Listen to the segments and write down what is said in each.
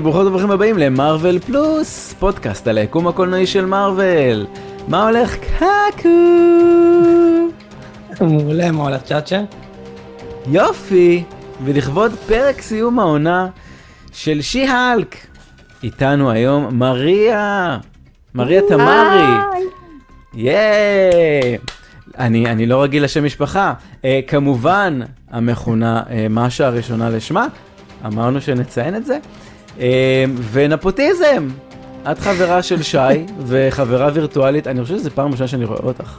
היי, ברוכות וברוכים הבאים למרוויל פלוס, פודקאסט על היקום הקולנועי של מרוויל. מה הולך קקו? מעולה, מה הולך צ'אצ'ה? יופי, ולכבוד פרק סיום העונה של שי-הלק. איתנו היום מריה, מריה תמרי. ייי! אני, אני לא רגיל לשם משפחה. אה, כמובן, המכונה אה, משה הראשונה לשמה, אמרנו שנציין את זה. אה, ונפוטיזם! את חברה של שי וחברה וירטואלית, אני חושב שזו פעם ראשונה שאני רואה אותך.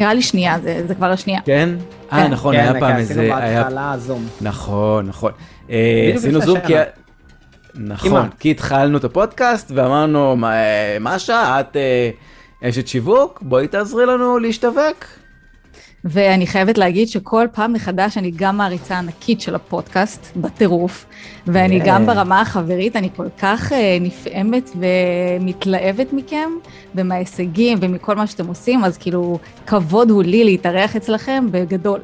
נראה לי שנייה, זה, זה כבר השנייה. כן? אה, כן. נכון, כן, היה כן, פעם עשינו איזה... היה- בהתחלה זום. נכון, נכון. אה, עשינו זום כי... נכון. כי התחלנו את הפודקאסט ואמרנו, "מה, אה, משה, את אה, אשת שיווק, בואי תעזרי לנו להשתווק. ואני חייבת להגיד שכל פעם מחדש אני גם מעריצה ענקית של הפודקאסט, בטירוף, ואני Yeah. גם ברמה החברית, אני כל כך אה, נפעמת ומתלהבת מכם, ומההישגים ומכל מה שאתם עושים, אז כאילו, כבוד הוא לי להתארח אצלכם בגדול.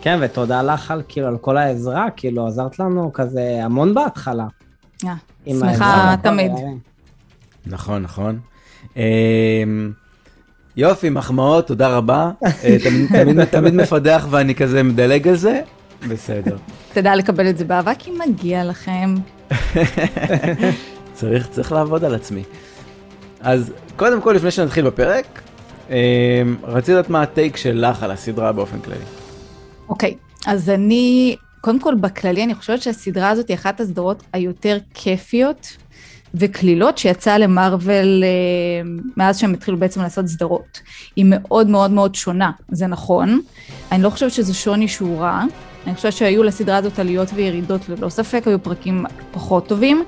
כן, ותודה לך על כאילו על כל העזרה, כאילו עזרת לנו כזה המון בהתחלה. אה, עם שמחה תמיד. נכון, נכון. אה, יופי, מחמאות, תודה רבה. אה, תמיד- מפדח ואני כזה מדלג על זה. בסדר. תדע לקבל את זה באהבה, כי מגיע לכם. צריך, צריך לעבוד על עצמי. אז קודם כל, לפני שנתחיל בפרק, אה, רציתי לדעת מה הטייק שלך על הסדרה באופן כללי. אוקיי, אז אני, קודם כל בכללי, אני חושבת שהסדרה הזאת היא אחת הסדרות היותר כיפיות וקלילות שיצאה למארוול אה, מאז שהם התחילו בעצם לעשות סדרות. היא מאוד מאוד מאוד שונה, זה נכון. אני לא חושבת שזה שוני שהוא רע. אני חושבת שהיו לסדרה הזאת עליות וירידות, ללא ספק, היו פרקים פחות טובים,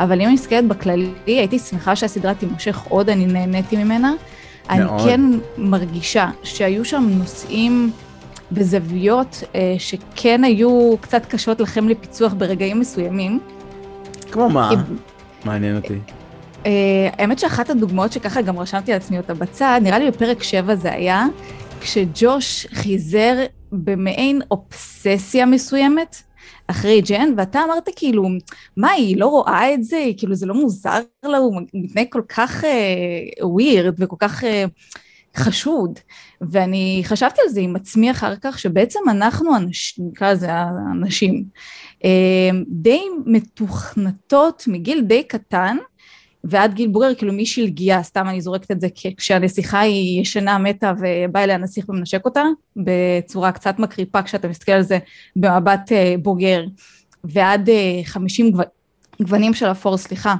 אבל אם אני מסתכלת בכללי, הייתי שמחה שהסדרה תימשך עוד, אני נהניתי ממנה. אני מאוד. כן מרגישה שהיו שם נושאים בזוויות אה, שכן היו קצת קשות לכם לפיצוח ברגעים מסוימים. כמו מה? כי- מעניין אותי. אה, האמת שאחת הדוגמאות שככה גם רשמתי לעצמי אותה בצד, נראה לי בפרק 7 זה היה, כשג'וש חיזר במעין אובססיה מסוימת אחרי ג'ן, ואתה אמרת כאילו, מה, היא לא רואה את זה? כאילו, זה לא מוזר לה, הוא מתנהג כל כך ווירד וכל כך אה, חשוד. ואני חשבתי על זה עם עצמי אחר כך, שבעצם אנחנו, נקרא לזה הנשים, אה, די מתוכנתות מגיל די קטן, ועד גיל בוגר, כאילו מי שלגיה, סתם אני זורקת את זה כשהנסיכה היא ישנה, מתה, ובא אליה הנסיך ומנשק אותה, בצורה קצת מקריפה כשאתה מסתכל על זה במבט אה, בוגר, ועד אה, 50 גו... גוונים של אפור, סליחה,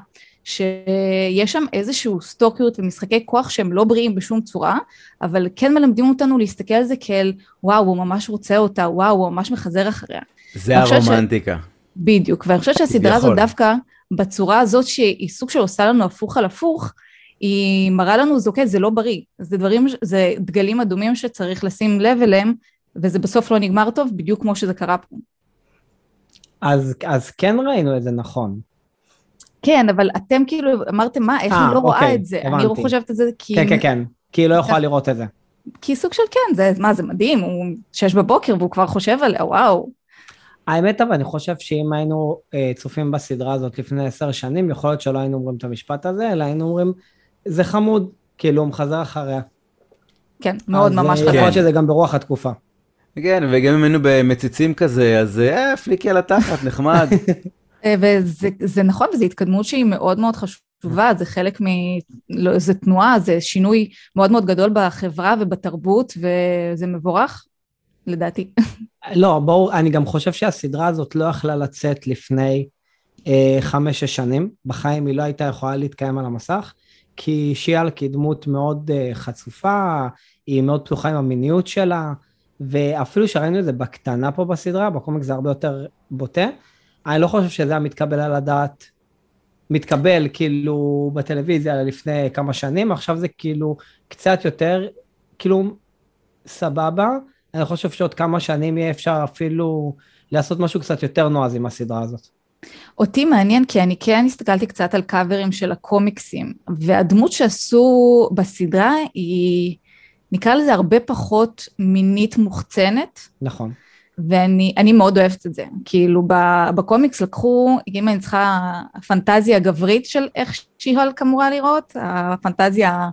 שיש שם איזשהו סטוקיות ומשחקי כוח שהם לא בריאים בשום צורה, אבל כן מלמדים אותנו להסתכל על זה כאל, וואו, הוא ממש רוצה אותה, וואו, הוא ממש מחזר אחריה. זה אני חושבת ש- הרומנטיקה. בדיוק, ואני חושבת שהסדרה הזאת. דווקא בצורה הזאת שהיא סוג של עושה לנו הפוך על הפוך, היא מראה לנו, זה אוקיי, זה לא בריא, זה דברים, זה דגלים אדומים שצריך לשים לב אליהם, וזה בסוף לא נגמר טוב, בדיוק כמו שזה קרה פה. אז, אז כן ראינו את זה נכון. כן, אבל אתם כאילו אמרתם, מה, איך אה, היא לא רואה אוקיי, את זה? אני לא הבנתי. חושבת את זה כי... כן, כן, כן. כי היא לא יכולה לראות את זה. כי סוג של כן, זה, מה, זה מדהים, הוא שש בבוקר והוא כבר חושב עליה, וואו. האמת אבל אני חושב שאם היינו אה, צופים בסדרה הזאת לפני עשר שנים, יכול להיות שלא היינו אומרים את המשפט הזה, אלא היינו אומרים, זה חמוד, כאילו הוא מחזר אחריה. כן, מאוד אז, ממש אה, חשוב. יכול להיות שזה גם ברוח התקופה. כן, וגם אם היינו במציצים כזה, אז אה, פליקי על התחת, נחמד. אה, וזה זה נכון, וזו התקדמות שהיא מאוד מאוד חשובה, זה חלק מ... לא, זה תנועה, זה שינוי מאוד מאוד גדול בחברה ובתרבות, וזה מבורך, לדעתי. לא, ברור, אני גם חושב שהסדרה הזאת לא יכלה לצאת לפני אה, חמש-שש שנים. בחיים היא לא הייתה יכולה להתקיים על המסך, כי שיאלק היא דמות מאוד אה, חצופה, היא מאוד פתוחה עם המיניות שלה, ואפילו שראינו את זה בקטנה פה בסדרה, בקומיקס זה הרבה יותר בוטה. אני לא חושב שזה היה מתקבל על הדעת, מתקבל כאילו בטלוויזיה לפני כמה שנים, עכשיו זה כאילו קצת יותר, כאילו סבבה, אני חושב שעוד כמה שנים יהיה אפשר אפילו לעשות משהו קצת יותר נועז עם הסדרה הזאת. אותי מעניין, כי אני כן הסתכלתי קצת על קאברים של הקומיקסים, והדמות שעשו בסדרה היא, נקרא לזה הרבה פחות מינית מוחצנת, נכון. ואני מאוד אוהבת את זה. כאילו בקומיקס לקחו, אם אני צריכה פנטזיה גברית של איך שיהולק אמורה לראות, הפנטזיה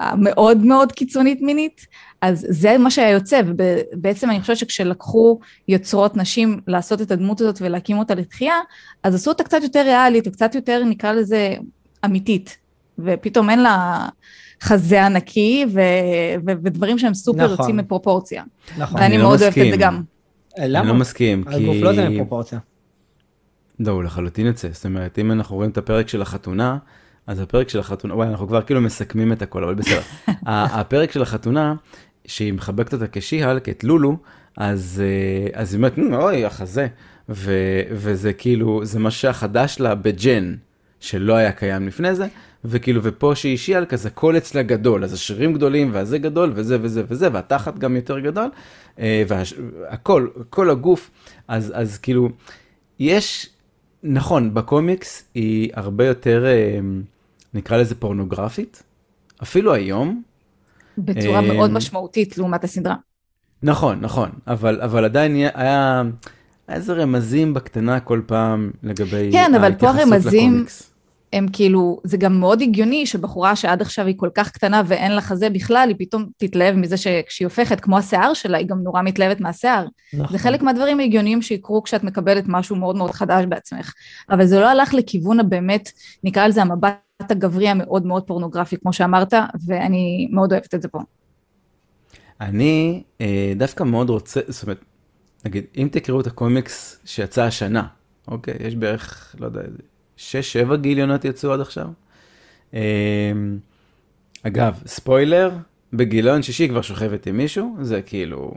המאוד מאוד קיצונית מינית, אז זה מה שהיה יוצא, ובעצם אני חושבת שכשלקחו יוצרות נשים לעשות את הדמות הזאת ולהקים אותה לתחייה, אז עשו אותה קצת יותר ריאלית, וקצת יותר נקרא לזה אמיתית, ופתאום אין לה חזה ענקי ו- ו- ודברים שהם סופר נכון. יוצאים מפרופורציה. נכון. ואני לא מאוד אוהבת את זה גם. למה? אני לא מסכים, כי... הגוף לא זה מפרופורציה. לא, הוא לחלוטין יוצא. זאת אומרת, אם אנחנו רואים את הפרק של החתונה, אז הפרק של החתונה, וואי, אנחנו כבר כאילו מסכמים את הכל, אבל בסדר. הפרק של החתונה, שהיא מחבקת אותה כשי-הלק, את לולו, אז, אה, אז היא אומרת, אוי, החזה. ו, וזה כאילו, זה מה שהחדש לה בג'ן, שלא היה קיים לפני זה, וכאילו, ופה שהיא שיאלק, אז הכל אצלה גדול, אז השרירים גדולים, והזה גדול, וזה וזה וזה, והתחת גם יותר גדול, אה, והכל, כל הגוף, אז, אז כאילו, יש, נכון, בקומיקס היא הרבה יותר, אה, נקרא לזה פורנוגרפית, אפילו היום. בצורה אה, מאוד משמעותית לעומת הסדרה. נכון, נכון, אבל, אבל עדיין היה, היה איזה רמזים בקטנה כל פעם לגבי כן, אבל פה הרמזים, לקומיקס. הם כאילו, זה גם מאוד הגיוני שבחורה שעד עכשיו היא כל כך קטנה ואין לה חזה בכלל, היא פתאום תתלהב מזה שכשהיא הופכת כמו השיער שלה, היא גם נורא מתלהבת מהשיער. נכון. זה חלק מהדברים ההגיוניים שיקרו כשאת מקבלת משהו מאוד מאוד חדש בעצמך. אבל זה לא הלך לכיוון הבאמת, נקרא לזה המבט הגברי המאוד מאוד פורנוגרפי, כמו שאמרת, ואני מאוד אוהבת את זה פה. אני אה, דווקא מאוד רוצה, זאת אומרת, נגיד, אם תקראו את הקומיקס שיצא השנה, אוקיי, יש בערך, לא יודע, 6-7 גיליונות יצאו עד עכשיו. אמ, אגב, ספוילר, בגיליון שישי כבר שוכבת עם מישהו, זה כאילו,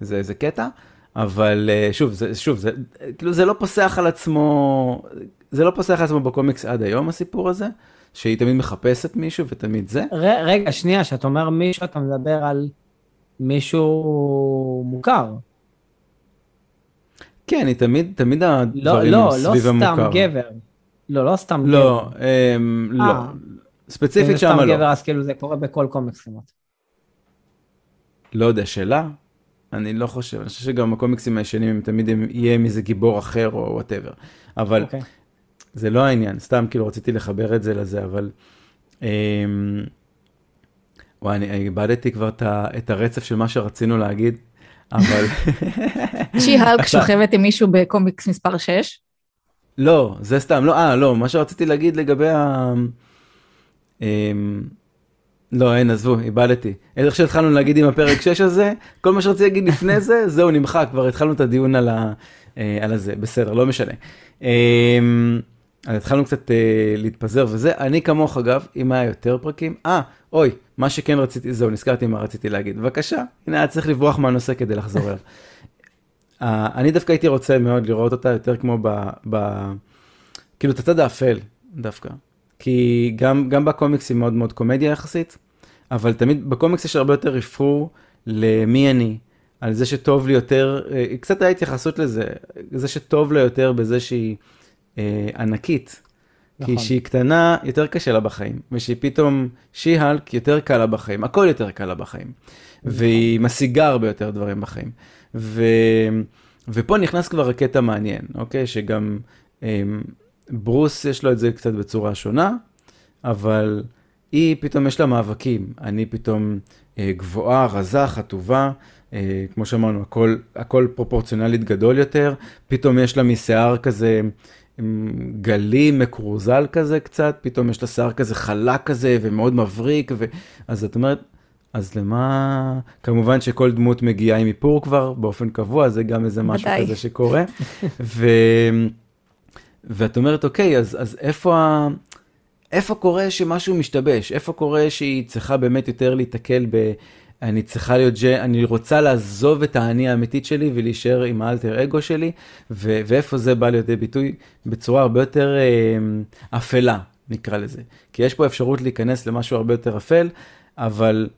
זה איזה קטע, אבל אה, שוב, זה, שוב, זה, כאילו זה לא פוסח על עצמו, זה לא פוסח על עצמו בקומיקס עד היום הסיפור הזה, שהיא תמיד מחפשת מישהו ותמיד זה. ר, רגע, שנייה, כשאתה אומר מישהו, אתה מדבר על מישהו מוכר. כן, היא תמיד, תמיד הדברים לא, לא, סביב לא המוכר. לא, לא סתם גבר. לא, לא סתם לא, גבר. אמ, לא, אה. ספציפית שם לא. אם זה סתם גבר, אז כאילו זה קורה בכל קומיקס כמעט. לא יודע, שאלה? אני לא חושב, אני חושב שגם הקומיקסים הישנים הם תמיד יהיה מזה גיבור אחר או whatever. אבל okay. okay. זה לא העניין, סתם כאילו רציתי לחבר את זה לזה, אבל... אמ, וואי, אני איבדתי כבר את הרצף של מה שרצינו להגיד, אבל... שי-הלק שוכבת עם מישהו בקומיקס מספר 6? לא, זה סתם, לא, אה, לא, מה שרציתי להגיד לגבי ה... אמ, לא, אין, עזבו, איבדתי. איך שהתחלנו להגיד עם הפרק 6 הזה, כל מה שרציתי להגיד לפני זה, זהו, נמחק, כבר התחלנו את הדיון על, ה, אה, על הזה, בסדר, לא משנה. אמ, אז התחלנו קצת אה, להתפזר וזה, אני כמוך אגב, אם היה יותר פרקים, אה, אוי, מה שכן רציתי, זהו, נזכרתי מה רציתי להגיד. בבקשה, הנה, היה צריך לברוח מהנושא כדי לחזור אליו. Uh, אני דווקא הייתי רוצה מאוד לראות אותה יותר כמו ב... ב כאילו את הצד האפל דווקא. כי גם, גם בקומיקס היא מאוד מאוד קומדיה יחסית, אבל תמיד בקומיקס יש הרבה יותר רפרור למי אני, על זה שטוב לי יותר, uh, קצת היה התייחסות לזה, זה שטוב לה יותר בזה שהיא uh, ענקית. נכון. כי כשהיא קטנה, יותר קשה לה בחיים, ושהיא פתאום שי-הלק, יותר קל לה בחיים, הכל יותר קל לה בחיים. נכון. והיא משיגה הרבה יותר דברים בחיים. ו... ופה נכנס כבר הקטע מעניין, אוקיי? שגם אמ, ברוס יש לו את זה קצת בצורה שונה, אבל היא פתאום יש לה מאבקים. אני פתאום אה, גבוהה, רזה, חטובה, אה, כמו שאמרנו, הכל, הכל פרופורציונלית גדול יותר, פתאום יש לה משיער כזה אמ, גלי, מקרוזל כזה קצת, פתאום יש לה שיער כזה חלק כזה ומאוד מבריק, ו... אז את אומרת, אז למה, כמובן שכל דמות מגיעה עם איפור כבר באופן קבוע, זה גם איזה משהו כזה שקורה. ו... ואת אומרת, אוקיי, אז, אז איפה, ה... איפה קורה שמשהו משתבש? איפה קורה שהיא צריכה באמת יותר להתקל ב... אני צריכה להיות, אני רוצה לעזוב את האני האמיתית שלי ולהישאר עם האלטר אגו שלי, ו... ואיפה זה בא לידי ביטוי בצורה הרבה יותר אה, אפלה, נקרא לזה. כי יש פה אפשרות להיכנס למשהו הרבה יותר אפל, אבל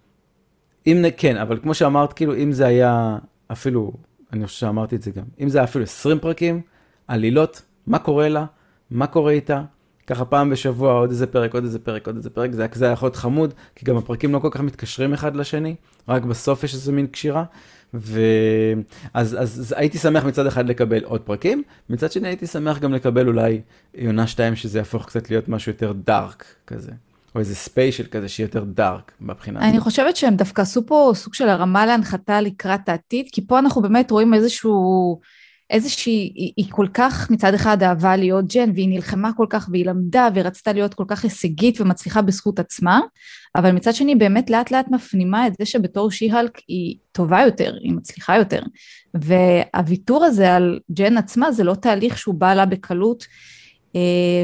אם, כן, אבל כמו שאמרת, כאילו, אם זה היה אפילו, אני חושב שאמרתי את זה גם, אם זה היה אפילו 20 פרקים, עלילות, מה קורה לה, מה קורה איתה, ככה פעם בשבוע עוד איזה פרק, עוד איזה פרק, עוד איזה פרק, זה היה כזה יכול להיות חמוד, כי גם הפרקים לא כל כך מתקשרים אחד לשני, רק בסוף יש איזה מין קשירה. ואז אז, אז הייתי שמח מצד אחד לקבל עוד פרקים, מצד שני הייתי שמח גם לקבל אולי יונה 2 שזה יהפוך קצת להיות משהו יותר דארק כזה. או איזה ספיישל כזה שיהיה יותר דארק מבחינה אני חושבת שהם דווקא עשו פה סוג של הרמה להנחתה לקראת העתיד, כי פה אנחנו באמת רואים איזשהו, איזושהי, היא, היא כל כך מצד אחד אהבה להיות ג'ן, והיא נלחמה כל כך, והיא למדה, והיא רצתה להיות כל כך הישגית ומצליחה בזכות עצמה, אבל מצד שני באמת לאט לאט מפנימה את זה שבתור שיהלק היא טובה יותר, היא מצליחה יותר. והוויתור הזה על ג'ן עצמה זה לא תהליך שהוא בא לה בקלות,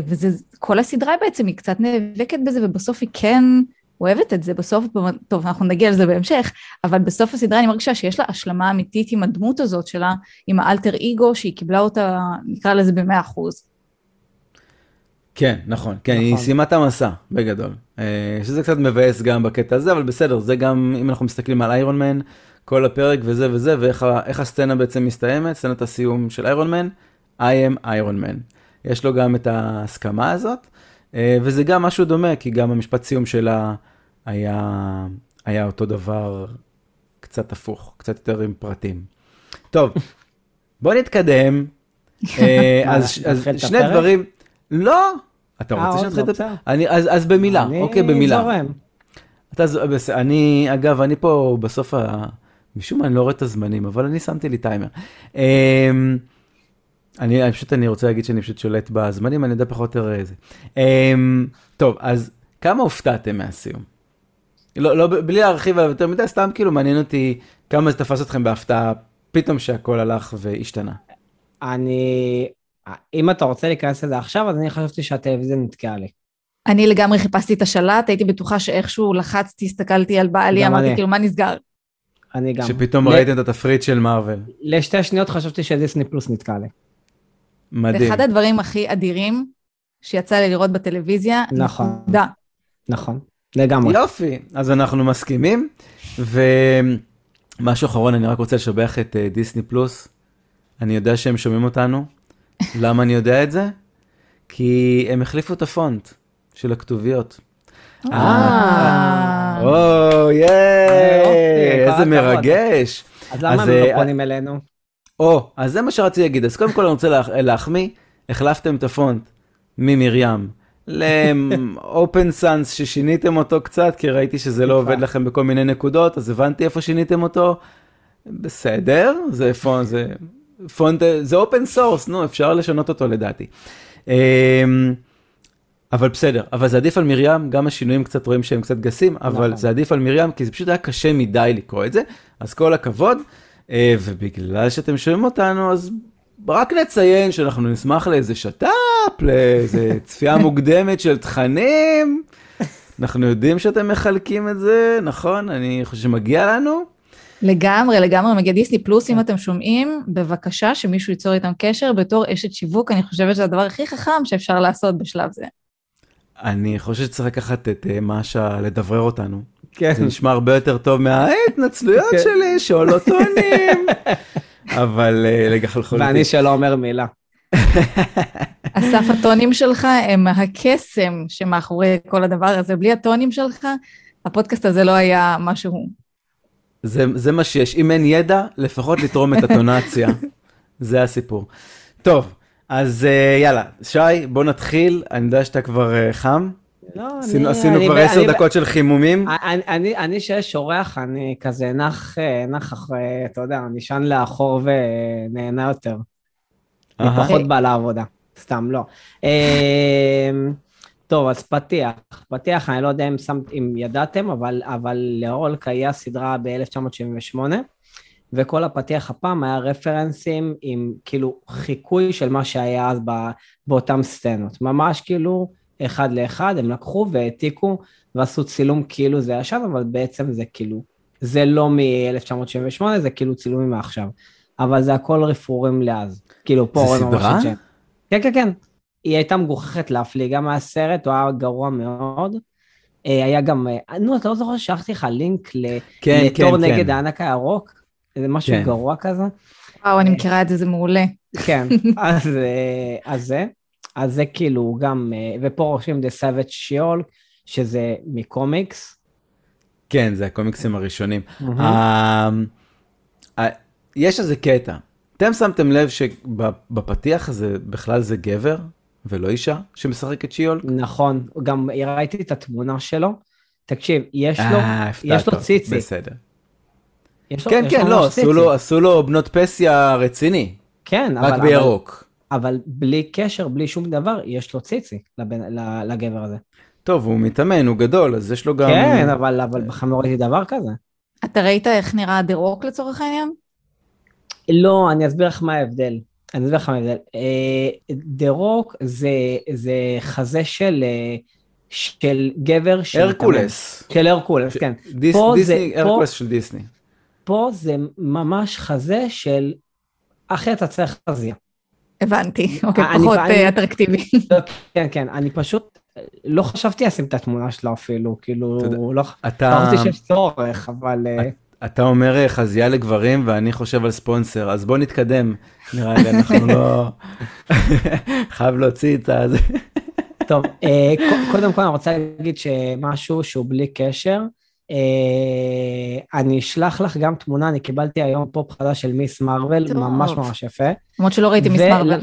וזה, כל הסדרה בעצם היא קצת נאבקת בזה, ובסוף היא כן אוהבת את זה, בסוף, טוב, אנחנו נגיע לזה בהמשך, אבל בסוף הסדרה אני מרגישה שיש לה השלמה אמיתית עם הדמות הזאת שלה, עם האלטר אגו, שהיא קיבלה אותה, נקרא לזה במאה אחוז. כן, נכון, כן, נכון. היא סיימה את המסע, בגדול. אה, שזה קצת מבאס גם בקטע הזה, אבל בסדר, זה גם, אם אנחנו מסתכלים על איירון מן, כל הפרק וזה וזה, ואיך הסצנה בעצם מסתיימת, סצנת הסיום של איירון מן, I am איירון מן. יש לו גם את ההסכמה הזאת, אה, וזה גם משהו דומה, כי גם המשפט סיום שלה היה, היה אותו דבר, קצת הפוך, קצת יותר עם פרטים. טוב, בוא נתקדם. אה, אז, אז שני דברים, לא, אתה רוצה אה, שנתחיל לא, את זה? אז במילה, אוקיי, במילה. אני זורם. אתה, אני, אגב, אני פה בסוף. משום מה אני לא רואה את הזמנים, אבל אני שמתי לי טיימר. אני, אני פשוט, אני רוצה להגיד שאני פשוט שולט בזמנים, אני יודע פחות או יותר איזה. אמ, טוב, אז כמה הופתעתם מהסיום? לא, לא, בלי להרחיב עליו יותר מדי, סתם כאילו מעניין אותי כמה זה תפס אתכם בהפתעה, פתאום שהכל הלך והשתנה. אני, אם אתה רוצה להיכנס לזה עכשיו, אז אני חשבתי שהטלוויזיה נתקעה לי. אני לגמרי חיפשתי את השלט, הייתי בטוחה שאיכשהו לחצתי, הסתכלתי על בעלי, אמרתי אני. כאילו, מה נסגר? אני גם. שפתאום ראיתם את התפריט של מארוול. לשתי שניות חשבתי שדיסני פלוס נתקע לי. מדהים. זה אחד הדברים הכי אדירים שיצא לי לראות בטלוויזיה. נכון. נקודה. נכון, לגמרי. יופי, אז אנחנו מסכימים. ומשהו אחרון, אני רק רוצה לשבח את אה, דיסני פלוס. אני יודע שהם שומעים אותנו. למה אני יודע את זה? כי הם החליפו את הפונט של הכתוביות. אה. או, ייי, כל איזה. מרגש. אז למה הם אה, לא פונים אלינו? או, אז זה מה שרציתי להגיד. אז קודם כל אני רוצה לה- להחמיא, החלפתם את הפונט ממרים לאופן סאנס ששיניתם אותו קצת, כי ראיתי שזה לא. עובד לכם בכל מיני נקודות, אז הבנתי איפה שיניתם אותו. בסדר, זה פונט, זה פונט, זה open source, נו, אפשר לשנות אותו לדעתי. אמ, אבל בסדר, אבל זה עדיף על מרים, גם השינויים קצת רואים שהם קצת גסים, אבל נכון. זה עדיף על מרים, כי זה פשוט היה קשה מדי לקרוא את זה, אז כל הכבוד, ובגלל שאתם שומעים אותנו, אז רק נציין שאנחנו נשמח לאיזה שת"פ, לאיזה צפייה מוקדמת של תכנים, אנחנו יודעים שאתם מחלקים את זה, נכון? אני חושב שמגיע לנו. לגמרי, לגמרי, מגיע דיסני פלוס, אם אתם שומעים, בבקשה שמישהו ייצור איתם קשר בתור אשת שיווק, אני חושבת שזה הדבר הכי חכם שאפשר לעשות בשלב זה. אני חושב שצריך לקחת את אה, משה לדברר אותנו. כן. זה נשמע הרבה יותר טוב מההתנצלויות כן. שלי שעולות טונים. אבל אה, רגע חלחולתי. ואני שלא אומר מילה. אסף, הטונים שלך הם הקסם שמאחורי כל הדבר הזה. בלי הטונים שלך, הפודקאסט הזה לא היה מה שהוא. זה, זה מה שיש, אם אין ידע, לפחות לתרום את הטונציה. זה הסיפור. טוב, אז אה, יאללה, שי, בוא נתחיל, אני יודע שאתה כבר אה, חם. לא, עשינו, אני- עשינו אני- כבר אני- עשר אני- דקות של חימומים. אני, אני, אני שיש אורח, אני כזה נח, אה, נח, אחרי, אתה יודע, נשען לאחור ונהנה יותר. אני. פחות בא לעבודה, סתם לא. אה, טוב, אז פתיח. פתיח, אני לא יודע אם, שמת, אם ידעתם, אבל, אבל להולק היה סדרה ב-1978, וכל הפתיח הפעם היה רפרנסים עם כאילו חיקוי של מה שהיה אז ב, באותן סצנות. ממש כאילו אחד לאחד, הם לקחו והעתיקו ועשו צילום כאילו זה ישן, אבל בעצם זה כאילו, זה לא מ-1978, זה כאילו צילומים מעכשיו. אבל זה הכל רפרורים לאז. כאילו פה זה רואים ממש סדרה? את ג'ן. כן, כן, כן. היא הייתה מגוחכת להפליא, גם מהסרט, הוא היה גרוע מאוד. אה, היה גם, אה, נו, אתה לא זוכר ששלחתי לך לינק ל- כן, לתור כן, נגד כן. הענק הירוק? איזה משהו כן. גרוע כזה. וואו, אני מכירה את זה, זה מעולה. כן, אז, אה, אז זה. אז זה כאילו גם, אה, ופה רושמים The Savage Shiol, שזה מקומיקס. כן, זה הקומיקסים הראשונים. אה, אה, יש איזה קטע. אתם שמתם לב שבפתיח הזה בכלל זה גבר ולא אישה שמשחק את שיולק? נכון, גם ראיתי את התמונה שלו. תקשיב, יש לו, יש לו ציצי. בסדר. כן, כן, לא, עשו לו, עשו לו בנות פסיה רציני. כן, רק אבל, בירוק. אבל, בלי קשר, בלי שום דבר, יש לו ציצי לבן, לגבר הזה. טוב, הוא מתאמן, הוא גדול, אז יש לו גם... כן, אבל, אבל בכלל לא ראיתי דבר כזה. אתה ראית איך נראה דה רוק לצורך העניין? לא, אני אסביר לך מה ההבדל. אני אסביר לך מה ההבדל. דה רוק זה, זה חזה של, אה, של גבר... הרקולס. של הרקולס, ש... כן. דיס, דיסני, זה, הרקולס פה, של דיסני. פה זה ממש חזה של אחי אתה צריך חזייה. הבנתי, אוקיי, פחות אה, אטרקטיבי. לא, כן, כן, אני פשוט לא חשבתי לשים את התמונה שלו אפילו, כאילו, לא חשבתי שיש צורך, אבל... אה, אתה אומר אה, חזייה לגברים ואני חושב על ספונסר, אז בוא נתקדם, נראה לי אנחנו לא... חייב להוציא את זה. טוב, קודם כל אני רוצה להגיד שמשהו שהוא בלי קשר, אני אשלח לך גם תמונה, אני קיבלתי היום פופ חדש של מיס מרוויל, ממש ממש יפה. למרות שלא ראיתי מיס מרוויל.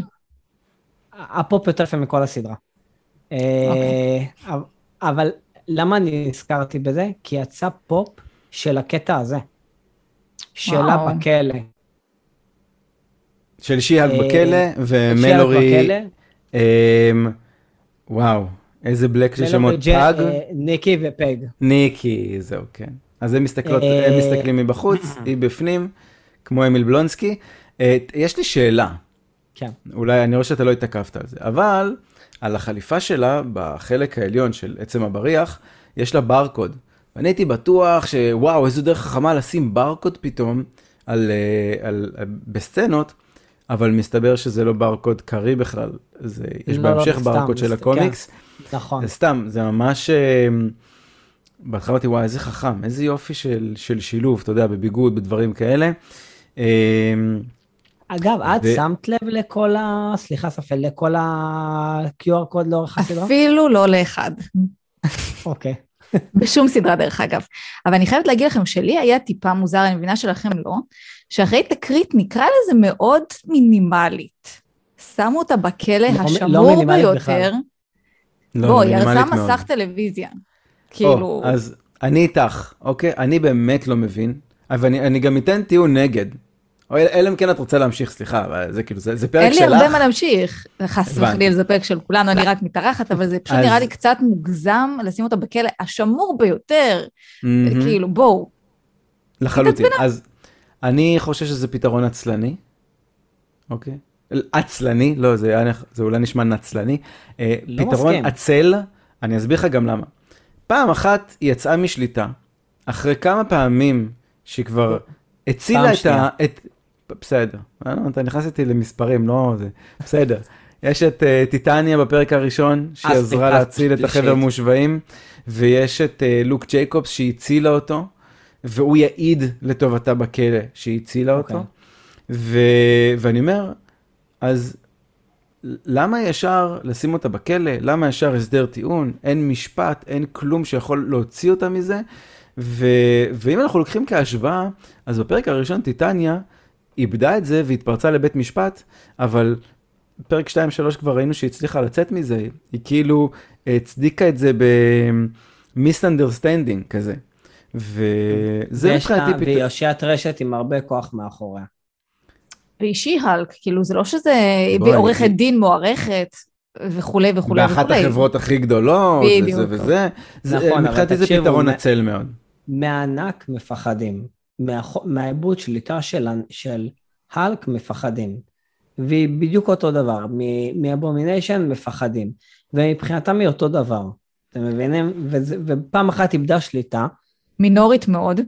הפופ יותר יפה מכל הסדרה. אוקיי. אבל למה אני נזכרתי בזה? כי יצא פופ של הקטע הזה. שלה בכלא. של שי-האלק בכלא ומלורי... וואו, איזה בלק של שמות פג? ניקי ופג. ניקי, זהו, כן. אז הם מסתכלות, הם מסתכלים מבחוץ, היא בפנים, כמו אמיל בלונסקי. יש לי שאלה. כן. אולי, אני רואה שאתה לא התעכבת על זה, אבל על החליפה שלה, בחלק העליון של עצם הבריח, יש לה ברקוד. ואני הייתי בטוח שוואו, איזו דרך חכמה לשים ברקוד פתאום על, על, על, בסצנות, אבל מסתבר שזה לא ברקוד קרי בכלל, זה, יש לא, בהמשך לא, ברקוד סתם, של הקומיקס. כן, נכון. זה סתם, זה ממש, בהתחלה אמרתי, וואי, איזה חכם, איזה יופי של, של שילוב, אתה יודע, בביגוד, בדברים כאלה. אגב, את ו... שמת לב לכל ה... סליחה, ספל, לכל ה-QR קוד לאורך הסדרה? אפילו לא לאחד. אוקיי. בשום סדרה דרך אגב. אבל אני חייבת להגיד לכם שלי היה טיפה מוזר, אני מבינה שלכם לא, שאחרי תקרית נקרא לזה מאוד מינימלית. שמו אותה בכלא לא, השמור לא ביותר. לא, בוא, היא הרסה מסך טלוויזיה. כאילו... אז אני איתך, אוקיי? אני באמת לא מבין, אבל אני, אני גם אתן טיעון נגד. אלא אם כן את רוצה להמשיך, סליחה, זה כאילו, זה, זה פרק שלך. אין לי הרבה מה להמשיך, חס וחלילה, זה פרק של כולנו, אני רק מתארחת, אבל זה פשוט נראה לי קצת מוגזם לשים אותה בכלא השמור ביותר, כאילו, בואו. לחלוטין, אז אני חושב שזה פתרון עצלני, אוקיי? עצלני, לא, זה, זה אולי נשמע נצלני. אה, לא פתרון מסכים. עצל, אני אסביר לך גם למה. פעם אחת היא יצאה משליטה, אחרי כמה פעמים שהיא כבר הצילה את ה... את, בסדר, לא, אתה נכנס איתי למספרים, לא זה, בסדר. יש את uh, טיטניה בפרק הראשון, שהיא עזרה להציל את החבר מושבעים, ויש את uh, לוק ג'ייקובס שהצילה אותו, והוא יעיד לטובתה בכלא שהיא הצילה אותו. Okay. אוקיי. ו... ואני אומר, אז למה ישר לשים אותה בכלא? למה ישר הסדר טיעון? אין משפט, אין כלום שיכול להוציא אותה מזה. ו... ואם אנחנו לוקחים כהשוואה, אז בפרק הראשון טיטניה איבדה את זה והתפרצה לבית משפט, אבל פרק 2-3 כבר ראינו שהיא הצליחה לצאת מזה, היא כאילו הצדיקה את זה ב-misunderstanding כזה. וזה מבחינתי פתאום. והיא הושיעת רשת עם הרבה כוח מאחוריה. והיא שי-הלק, כאילו זה לא שזה עורכת דין מוערכת. וכולי וכולי באחת וכולי. החברות הכי גדולות, בדיוק. וזה וזה, זה, נכון, מבחינתי זה פתרון עצל מאוד. מהענק מפחדים, מהעיבוד שליטה של, של האלק מפחדים. והיא בדיוק אותו דבר, מאבומיניישן מפחדים. ומבחינתם היא אותו דבר, אתם מבינים? וזה, ופעם אחת איבדה שליטה. מינורית מאוד,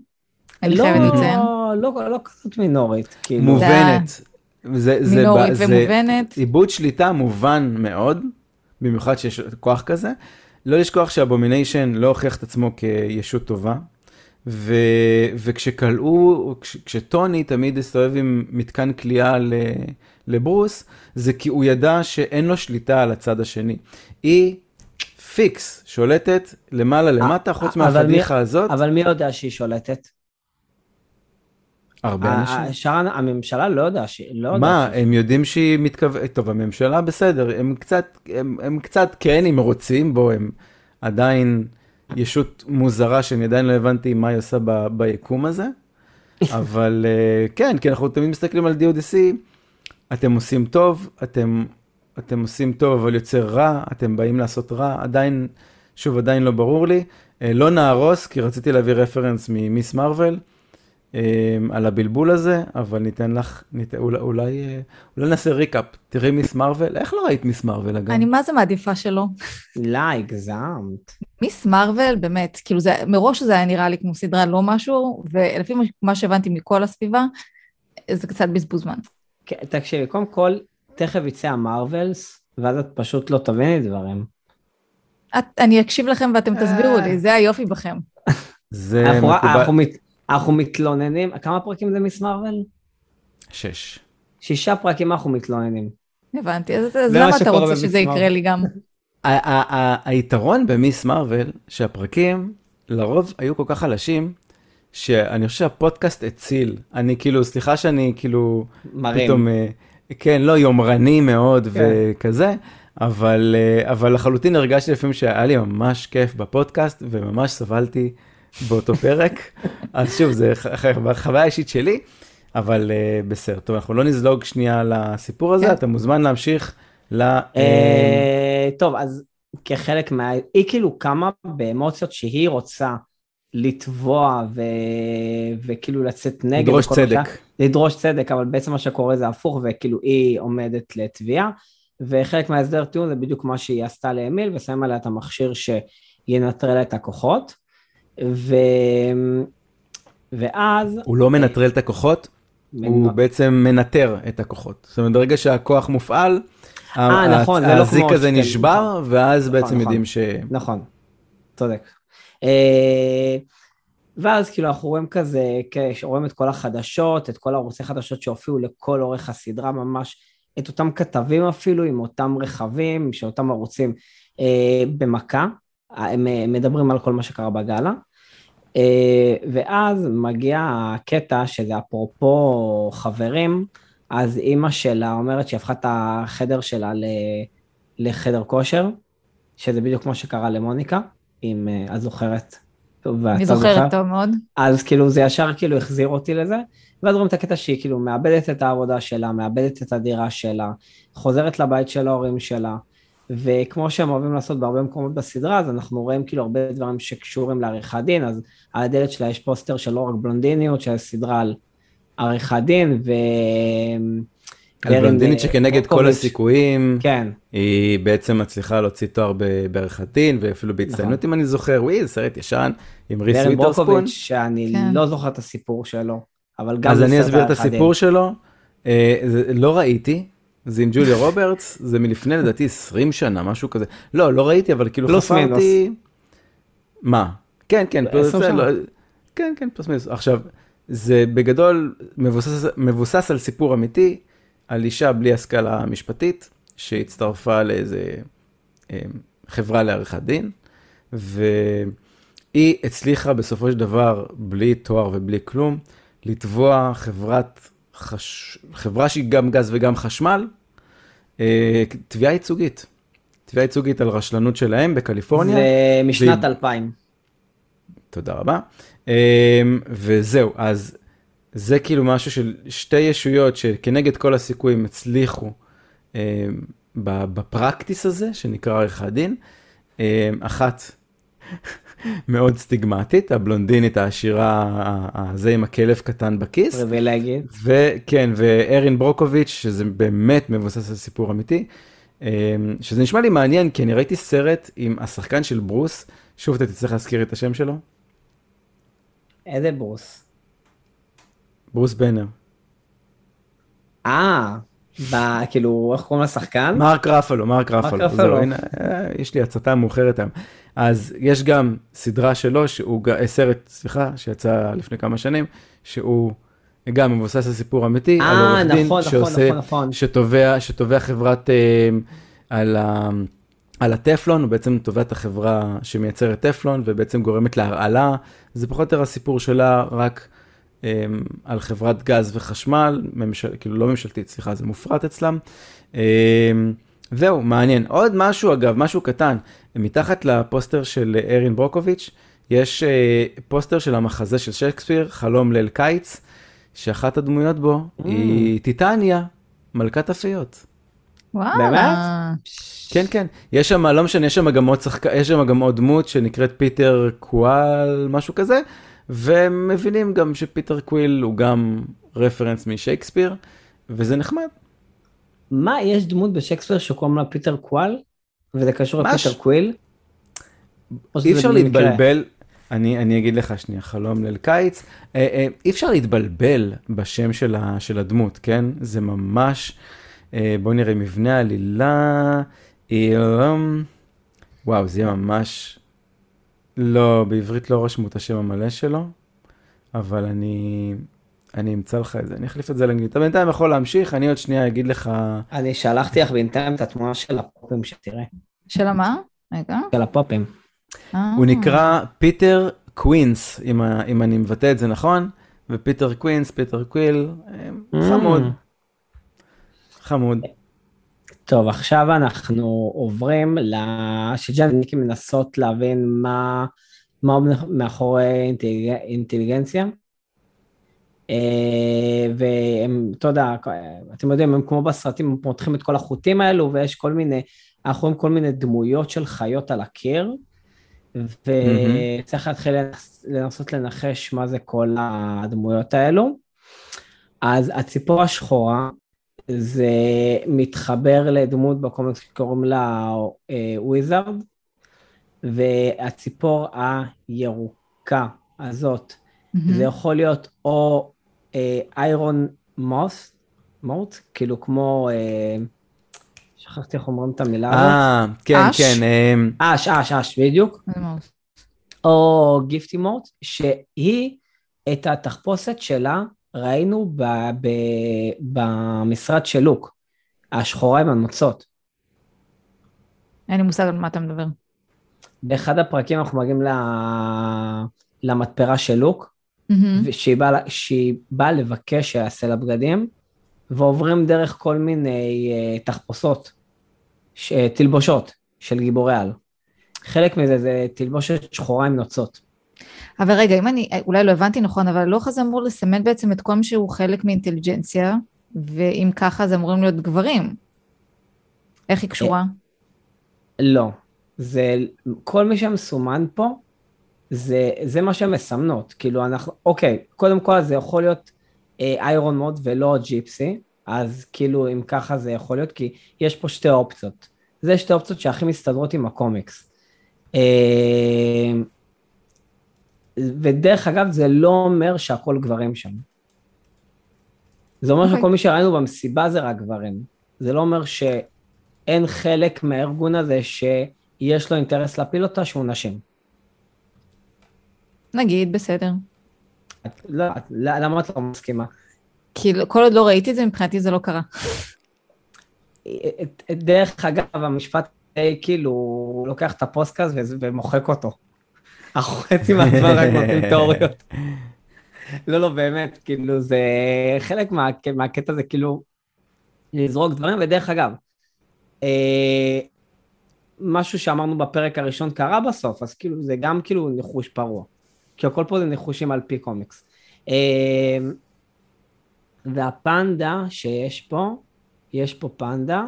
אני לא, חייבת לציין. לא, לא, לא כזאת מינורית. כאילו. מובנת. זה, מינורית זה, ומובנת. זה איבוד שליטה מובן מאוד, במיוחד שיש כוח כזה. לא לשכוח שאבומיניישן לא הוכיח את עצמו כישות טובה, ו, וכשכלאו, כש, כשטוני תמיד הסתובב עם מתקן כליאה לברוס, זה כי הוא ידע שאין לו שליטה על הצד השני. היא פיקס, שולטת למעלה למטה, חוץ מהפדיחה הזאת. אבל מי יודע שהיא שולטת? הרבה אנשים. שאר הממשלה לא יודע שהיא... לא מה, הם יודעים שהיא מתכוונת... טוב, הממשלה בסדר, הם קצת, הם, הם קצת כן, אם רוצים בו, הם עדיין ישות מוזרה שאני עדיין לא הבנתי מה היא עושה ב, ביקום הזה. אבל אה, כן, כי אנחנו תמיד מסתכלים על DODC, אתם עושים טוב, אתם, אתם עושים טוב אבל יוצר רע, אתם באים לעשות רע, עדיין, שוב, עדיין לא ברור לי. אה, לא נהרוס, כי רציתי להביא רפרנס ממיס מרוויל. אמ, על הבלבול הזה, אבל ניתן לך, ניתן, אולי, אולי, אה, אולי נעשה recap. תראי מיס מרוויל, איך לא ראית מיס מרוויל אגב? אני מה זה מעדיפה שלא. לא, הגזמת. מיס מרוויל, באמת, כאילו זה, מראש זה היה נראה לי כמו סדרה לא משהו, ולפי מה שהבנתי מכל הסביבה, זה קצת בזבוז זמן. כן, תקשיבי, קודם כל, תכף יצא המרווילס, ואז את פשוט לא תביני דברים. את, אני אקשיב לכם ואתם תסבירו לי, זה היופי בכם. זה אנחנו, מקובל. אנחנו, מתלוננים, כמה פרקים זה מיס מרוויל? שש. שישה פרקים אנחנו מתלוננים. הבנתי, אז, אז למה אתה רוצה שזה יקרה לי גם? היתרון במיס מרוויל, שהפרקים לרוב היו כל כך חלשים, שאני חושב שהפודקאסט הציל. אני כאילו, סליחה שאני כאילו, מרים. פתאום, אה, כן, לא, יומרני מאוד כן. וכזה, אבל, אה, אבל לחלוטין הרגשתי לפעמים שהיה לי ממש כיף בפודקאסט, וממש סבלתי באותו פרק. אז שוב, זה חוויה אישית שלי, אבל uh, בסדר. טוב, אנחנו לא נזלוג שנייה לסיפור הזה, כן. אתה מוזמן להמשיך ל... Uh, טוב, אז כחלק מה... היא כאילו קמה באמוציות שהיא רוצה לתבוע ו... וכאילו לצאת נגד. לדרוש צדק. משהו, לדרוש צדק, אבל בעצם מה שקורה זה הפוך, וכאילו היא עומדת לתביעה. וחלק מההסדר טיעון זה בדיוק מה שהיא עשתה לאמיל, ושם עליה את המכשיר שינטרל את הכוחות. ו... ואז... הוא לא מנטרל את הכוחות, מנ... הוא בעצם מנטר את הכוחות. זאת אומרת, ברגע שהכוח מופעל, 아, נכון, לא הזיק הזה נשבר, ואז נכון, בעצם נכון, יודעים ש... נכון, צודק. אה, ואז כאילו אנחנו רואים כזה, רואים את כל החדשות, את כל ערוצי חדשות שהופיעו לכל אורך הסדרה, ממש את אותם כתבים אפילו, עם אותם רכבים, של אותם ערוצים אה, במכה, הם אה, מדברים על כל מה שקרה בגאלה. אה, ואז מגיע הקטע שזה אפרופו חברים, אז אימא שלה אומרת שהיא הפכה את החדר שלה לחדר כושר, שזה בדיוק כמו שקרה למוניקה, אם אה, את זוכרת. אני זוכרת זוכר. טוב מאוד. אז כאילו זה ישר כאילו החזיר אותי לזה, ואז רואים את הקטע שהיא כאילו מאבדת את העבודה שלה, מאבדת את הדירה שלה, חוזרת לבית של ההורים שלה, וכמו שהם אוהבים לעשות בהרבה מקומות בסדרה, אז אנחנו רואים כאילו הרבה דברים שקשורים לעריכת דין, אז על הדלת שלה יש פוסטר של לא רק בלונדיניות, של סדרה על עריכת דין, ו... על בלונדינית שכנגד כל הסיכויים, כן. היא בעצם מצליחה להוציא תואר בעריכת דין, ואפילו בהצטיינות נכון. אם אני זוכר, וואי, זה סרט ישן, עם ריס וויטרספון. ברקוביץ', שאני כן. לא זוכר את הסיפור שלו, אבל גם אז אני אסביר את הסיפור שלו, אה, לא ראיתי, זה עם ג'וליה רוברטס, זה מלפני לדעתי 20 שנה, משהו כזה. לא, לא ראיתי, אבל כאילו פלוס חפרתי... מינוס. מה? כן, כן, פלוס מינוס. לא... כן, כן, פלוס מינוס. עכשיו, זה בגדול מבוסס, מבוסס על סיפור אמיתי, על אישה בלי השכלה משפטית, שהצטרפה לאיזה אה, חברה לעריכת דין, והיא הצליחה בסופו של דבר, בלי תואר ובלי כלום, לתבוע חברת חש... חברה שהיא גם גז וגם חשמל, תביעה ייצוגית. תביעה ייצוגית על רשלנות שלהם בקליפורניה. זה משנת ו... 2000. תודה רבה. אה, וזהו, אז זה כאילו משהו של שתי ישויות שכנגד כל הסיכויים הצליחו אה, בפרקטיס הזה, שנקרא עריכת דין. אה, אחת מאוד סטיגמטית, הבלונדינית העשירה, הזה עם הכלב קטן בכיס. פריבילגית. וכן, וארין ברוקוביץ', שזה באמת מבוסס על סיפור אמיתי, אמ, שזה נשמע לי מעניין, כי אני ראיתי סרט עם השחקן של ברוס, שוב אתה תצטרך להזכיר את השם שלו. איזה ברוס? ברוס בנר. אה, כאילו, איך קוראים לשחקן? מרק רפלו, מרק רפלו. אה, יש לי הצתה מאוחרת היום. אז יש גם סדרה שלו, שהוא, אה, סרט, סליחה, שיצא לפני כמה שנים, שהוא גם מבוסס על סיפור אמיתי, על אה, עורך דין נכון, נכון, שעושה, נכון, נכון. שתובע, שתובע חברת, אה, על, ה, על הטפלון, הוא בעצם תובע את החברה שמייצרת טפלון, ובעצם גורמת להרעלה. זה פחות או יותר הסיפור שלה, רק אה, על חברת גז וחשמל, ממשל, כאילו לא ממשלתית, סליחה, זה מופרט אצלם. זהו, מעניין. עוד משהו, אגב, משהו קטן, מתחת לפוסטר של ארין ברוקוביץ', יש אה, פוסטר של המחזה של שייקספיר, חלום ליל קיץ, שאחת הדמויות בו Mm. היא טיטניה, מלכת הפיות. וואו. באמת? כן, כן. יש שם, לא משנה, יש שם גם עוד שחק... יש שם גם עוד דמות שנקראת פיטר קואל, משהו כזה, ומבינים גם שפיטר קוויל הוא גם רפרנס משייקספיר, וזה נחמד. מה, יש דמות בשייקספיר שקוראים לה פיטר קואל? וזה קשור לפיטר קוויל? או שזה אי אפשר? להתבלבל, אני, אני אגיד לך שנייה, חלום ליל קיץ, אה, אה, אי אפשר להתבלבל בשם של, ה, של הדמות, כן? זה ממש, אה, בואו נראה, מבנה העלילה, וואו, זה יהיה ממש, לא, בעברית לא רשמו את השם המלא שלו, אבל אני, אני אמצא לך את זה, אני אחליף את זה לאנגלית. אתה בינתיים יכול להמשיך, אני עוד שנייה אגיד לך, אני שלחתי לך בינתיים את התמונה של הפופים שתראה. של המה? רגע. של הפופים. אה. הוא נקרא פיטר קווינס, אם, ה- אם אני מבטא את זה נכון, ופיטר קווינס, פיטר קוויל, אה, חמוד. חמוד. טוב, עכשיו אנחנו עוברים לשג'ן וניקי מנסות להבין מה, מה מאחורי אינטליג... אינטליגנציה. אה, והם, אתה יודע, אתם יודעים, הם כמו בסרטים, הם פותחים את כל החוטים האלו, ויש כל מיני, אנחנו רואים כל מיני דמויות של חיות על הקיר, וצריך להתחיל לנס, לנסות לנחש מה זה כל הדמויות האלו. אז הציפור השחורה, זה מתחבר לדמות בקומיקס שקוראים לה וויזארד, והציפור הירוקה הזאת, מהמם. זה יכול להיות או איירון מוס, מוט, כאילו כמו, אה, שכחתי איך אומרים את המילה הזאת, אה, כן, אש? כן, אה, אש, אש, אש, בדיוק? או גיפטי מוט, שהיא, את התחפושת שלה ראינו ב, ב, במשרד של לוק, השחורה עם הנוצות. אין לי מושג על מה אתה מדבר. באחד הפרקים אנחנו מגיעים ל... למתפרה של לוק, מהמם. שהיא באה, באה לבקש שיעשה לה בגדים, ועוברים דרך כל מיני uh, תחפושות, ש... תלבושות של גיבורי על. חלק מזה זה תלבושת שחורה עם נוצות. אבל רגע, אם אני, אולי לא הבנתי נכון, אבל הלוח הזה אמור לסמן בעצם את כל מי שהוא חלק מאינטליג'נציה, ואם ככה זה אמורים להיות גברים. איך היא קשורה? לא, זה, כל מי שמסומן פה, זה, זה מה שהן מסמנות. כאילו אנחנו, אוקיי, קודם כל זה יכול להיות אה, איירון מוד ולא ג'יפסי, אז כאילו אם ככה זה יכול להיות, כי יש פה שתי אופציות. זה שתי אופציות שהכי מסתדרות עם הקומיקס. אה, ודרך אגב, זה לא אומר שהכל גברים שם. זה אומר אוקיי. שכל מי שראינו במסיבה זה רק גברים. זה לא אומר שאין חלק מהארגון הזה שיש לו אינטרס להפיל אותה של הנשים. נגיד, בסדר. את, לא, את, למה את לא מסכימה? כי כל עוד לא ראיתי את זה, מבחינתי זה לא קרה. את- את- דרך אגב, המשפט אה, כאילו, הוא לוקח את הפוסטקאסט ומוחק אותו. אנחנו חצי מהזמן רק נותנים תיאוריות. לא, לא, באמת, כאילו, זה חלק מה, מהקטע זה כאילו לזרוק דברים, ודרך אגב, אה, משהו שאמרנו בפרק הראשון קרה בסוף, אז כאילו, זה גם כאילו ניחוש פרוע. כי הכל פה זה ניחושים על פי קומיקס. אה, והפנדה שיש פה, יש פה פנדה,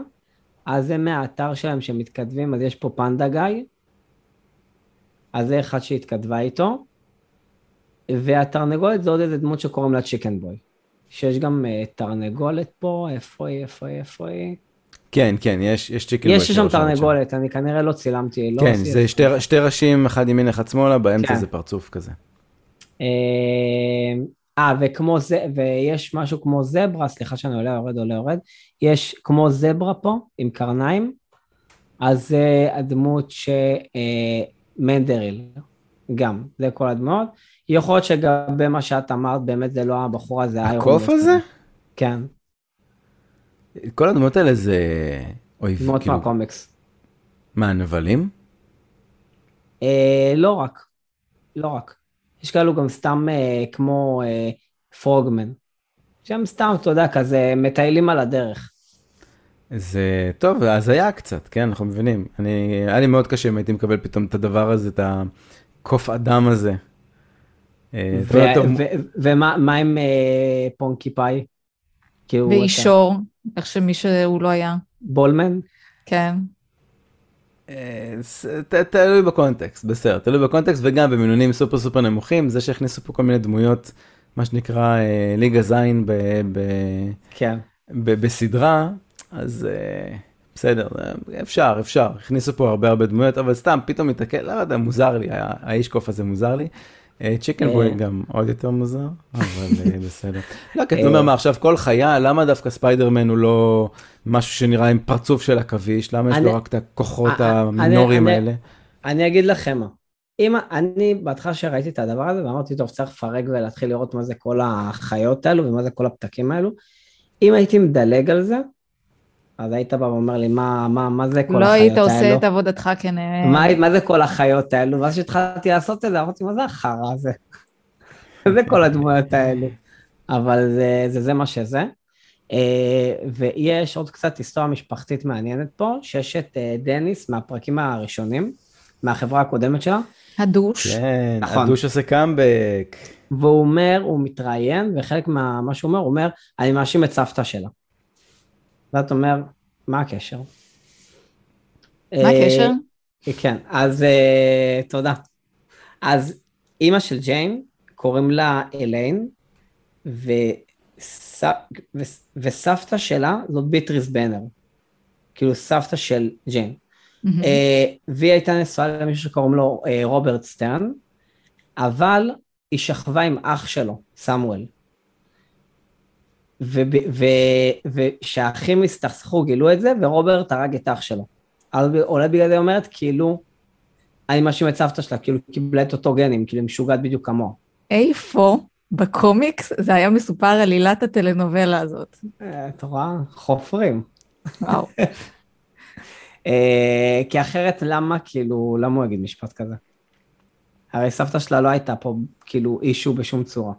אז זה מהאתר שלהם שמתכתבים, אז יש פה פנדה גיא, אז זה אחד שהתכתבה איתו, והתרנגולת זה עוד איזה דמות שקוראים לה צ'יקן בוי. שיש גם uh, תרנגולת פה, איפה היא, איפה היא, איפה היא? כן, כן, יש, יש צ'יקן יש שם תרנגולת, אני כנראה לא צילמתי, לא כן, זה שתי, שתי ראשים, אחד ימין, אחד שמאלה, באמצע כן. זה פרצוף כזה. אה, אה, וכמו זה, ויש משהו כמו זברה, סליחה שאני עולה, יורד, עולה, יורד, יש כמו זברה פה, עם קרניים, אז זה הדמות שמנדריל, אה, גם, זה כל הדמות. יכול להיות שגבי מה שאת אמרת, באמת זה לא הבחורה, זה היה... הקוף הזה? כן. כל הדמות האלה זה אויב, דמות כאילו... מהקומיקס. מה, נבלים? אה, לא רק, לא רק. יש כאלו גם סתם אה, כמו אה, פרוגמן. שהם סתם, אתה יודע, כזה מטיילים על הדרך. זה טוב, אז היה קצת, כן, אנחנו מבינים. אני, היה לי מאוד קשה אם הייתי מקבל פתאום את הדבר הזה, את הקוף אדם הזה. אה, ומה עם אה, פונקי פאי? ואישור, איך שמי שהוא לא היה. בולמן? כן. אה, תלוי בקונטקסט, בסדר, תלוי בקונטקסט וגם במינונים סופר סופר נמוכים, זה שהכניסו פה כל מיני דמויות, מה שנקרא ליגה זין כן. בסדרה, אז בסדר, אפשר, אפשר, הכניסו פה הרבה הרבה דמויות, אבל סתם, פתאום מתעכל, לא יודע, מוזר לי, האיש קוף הזה מוזר לי. צ'יקן בוי גם עוד יותר מוזר, אבל בסדר. לא, כי אתה אומר מה עכשיו כל חיה, למה דווקא ספיידרמן הוא לא משהו שנראה עם פרצוף של עכביש? למה יש לו רק את הכוחות המינוריים האלה? אני אגיד לכם מה. אם אני בהתחלה שראיתי את הדבר הזה ואמרתי טוב צריך לפרק ולהתחיל לראות מה זה כל החיות האלו ומה זה כל הפתקים האלו אם הייתי מדלג על זה אז היית בא ואומר לי, מה, מה, מה זה כל לא החיות האלו? לא היית עושה את עבודתך כנראה. מה, מה זה כל החיות האלו? ואז כשהתחלתי לעשות את זה, אמרתי, מה זה החרא הזה? זה כל הדמויות האלו. אבל זה, זה, זה מה שזה. אה, ויש עוד קצת היסטוריה משפחתית מעניינת פה, שיש את אה, דניס מהפרקים הראשונים, מהחברה הקודמת שלה. הדוש. כן, נכון. הדוש עושה קאמבק. והוא אומר, הוא מתראיין, וחלק ממה שהוא אומר, הוא אומר, אני מאשים את סבתא שלה. ואת אומר, מה הקשר? מה הקשר? אה, כן, אז uh, תודה. אז אימא של ג'יין, קוראים לה אליין, וס... וס... וסבתא שלה זאת ביאטריס באנר. כאילו סבתא של ג'יין. Mm-hmm. Uh, והיא הייתה נשואה למישהו שקוראים לו רוברט סטרן, אבל היא שכבה עם אח שלו, סמואל. וכשהאחים הסתכסכו גילו את זה, ורוברט הרג את אח שלו. אז אולי בגלל זה היא אומרת, כאילו, אני מאשים את סבתא שלה, כאילו קיבלה את אותו גנים, כאילו משוגעת בדיוק כמוה. איפה בקומיקס זה היה מסופר על עילת הטלנובלה הזאת? אה, את רואה? חופרים. וואו. אה, כי אחרת למה, כאילו, למה הוא יגיד משפט כזה? הרי סבתא שלה לא הייתה פה, כאילו, אישו בשום צורה.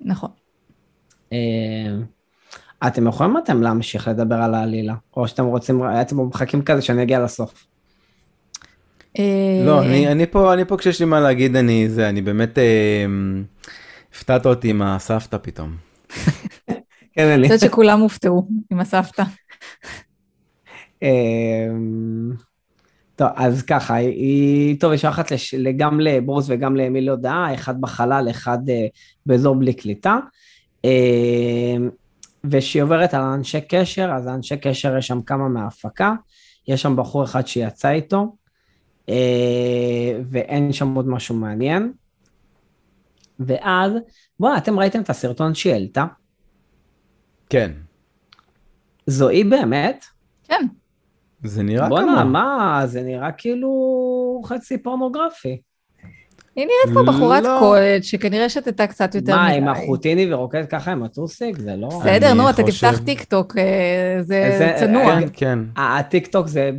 נכון. אה, אתם יכולים אתם להמשיך לדבר על העלילה, או שאתם רוצים, אתם מחכים כזה שאני אגיע לסוף. אה, לא, אני, אני פה, אני פה כשיש לי מה להגיד, אני זה, אני באמת, אה, הפתעת אותי עם הסבתא פתאום. כן, אני. חושבת שכולם הופתעו עם הסבתא. טוב, אז ככה, היא, טוב, יש אחת גם לברוס וגם לאמיל הודעה, אחד בחלל, אחד באזור בלי קליטה. אמ, וכשהיא עוברת על אנשי קשר, אז אנשי קשר יש שם כמה מההפקה, יש שם בחור אחד שיצא איתו, אה, ואין שם עוד משהו מעניין. ואז, בואו, אתם ראיתם את הסרטון שהיא העלתה? כן. זו היא באמת? כן. זה נראה כמה. בוא'נה, מה, זה נראה כאילו חצי פורנוגרפי. היא נראית כמו בחורת לא. קולג' שכנראה שתתה קצת יותר מדי. מה, עם החוטיני ורוקדת ככה עם הטוסיק? זה לא... בסדר, נו, אתה תפתח טיק טוק, אה, זה צנוע. כן, כן. הטיק טוק זה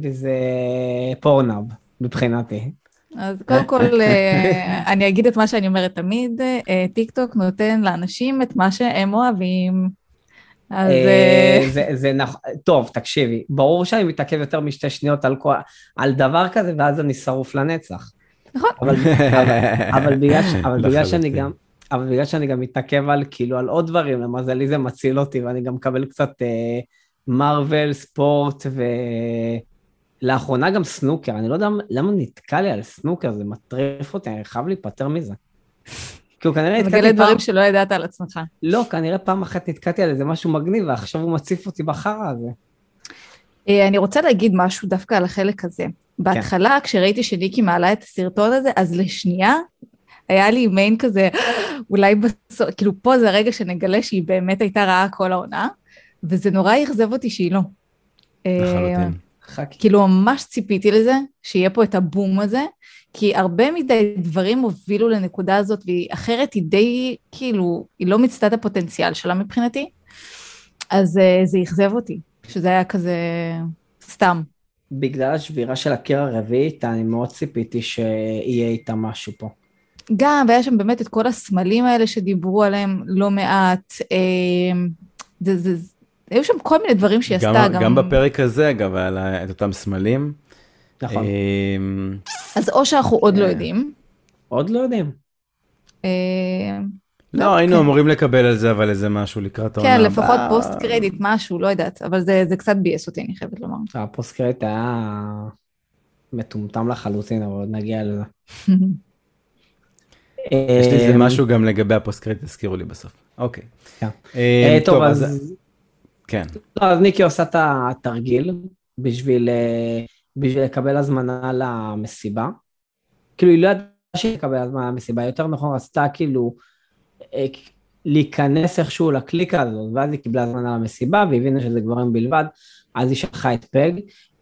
Pornhub, מבחינתי. אז קודם כל, אה, אני אגיד את מה שאני אומרת תמיד, אה, טיק טוק נותן לאנשים את מה שהם אוהבים. אז... זה נכון, טוב, תקשיבי, ברור שאני מתעכב יותר משתי שניות על דבר כזה, ואז אני שרוף לנצח. נכון. אבל, אבל, אבל, בגלל, אבל בגלל שאני גם, אבל בגלל שאני גם מתעכב על כאילו על עוד דברים, למזלי זה מציל אותי ואני גם מקבל קצת מרוויל, אה, ספורט ולאחרונה גם סנוקר, אני לא יודע למה נתקע לי על סנוקר, זה מטריף אותי, אני חייב להיפטר מזה. כאילו כנראה נתקעתי פעם... מגלה דברים שלא ידעת על עצמך. לא, כנראה פעם אחת נתקעתי על איזה משהו מגניב ועכשיו הוא מציף אותי בחרא הזה. אה, אני רוצה להגיד משהו דווקא על החלק הזה. בהתחלה, כן. כשראיתי שניקי מעלה את הסרטון הזה, אז לשנייה היה לי מיין כזה, אולי בסוף, כאילו פה זה הרגע שנגלה שהיא באמת הייתה רעה כל העונה, וזה נורא אכזב אותי שהיא לא. לחלוטין. כאילו ממש ציפיתי לזה, שיהיה פה את הבום הזה, כי הרבה מדי דברים הובילו לנקודה הזאת, והיא אחרת היא די, כאילו, היא לא מיצתה את הפוטנציאל שלה מבחינתי, אז uh, זה אכזב אותי, שזה היה כזה סתם. בגלל השבירה של הקיר הרביעית, אני מאוד ציפיתי שיהיה איתה משהו פה. גם, והיה שם באמת את כל הסמלים האלה שדיברו עליהם לא מעט. אה, זה, זה, היו שם כל מיני דברים שהיא עשתה. גם, גם בפרק הזה, אגב, היה לה את אותם סמלים. נכון. אמ, אז או שאנחנו עוד לא כן. יודעים. עוד לא יודעים. אה, לא, היינו אמורים לקבל על זה, אבל איזה משהו לקראת העונה כן. לפחות פוסט קרדיט, משהו, לא יודעת, אבל זה, זה קצת ביאס אותי, אני חייבת לומר. ה post credit היה מטומטם לחלוטין, אבל עוד נגיע לזה. יש לי איזה אמ, משהו גם לגבי ה post credit, תזכירו לי בסוף. אוקיי. כן. אמ, אה, טוב, אז... כן. לא, אז ניקי עושה את התרגיל בשביל, אה, בשביל לקבל הזמנה למסיבה. כאילו, היא לא ידעה שהיא תקבל הזמנה למסיבה, יותר נכון, רצתה כאילו אה, להיכנס איכשהו לקליקה הזאת, ואז היא קיבלה הזמנה למסיבה, והבינה שזה גברים בלבד, אז היא שלחה את פג.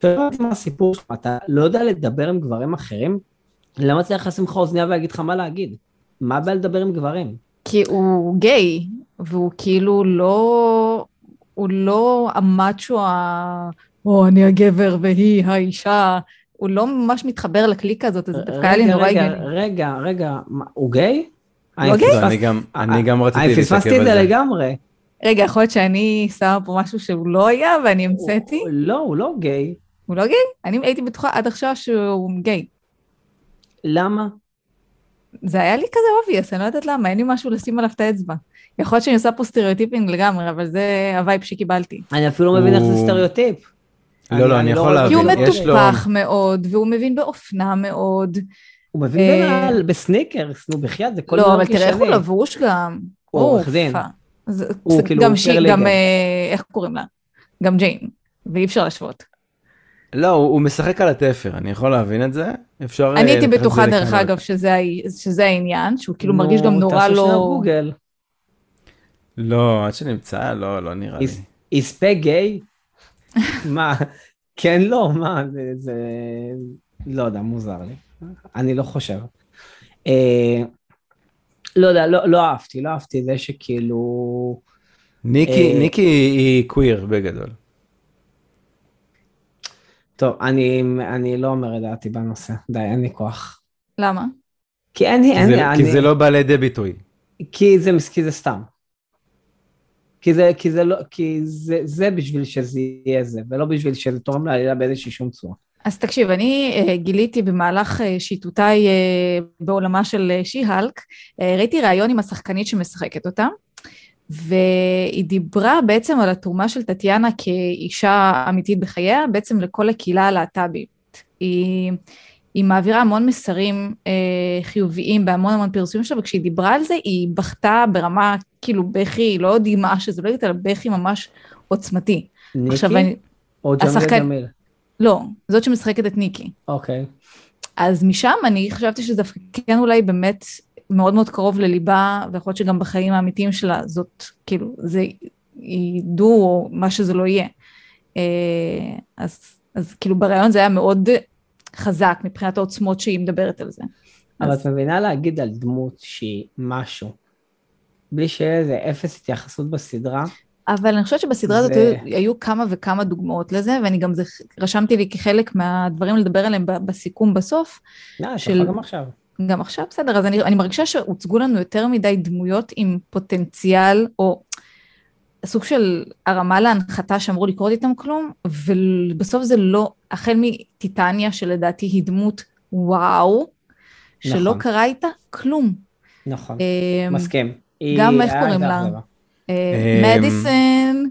לא הבנתי מה הסיפור שלך, אתה לא יודע לדבר עם גברים אחרים? למה צריך לשים לך אוזניה ולהגיד לך מה להגיד? מה הבעיה לדבר עם גברים? כי הוא גיי, והוא כאילו לא, הוא לא המאצ'ו ה... או, אני הגבר והיא האישה, הוא לא ממש מתחבר לקליקה הזאת, אז דווקא היה לי רגע, נורא רגע, הגיוני. רגע, רגע, מה, הוא גיי? לא אני גיי? פספסתי- אני גם- אני גם רציתי אני להתעכב פספסתי את על זה זה. לגמרי. רגע, יכול להיות שאני שמה פה משהו שהוא לא היה ואני המצאתי? הוא- לא, הוא לא גיי. הוא לא גיי? אני הייתי בטוחה עד עכשיו שהוא גיי. למה? זה היה לי כזה obvious, אני לא יודעת למה, אין לי משהו לשים עליו את האצבע. יכול להיות שאני עושה פה stereotyping לגמרי, אבל זה ה vibe שקיבלתי. אני אפילו לא מבין איך זה הוא- סטריאוטיפ. לא, לא, אני יכול כי הוא להבין, יש לו- מטופח מאוד, והוא מבין באופנה מאוד. הוא מבין אה, בנעל, בסניקרס, נו בחייאת, זה כל לא, דבר אבל תראה איך הוא. לבוש גם. הוא עורך דין. זה- הוא זה כאילו גם שהיא. גם, אה, איך קוראים לה? גם ג'יין, ואי אפשר להשוות. לא, הוא משחק על התפר, אני יכול להבין את זה. אפשר... אני אה, הייתי בטוחה דרך. אגב שזה העניין, שהוא כאילו מרגיש גם נורא תעשו שנייה לא... גוגל. לא, עד שנמצא, לא, לא נראה לי. איס- איספה גיי? מה? כן, לא, מה? זה- זה... לא יודע, מוזר לי. אני לא חושב. אה, לא יודע, לא לא אהבתי, לא אהבתי זה שכאילו... ניקי, אה, ניקי היא קוויר בגדול. טוב, אני, אני לא אומר את דעתי בנושא, די, אין לי כוח. למה? כי אין לי, כי אין לי, כי אני, זה לא בא לידי ביטוי. כי זה, כי זה סתם. כי זה, כי זה לא, כי זה, זה בשביל שזה יהיה זה, ולא בשביל שזה תורם לעלילה באיזושהי שום צורה. אז תקשיב, אני uh, גיליתי במהלך uh, שיטוטיי uh, בעולמה של שי-הלק, uh, ראיתי ראיון עם השחקנית שמשחקת אותה, והיא דיברה בעצם על התרומה של טטיאנה כאישה אמיתית בחייה, בעצם לכל הקהילה הלהט"בית. היא, היא מעבירה המון מסרים uh, חיוביים בהמון המון פרסומים שלה, וכשהיא דיברה על זה, היא בכתה ברמה, כאילו בכי, לא דמעה שזה לא יודעת, אלא בכי ממש עוצמתי. ניקי עכשיו אני, או ג'מאל השחקן- ג'מיל? לא, זאת שמשחקת את ניקי. אוקיי. אז משם אני חשבתי שזה דווקא כן אולי באמת מאוד מאוד קרוב לליבה, ויכול להיות שגם בחיים האמיתיים שלה זאת, כאילו, זה ידעו או מה שזה לא יהיה. אה, אז, אז כאילו ברעיון זה היה מאוד חזק מבחינת העוצמות שהיא מדברת על זה. אבל אז- את מבינה להגיד על דמות שהיא משהו, בלי שיהיה איזה אפס התייחסות בסדרה, אבל אני חושבת שבסדרה הזאת זה- היו, היו כמה וכמה דוגמאות לזה, ואני גם זה, רשמתי לי כחלק מהדברים לדבר עליהם בסיכום בסוף, לא, של- גם עכשיו. גם עכשיו בסדר, אז אני, אני מרגישה שהוצגו לנו יותר מדי דמויות עם פוטנציאל, או סוג של הרמה להנחתה שאמרו לקרות איתם כלום, ובסוף זה לא, החל מטיטניה, שלדעתי היא דמות וואו, שלא נכון. קרה איתה כלום. נכון, אמ, מסכים. גם איך קוראים איזה לה? אה, אמ, מדיסן,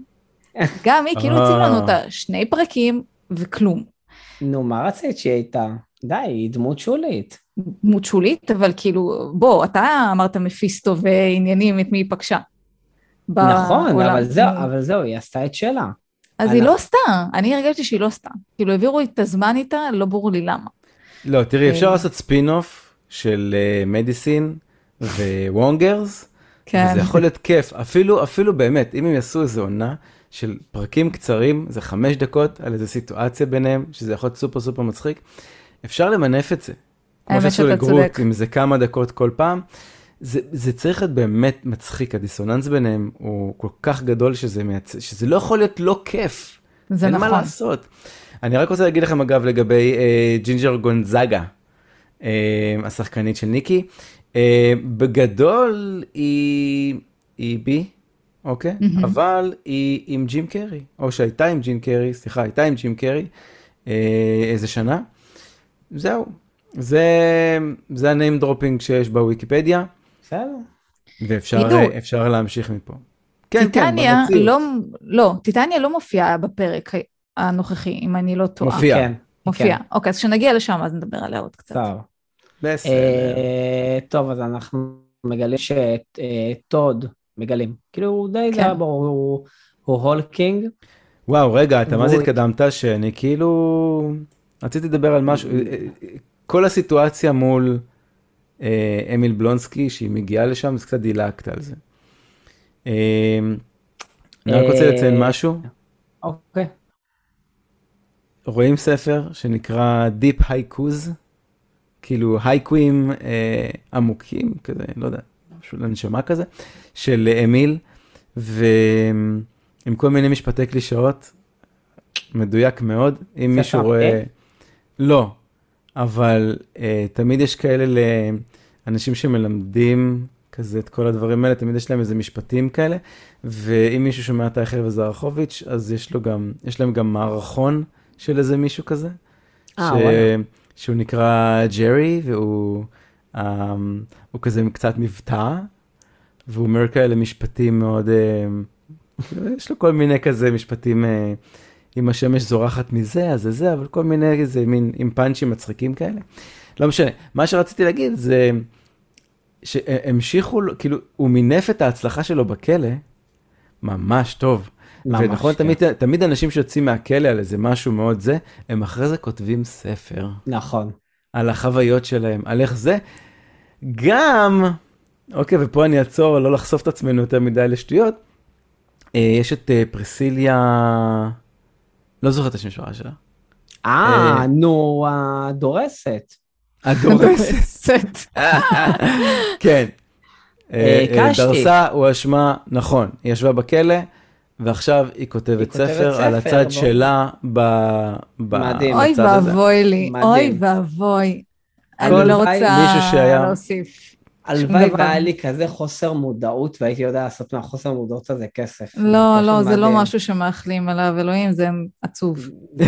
גם היא, כאילו הציעו לנו אה. אותה שני פרקים וכלום. נו, מה רצית שהיא הייתה? די, היא דמות שולית. דמות שולית, אבל כאילו, בוא, אתה אמרת מפיסטו ועניינים, את מי היא פגשה. נכון. אבל זהו, אבל זהו, היא עשתה את שלה. אז היא לא עשתה, אני הרגשתי שהיא לא עשתה. כאילו, העבירו את הזמן איתה, לא ברור לי למה. לא, תראי, אפשר אה. לעשות ספין-אוף של מדיסין, ו וונגרס, כן. וזה יכול להיות כיף, אפילו, אפילו באמת, אם הם יעשו איזו עונה של פרקים קצרים, זה חמש דקות על איזו סיטואציה ביניהם, שזה יכול להיות סופר סופר מצחיק, אפשר למנף את זה. כמו שעשו לגרוט, צודק. עם זה כמה דקות כל פעם. זה, זה צריך להיות באמת מצחיק, הדיסוננס ביניהם הוא כל כך גדול שזה, מייצ... שזה לא יכול להיות לא כיף. זה אין נכון. מה לעשות. אני רק רוצה להגיד לכם אגב לגבי אה, ג'ינג'ר גונזאגה, אה, השחקנית של ניקי, בגדול היא, היא בי, אוקיי? מהמם. אבל היא עם ג'ים קרי, או שהייתה עם ג'ים קרי, סליחה, הייתה עם ג'ים קרי אה, איזה שנה. זהו, זה, זה ה name dropping שיש בוויקיפדיה, בסדר. ואפשר. אה, אפשר להמשיך מפה. כן, כן, טיטניה במציאות. לא, לא, טיטניה לא מופיעה בפרק הנוכחי, אם אני לא טועה. מופיע. כן. מופיע. אוקיי, אז כשנגיע לשם אז נדבר עליה עוד קצת. טוב. בסדר. אה, טוב, אז אנחנו מגלים שטוד, מגלים, כאילו הוא די כן. זה היה ברור, הוא- הוא הולקינג, וואו, רגע, אתה מה זה התקדמת שאני כאילו... רציתי לדבר על משהו, אה, אה, כל הסיטואציה מול אה, אמיל בלונסקי, שהיא מגיעה לשם, אז קצת דילגת על זה. אה, אני רק רוצה אה, לציין משהו, אוקיי. רואים ספר שנקרא Deep Haikus, כאילו הייקויים אה, עמוקים, כזה, לא יודע, משהו לנשמה כזה, של אמיל, ועם כל מיני משפטי קלישאות, מדויק מאוד, אם מישהו רואה... אה? לא, אבל אה, תמיד יש כאלה לאנשים שמלמדים כזה את כל הדברים האלה, תמיד יש להם איזה משפטים כאלה, ואם מישהו שומע את אייכלר וזרחוביץ', אז יש לו גם, יש להם גם מערכון של איזה מישהו כזה, אה, ש... וואלה. שהוא נקרא ג'רי, והוא um, הוא כזה קצת מבטא, והוא אומר כאלה משפטים מאוד, כאילו, יש לו כל מיני כזה משפטים, uh, אם השמש זורחת מזה, אז זה זה, אבל כל מיני איזה מין, עם פאנצ'ים מצחיקים כאלה. לא משנה, מה שרציתי להגיד זה שהמשיכו, לו- כאילו, הוא מינף את ההצלחה שלו בכלא, ממש טוב. ממש, ונכון, כן. תמיד, תמיד אנשים שיוצאים מהכלא על איזה משהו מאוד זה, הם אחרי זה כותבים ספר נכון. על החוויות שלהם, על איך זה. גם, אוקיי, ופה אני אעצור, לא לחשוף את עצמנו יותר מדי לשטויות, אה, יש את אה, פרסיליה, לא זוכר את השם שלה. אה, אה, נו, הדורסת. הדורסת. כן. אה, אה, אה, קשתי. דרסה, הואשמה, נכון, היא ישבה בכלא, ועכשיו היא כותבת היא כותבת ספר על ספר, הצד בוא. שלה ב- ב- מדהים. אוי. ואבוי לי, מדהים. אוי ואבוי. אני כל לא רוצה שהיה- להוסיף. הלוואי. והיה לי כזה חוסר מודעות והייתי יודע לעשות מהחוסר מודעות הזה כסף. לא, לא, זה לא מדהים. משהו שמאחלים עליו, אלוהים, זה עצוב.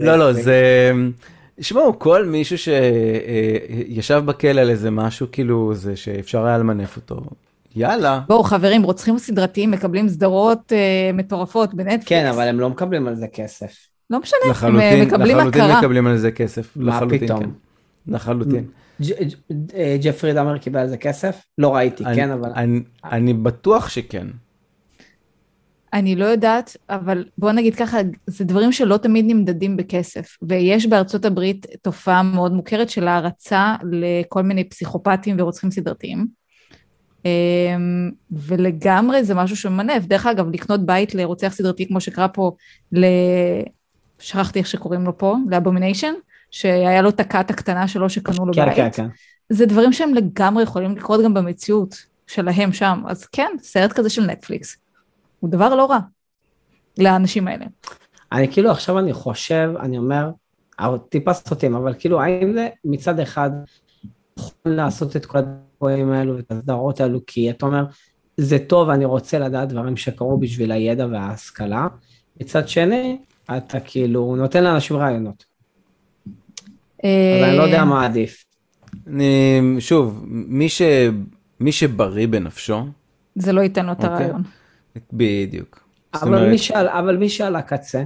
לא, לא, זה... שמעו, כל מישהו שישב בכלא על איזה משהו, כאילו, זה שאפשר היה למנף אותו, יאללה. בואו, חברים, רוצחים סדרתיים מקבלים סדרות אה, מטורפות בנטפליקס. כן, אבל הם לא מקבלים על זה כסף. לא משנה, הם אה, לחלוטין, מקבלים לחלוטין הכרה. מקבלים על זה כסף. מה לחלוטין, פתאום? כן. לחלוטין. ג'- ג'- אה, ג'פרי דאמר קיבל על זה כסף? לא ראיתי, אני- כן, אבל... אני- אני בטוח שכן. אני לא יודעת, אבל בוא נגיד ככה, זה דברים שלא תמיד נמדדים בכסף. ויש בארצות הברית תופעה מאוד מוכרת של הערצה לכל מיני פסיכופטים ורוצחים סדרתיים. אמ, ולגמרי זה משהו שממנף. דרך אגב, לקנות בית לרוצח סדרתי, כמו שקרה פה, ל... שכחתי איך שקוראים לו פה, לאבומיניישן, שהיה לו את הכת הקטנה שלו שקנו לו כן, בית. כן, כן. זה דברים שהם לגמרי יכולים לקרות גם במציאות שלהם שם. אז כן, סרט כזה של נטפליקס. הוא דבר לא רע לאנשים האלה. אני כאילו עכשיו אני חושב, אני אומר, אבל טיפה סוטים, אבל כאילו האם זה מצד אחד יכול לעשות את כל הדברים האלו ואת הסדרות האלו, כי אתה אומר, זה טוב, אני רוצה לדעת דברים שקרו בשביל הידע וההשכלה, מצד שני, אתה כאילו נותן לאנשים רעיונות, אז אני לא יודע מה עדיף. אני, שוב, מי ש... מי שבריא בנפשו, זה לא ייתן לו את אוקיי. הרעיון. בדיוק. אבל אומרת, מי שעל- אבל מי שעל הקצה,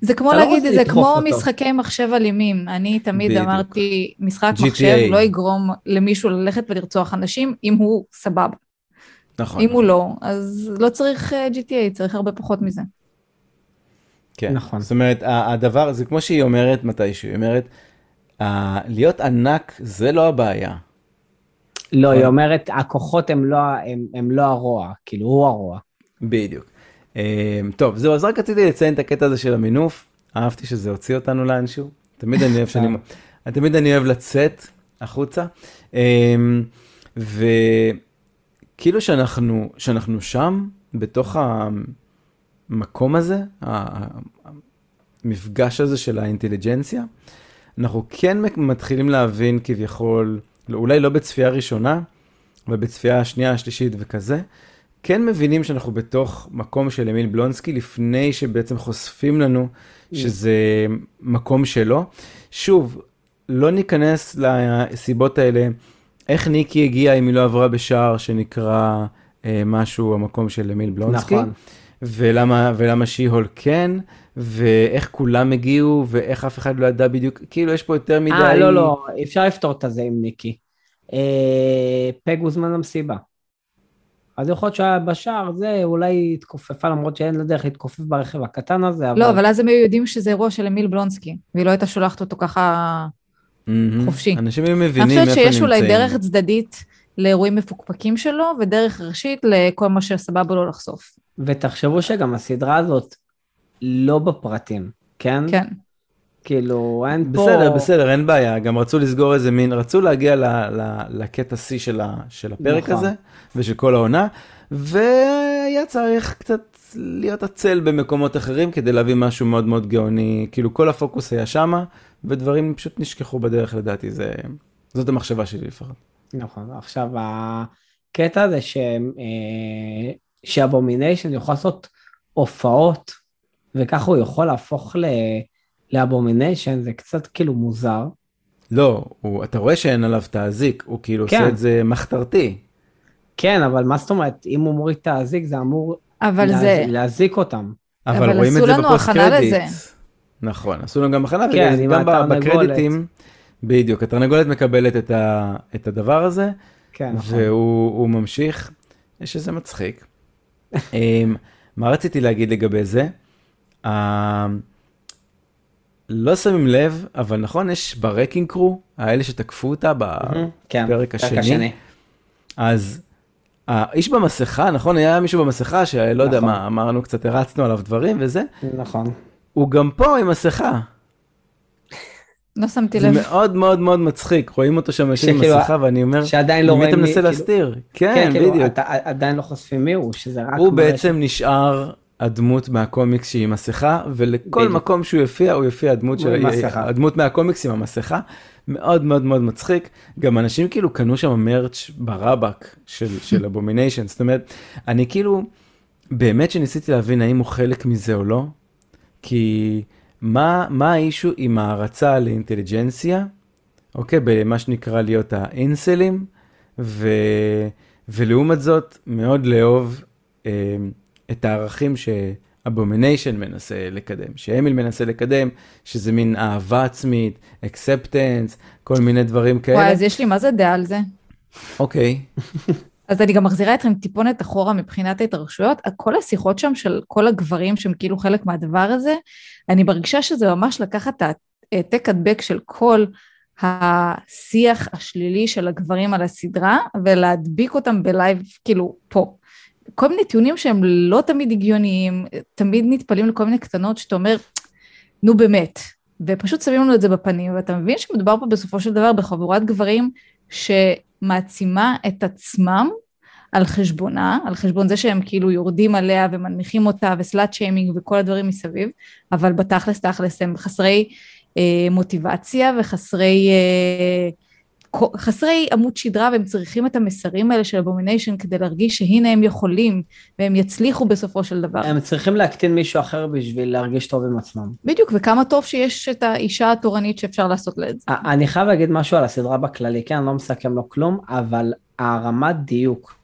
זה כמו לא להגיד, זה כמו אותו. משחקי מחשב אלימים. אני תמיד בדיוק. אמרתי, משחק GTA. מחשב לא יגרום למישהו ללכת ולרצוח אנשים אם הוא סבבה. נכון. אם הוא לא, אז לא צריך אה, GTA, צריך הרבה פחות מזה. כן. נכון. זאת אומרת, הדבר, זה כמו שהיא אומרת מתישהו, היא אומרת, להיות ענק זה לא הבעיה. לא, נכון. היא אומרת, הכוחות הם לא, הם, הם לא הרוע, כאילו, הוא הרוע. בדיוק. אה, טוב, זהו, אז רק רציתי לציין את הקטע הזה של המינוף. אהבתי שזה הוציא אותנו לאנשהו. תמיד אני אוהב שאני... תמיד אני אוהב לצאת החוצה. אה, וכאילו שאנחנו, שאנחנו שם, בתוך המקום הזה, המפגש הזה של האינטליגנציה, אנחנו כן מתחילים להבין כביכול, לא- אולי לא בצפייה ראשונה, אבל בצפייה השנייה, השלישית וכזה, כן מבינים שאנחנו בתוך מקום של אמיל בלונסקי, לפני שבעצם חושפים לנו שזה מקום שלו. שוב, לא ניכנס לסיבות האלה, איך ניקי הגיעה אם היא לא עברה בשער שנקרא אה, משהו, המקום של אמיל בלונסקי. נכון. ולמה, ולמה שי-הול כן, ואיך כולם הגיעו, ואיך אף אחד לא ידע בדיוק, כאילו יש פה יותר מדי... אה, לא, לא, אפשר לפתור את הזה עם ניקי. אה, פג הוזמן למסיבה. אז יכול להיות שהיה בשער, זה אולי התכופפה, למרות שאין לה דרך להתכופף ברכב הקטן הזה, אבל... לא, אבל אז הם היו יודעים שזה אירוע של אמיל בלונסקי, והיא לא הייתה שולחת אותו ככה. חופשי. אנשים היו אני מבינים חושבת איפה נמצאים. שיש אולי דרך צדדית לאירועים מפוקפקים שלו, ודרך ראשית לכל מה שסבבה לו לחשוף. ותחשבו שגם הסדרה הזאת לא בפרטים, כן? כן. כאילו, אין פה... בסדר, בסדר, אין בעיה. גם רצו לסגור איזה מין, רצו להגיע ל, ל, לקטע שיא של, ה, של הפרק נכון. הזה, ושל כל העונה, והיה צריך קצת להיות עצל במקומות אחרים כדי להביא משהו מאוד מאוד גאוני. כאילו, כל הפוקוס היה שמה, ודברים פשוט נשכחו בדרך לדעתי, זה... זאת המחשבה שלי לפחות. נכון, עכשיו הקטע הזה ש... אה, שאבומיניישן יכול לעשות הופעות, וככה הוא יכול להפוך ל... לאבומיניישן, זה קצת כאילו מוזר. לא, הוא, אתה רואה שאין עליו את האזיק, הוא כאילו כן. עושה את זה מחתרתי. כן, אבל מה זאת אומרת, אם הוא מוריד את האזיק, זה אמור אבל לה... זה, להזיק אותם. אבל, אבל רואים את זה ב post credit. לזה. נכון, עשו לנו גם הכנה, כן, וגם התרנגולת. בקרדיטים, בדיוק, התרנגולת מקבלת את, ה, את הדבר הזה, כן, נכון. והוא הוא ממשיך, יש איזה מצחיק. אמ, מה רציתי להגיד לגבי זה? לא שמים לב, אבל נכון, יש רקינג קרו, האלה שתקפו אותה כן, בפרק השני. אז האיש במסכה, נכון, היה מישהו במסכה שלא יודע נכון. מה, אמרנו קצת, הרצנו עליו דברים וזה, נכון. הוא גם פה עם מסכה. לא שמתי זה לב. מאוד מאוד מאוד מצחיק, רואים אותו שם יושב עם מסכה ואני אומר, שעדיין לא רואים אתה מי, מנסה כאילו- להסתיר? כן, כן, כאילו, בדיוק. אתה עדיין לא חושפים מי הוא, שזה רק... הוא בעצם נשאר הדמות מהקומיקס שהיא מסכה, ולכל בדיוק. מקום שהוא יופיע, הוא יופיע הדמות של מסכה. הדמות מהקומיקס עם המסכה. מאוד מאוד מאוד מצחיק. גם אנשים כאילו קנו שם merch ברבק של, של אבומיניישן. זאת אומרת, אני כאילו, באמת שניסיתי להבין האם הוא חלק מזה או לא, כי מה, מה ה issue עם הערצה לאינטליגנציה, אוקיי, במה שנקרא להיות האינסלים, ו, ולעומת זאת, מאוד לאהוב אה, את הערכים שאבומיניישן מנסה לקדם, שאמיל מנסה לקדם, שזה מין אהבה עצמית, acceptance, כל מיני דברים כאלה. וואי, אז יש לי מה זה דעה על זה. אוקיי, אז אני גם מחזירה אתכם טיפונת אחורה מבחינת ההתרחשויות. כל השיחות שם של כל הגברים שהם כאילו חלק מהדבר הזה, אני מרגישה שזה ממש לקחת את העתק הדבק של כל השיח השלילי של הגברים על הסדרה, ולהדביק אותם בלייב, כאילו, פה. כל מיני טיעונים שהם לא תמיד הגיוניים, תמיד נטפלים לכל מיני קטנות שאתה אומר, נו באמת, ופשוט שמים לנו את זה בפנים, ואתה מבין שמדובר פה בסופו של דבר בחבורת גברים שמעצימה את עצמם על חשבונה, על חשבון זה שהם כאילו יורדים עליה ומנמיכים אותה ו slut shaming וכל הדברים מסביב, אבל בתכלס תכלס הם חסרי אה, מוטיבציה וחסרי אה, חסרי עמוד שדרה והם צריכים את המסרים האלה של אבומיניישן כדי להרגיש שהנה הם יכולים והם יצליחו בסופו של דבר. הם צריכים להקטין מישהו אחר בשביל להרגיש טוב עם עצמם. בדיוק, וכמה טוב שיש את האישה התורנית שאפשר לעשות לה את זה. אני חייב להגיד משהו על הסדרה בכללי, כן, אני לא מסכם לו כלום, אבל הרמת דיוק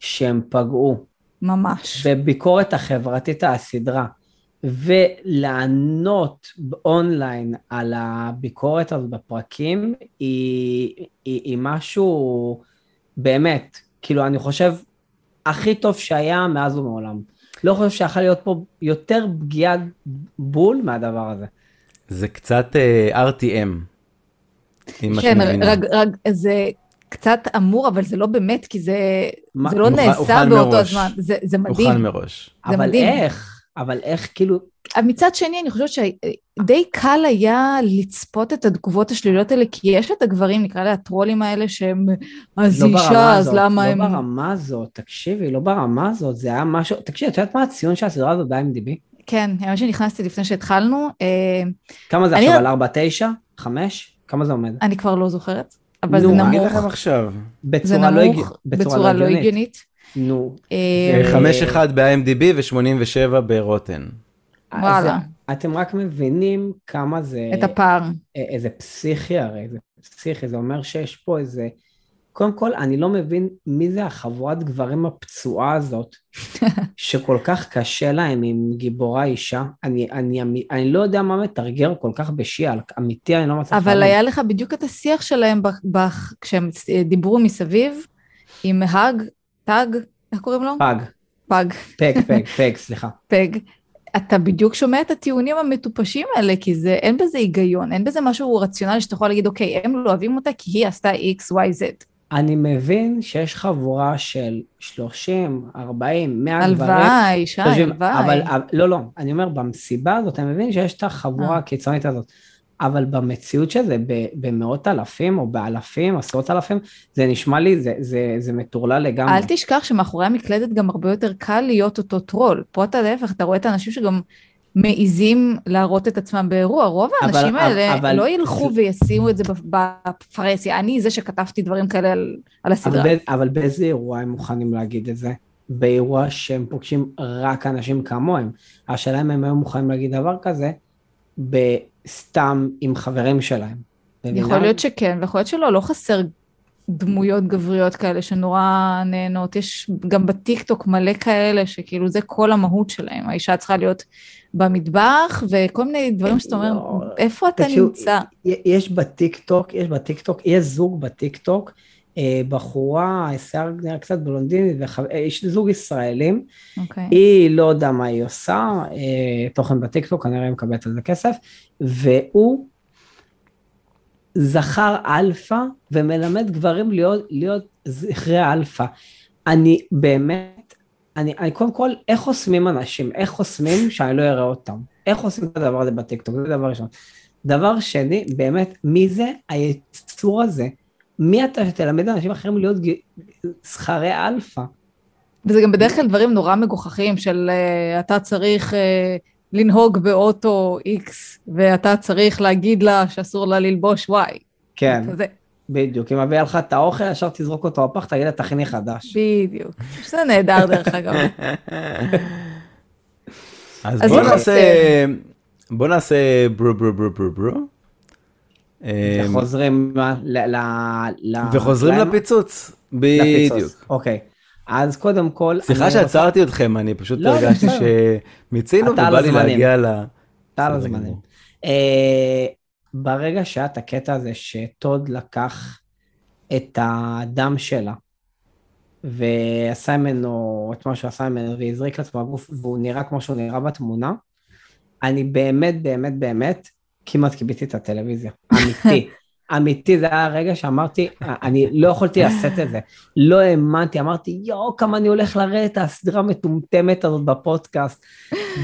שהם פגעו, ממש. וביקורת החברתית הסדרה, ולענות אונליין על הביקורת הזאת בפרקים, היא, היא, היא משהו באמת, כאילו אני חושב, הכי טוב שהיה מאז ומעולם. לא חושב שיכול להיות פה יותר פגיעה בול מהדבר הזה. זה קצת uh, RTM. אם את כן. רק, רק זה קצת אמור, אבל זה לא באמת, כי זה, מה- זה לא הוכן- נעשה הוכן באותו מראש. הזמן. זה, זה הוכן מדהים. מראש. זה אבל מדהים. איך? אבל איך כאילו, מצד שני, אני חושבת שדי קל היה לצפות את התגובות השליליות האלה, כי יש את הגברים, נקרא לה הטרולים האלה, שהם, אז לא אישה, אז הזאת, למה לא הם... ברמה הזאת, תקשיבי, לא ברמה הזאת, זה היה משהו, תקשיבי, את יודעת מה הציון של הסדרה הזאת ב-IMDb? כן, האמת שנכנסתי לפני שהתחלנו, אה, כמה זה אני- עכשיו על 4, 9? 5? כמה זה עומד? אני כבר לא זוכרת, אבל נו, זה אני אני אגיד נמוך, לכם עכשיו. זה בצורה לא הגיונית. נו. אה, אה, 5-1 ב-IMDb ו-87 ברוטן. וואלה. אתם רק מבינים כמה זה... את הפער. אה, איזה פסיכי הרי, זה פסיכי, זה אומר שיש פה איזה... קודם כל, אני לא מבין מי זה החבורת גברים הפצועה הזאת, שכל כך קשה להם עם גיבורה אישה. אני, אני, אני, אני לא יודע מה מתרגר כל כך בשי-האלק, אמיתי, אני לא מצליח אבל היה לך בדיוק את השיח שלהם ב- ב- כשהם דיברו מסביב, עם האג, טאג, איך קוראים לו? פג, פג, פג, פג, פג, סליחה. פג. אתה בדיוק שומע את הטיעונים המטופשים האלה, כי זה, אין בזה היגיון, אין בזה משהו רציונלי שאתה יכול להגיד, אוקיי, הם לא אוהבים אותה כי היא עשתה x, y, z. אני מבין שיש חבורה של 30, 40, 100 גברים. הלוואי, שי, הלוואי. אבל, אבל, לא, לא, אני אומר, במסיבה הזאת, אני מבין שיש את החבורה אה. הקיצונית הזאת, אבל במציאות שזה במאות אלפים או באלפים, עשרות אלפים, זה נשמע לי, זה, זה, זה מטורלל לגמרי. אל תשכח שמאחורי המקלדת גם הרבה יותר קל להיות אותו טרול. פה אתה להפך, אתה רואה את האנשים שגם מעיזים להראות את עצמם באירוע. רוב אבל- האנשים האלה אבל- לא ילכו וישימו את זה בפרהסיה. אני זה שכתבתי דברים כאלה על, על אבל, הסדרה. באיזה- אבל באיזה אירוע הם מוכנים להגיד את זה? באירוע שהם פוגשים רק אנשים כמוהם. השאלה אם הם היו מוכנים להגיד דבר כזה, בסתם עם חברים שלהם. יכול? להיות שכן, ויכול להיות שלא, לא חסר דמויות גבריות כאלה שנורא נהנות. יש גם בטיקטוק מלא כאלה שכאילו זה כל המהות שלהם. האישה צריכה להיות במטבח וכל מיני דברים שאתה אומר, לא, איפה אתה נמצא? יש בטיקטוק, יש בטיקטוק, יש זוג בטיקטוק, בחורה, שיער נראה קצת בלונדינית, אה, יש זוג ישראלים, אוקיי. היא לא יודע מה היא עושה, אה, תוכן בטיקטוק, כנראה היא מקבלת על זה כסף, והוא זכר אלפא ומלמד גברים להיות, להיות זכרי אלפא. אני באמת, אני, אני קודם כל, איך חוסמים אנשים? איך חוסמים שאני לא אראה אותם? איך עושים את הדבר הזה בטיקטוק? זה דבר ראשון. דבר שני, באמת, מי זה היצור הזה? מי אתה שתלמד אנשים אחרים להיות ג- זכרי אלפא? וזה גם בדרך כלל דברים נורא מגוחכים של אה, אתה צריך אה, לנהוג באוטו X, ואתה צריך להגיד לה שאסור לה ללבוש Y. כן, כזה, בדיוק. אם מביאה לך את האוכל, ישר תזרוק אותו בפח, תגיד לה, תכיני חדש. בדיוק. שזה נהדר דרך אגב. אז אז בוא נעשה, בוא נעשה ברו ברו ברו ברו ברו. אה, וחוזרים ל... ל... ל... וחוזרים? לפיצוץ. בדיוק. אוקיי. אז קודם כל... סליחה שעצרתי אתכם, אני פשוט לא, הרגשתי בסדר. שמיצינו ובא לי. להגיע ל... אתה על הזמנים. אה, ברגע שהיה את הקטע הזה שטוד לקח את הדם שלה ועשה ממנו את מה שהוא עשה ממנו והזריק לעצמו בגוף והוא נראה כמו שהוא נראה בתמונה, אני באמת באמת באמת כמעט קיביתי את הטלוויזיה, אמיתי. אמיתי, זה היה הרגע שאמרתי, אני לא יכולתי לשאת את זה. לא האמנתי, אמרתי, יואו, כמה אני הולך לרדת את הסדרה המטומטמת הזאת בפודקאסט.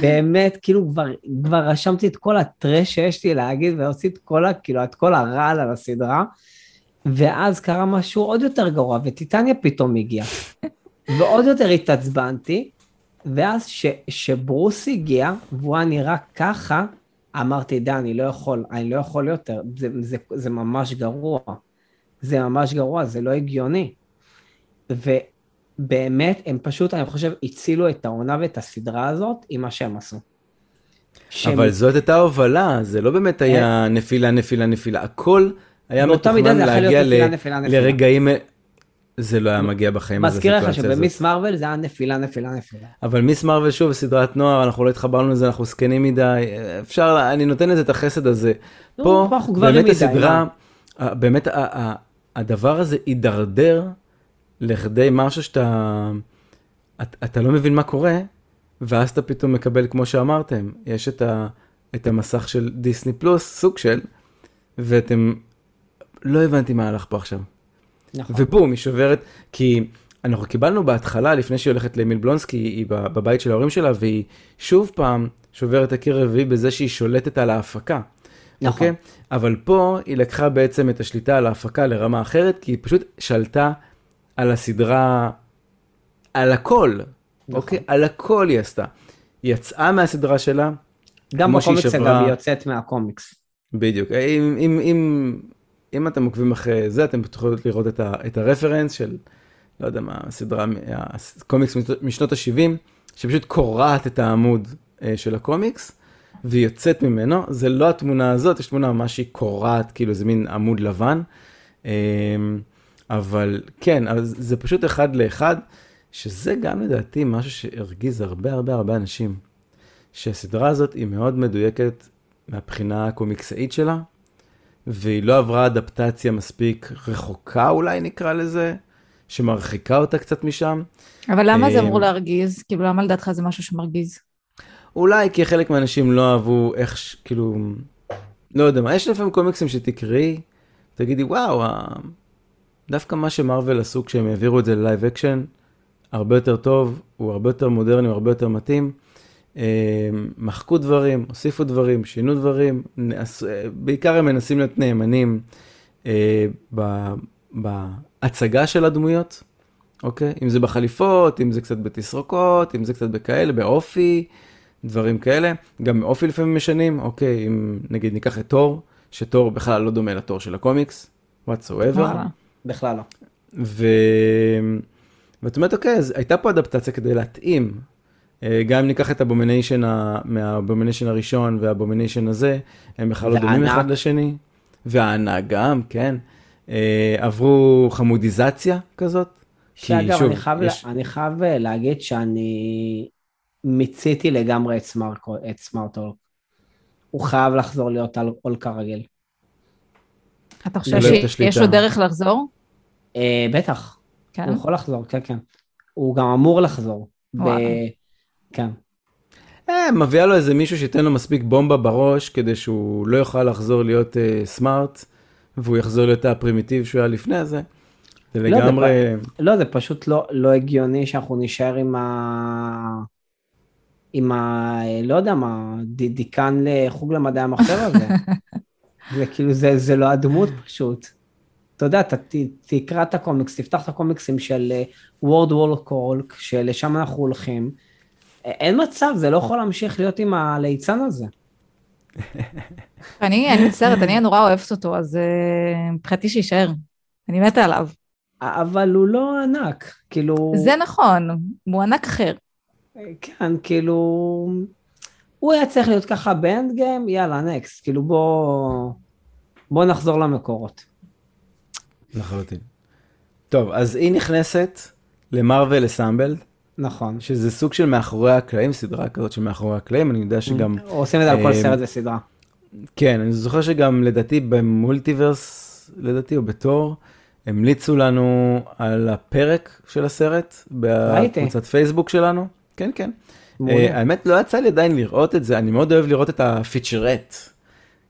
באמת, כאילו, כבר, כבר רשמתי את כל הטרש שיש לי להגיד, והוציא את כל, ה, כאילו, את כל הרעל על הסדרה. ואז קרה משהו עוד יותר גרוע, וטיטניה פתאום הגיע. ועוד יותר התעצבנתי, ואז ש, שברוס הגיע, והוא היה נראה ככה, אמרתי, די, אני לא יכול, אני לא יכול יותר, זה, זה, זה ממש גרוע. זה ממש גרוע, זה לא הגיוני. ובאמת, הם פשוט, אני חושב, הצילו את העונה ואת הסדרה הזאת עם מה שהם עשו. שהם- אבל זאת הייתה הובלה, זה לא באמת היה נפילה, נפילה, נפילה, הכל היה מתוכנן להגיע להיות נפילה, ל- נפילה, נפילה. לרגעים, זה לא היה מגיע בחיים מזכיר לך. שבמיס מרוויל זה היה נפילה, נפילה, נפילה. אבל מיס מרוויל שוב סדרת נוער אנחנו לא התחברנו לזה אנחנו זקנים מדי אפשר אני נותן לזה את החסד הזה. פה באמת מדי, הסדרה ה- באמת הדבר הזה הידרדר לכדי משהו שאתה את- אתה לא מבין מה קורה ואז אתה פתאום מקבל כמו שאמרתם יש את, ה, את המסך של דיסני פלוס סוג של ואתם לא הבנתי מה הלך פה עכשיו. נכון. ובום, היא שוברת, כי אנחנו קיבלנו בהתחלה, לפני שהיא הולכת לאמיל בלונסקי, היא בבית של ההורים שלה, והיא שוב פעם שוברת הקיר הרביעי בזה שהיא שולטת על ההפקה. נכון. אוקיי? אבל פה היא לקחה בעצם את השליטה על ההפקה לרמה אחרת, כי היא פשוט שלטה על הסדרה, על הכל, נכון. אוקיי? על הכל היא עשתה. היא יצאה מהסדרה שלה, גם בקומיקס שברה- אגב היא יוצאת מהקומיקס. בדיוק. אם, אם, אם, אם אתם עוקבים אחרי זה, אתם תוכלו לראות את, ה, את הרפרנס של, לא יודע מה, הסדרה, הקומיקס משנות ה-70, שפשוט קורעת את העמוד אה, של הקומיקס, והיא יוצאת ממנו. זה לא התמונה הזאת, יש תמונה ממש שהיא קורעת, כאילו זה מין עמוד לבן. אה, אבל כן, אבל זה פשוט אחד לאחד, שזה גם לדעתי משהו שהרגיז הרבה הרבה הרבה אנשים. שהסדרה הזאת היא מאוד מדויקת מהבחינה הקומיקסאית שלה, והיא לא עברה אדפטציה מספיק רחוקה אולי נקרא לזה, שמרחיקה אותה קצת משם. אבל למה זה אה, אמור להרגיז? כאילו, למה לדעתך זה משהו שמרגיז? אולי כי חלק מהאנשים לא אהבו איך, כאילו, לא יודע מה, יש לפעמים קומיקסים שתקראי, תגידי וואו, דווקא מה שמארוול עשו כשהם העבירו את זה ל live action, הרבה יותר טוב, הוא הרבה יותר מודרני, הוא הרבה יותר מתאים. אה, מחקו דברים, הוסיפו דברים, שינו דברים, נעש- אה, בעיקר הם מנסים להיות נאמנים אה, ב- בהצגה של הדמויות, אוקיי? אם זה בחליפות, אם זה קצת בתסרוקות, אם זה קצת בכאלה, באופי, דברים כאלה. גם אופי לפעמים משנים, אוקיי, אם נגיד ניקח את תור, שתור בכלל לא דומה לתור של הקומיקס, whatsoever. וואלה. בכלל לא. ו... ואת אומרת, אוקיי, אז הייתה פה אדפטציה כדי להתאים. אה, גם אם ניקח את האבומיניישן, ה... מהאבומיניישן הראשון והאבומיניישן הזה, הם בכלל לא דומים. אחד לשני. וההאלק גם, כן. אה, עברו חמודיזציה כזאת. שאגב, שוב, אני חייב, יש- לה- אני חייב אה, להגיד שאני מיציתי לגמרי את smart- את Smart Hulk. הוא חייב לחזור להיות האלק רגיל. אתה לא חושב את שיש. לו דרך לחזור? אה, בטח, כן. הוא יכול לחזור, כן, כן. הוא גם אמור לחזור. כן. אה, מביאה לו איזה מישהו שייתן לו מספיק בומבה בראש, כדי שהוא לא יוכל לחזור להיות אה, smart, והוא יחזור להיות הפרימיטיב שהוא היה לפני זה. זה לא, זה לגמרי... לא, זה פשוט לא, לא הגיוני שאנחנו נישאר עם ה... עם ה... לא יודע מה, ד- דיקן לחוג למדעי המחשב הזה. זה כאילו, זה, זה לא הדמות פשוט. אתה יודע, אתה ת, תקרא את הקומיקס, תפתח את הקומיקסים של וורד וול קולק, שלשם אנחנו הולכים. אין מצב, זה לא יכול להמשיך להיות עם הליצן הזה. אני אני מצטערת, אני נורא אוהבת אותו, אז אה, מבחינתי שיישאר. אני מתה עליו. אבל הוא לא ענק, כאילו... זה נכון, הוא ענק אחר. כן, כאילו... הוא היה צריך להיות ככה באנד גיים, יאללה, נקסט. כאילו בוא... בוא נחזור למקורות. לחלוטין. טוב, אז היא נכנסת למרוויל אסמבלד, נכון. שזה סוג של מאחורי הקלעים, סדרה כזאת של מאחורי הקלעים, אני יודע שגם, עושים את זה על כל אה, סרט וסדרה. כן, אני זוכר שגם לדעתי במולטיברס, לדעתי או בתור, המליצו לנו על הפרק של הסרט. בקבוצת פייסבוק שלנו. כן, כן. אה, האמת, לא יצא לי עדיין לראות את זה, אני מאוד אוהב לראות את הפיצ'רט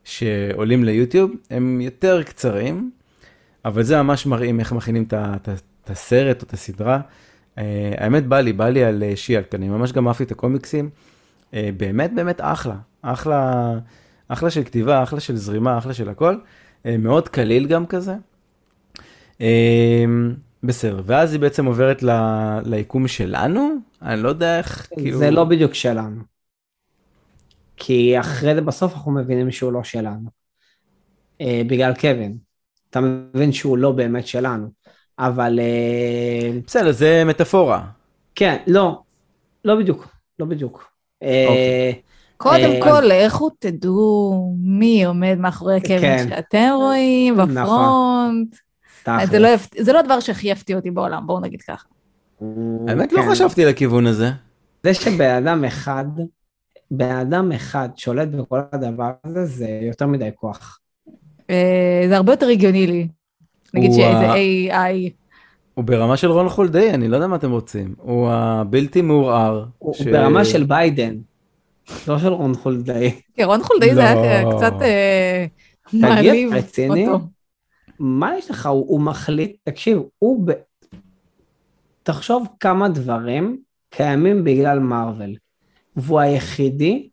שעולים ליוטיוב, הם יותר קצרים, אבל זה ממש מראים איך מכינים את הסרט או את הסדרה. אה, האמת, בא לי, בא לי על אה, שיאלק, אני ממש גם אהבתי את הקומיקסים. אה, באמת, באמת אחלה, אחלה, אחלה של כתיבה, אחלה של זרימה, אחלה של הכל. מאוד קליל גם כזה. בסדר, ואז היא בעצם עוברת ל- ליקום שלנו, אני לא יודע איך, כאילו... זה לא בדיוק שלנו. כי אחרי זה בסוף אנחנו מבינים שהוא לא שלנו. בגלל קווין. אתה מבין שהוא לא באמת שלנו. אבל אה, בסדר, זה מטאפורה. כן, לא. לא בדיוק. לא בדיוק. אה, אוקיי. קודם אה, כל, לכו תדעו מי עומד מאחורי הקווין כן. שאתם רואים נכון. בפרונט. זה לא זה לא הדבר שהכי יפתיע אותי בעולם, בואו נגיד ככה. האמת, לא כן. חשבתי לכיוון הזה. זה שבן אדם אחד, בן אדם אחד שולט בכל הדבר הזה, זה יותר מדי כוח. זה הרבה יותר הגיוני לי. נגיד שאיזה ה- AI. הוא ברמה של רון חולדאי, אני לא יודע מה אתם רוצים. הוא הבלתי מעורער. הוא ש- הוא ברמה של ביידן, לא של רון חולדאי. כן, רון חולדאי זה היה לא. קצת אה, תגיד, מעליב רציני? אותו. מה יש לך? הוא, הוא מחליט, תקשיב, הוא... ב... תחשוב כמה דברים קיימים בגלל מארוול. והוא היחידי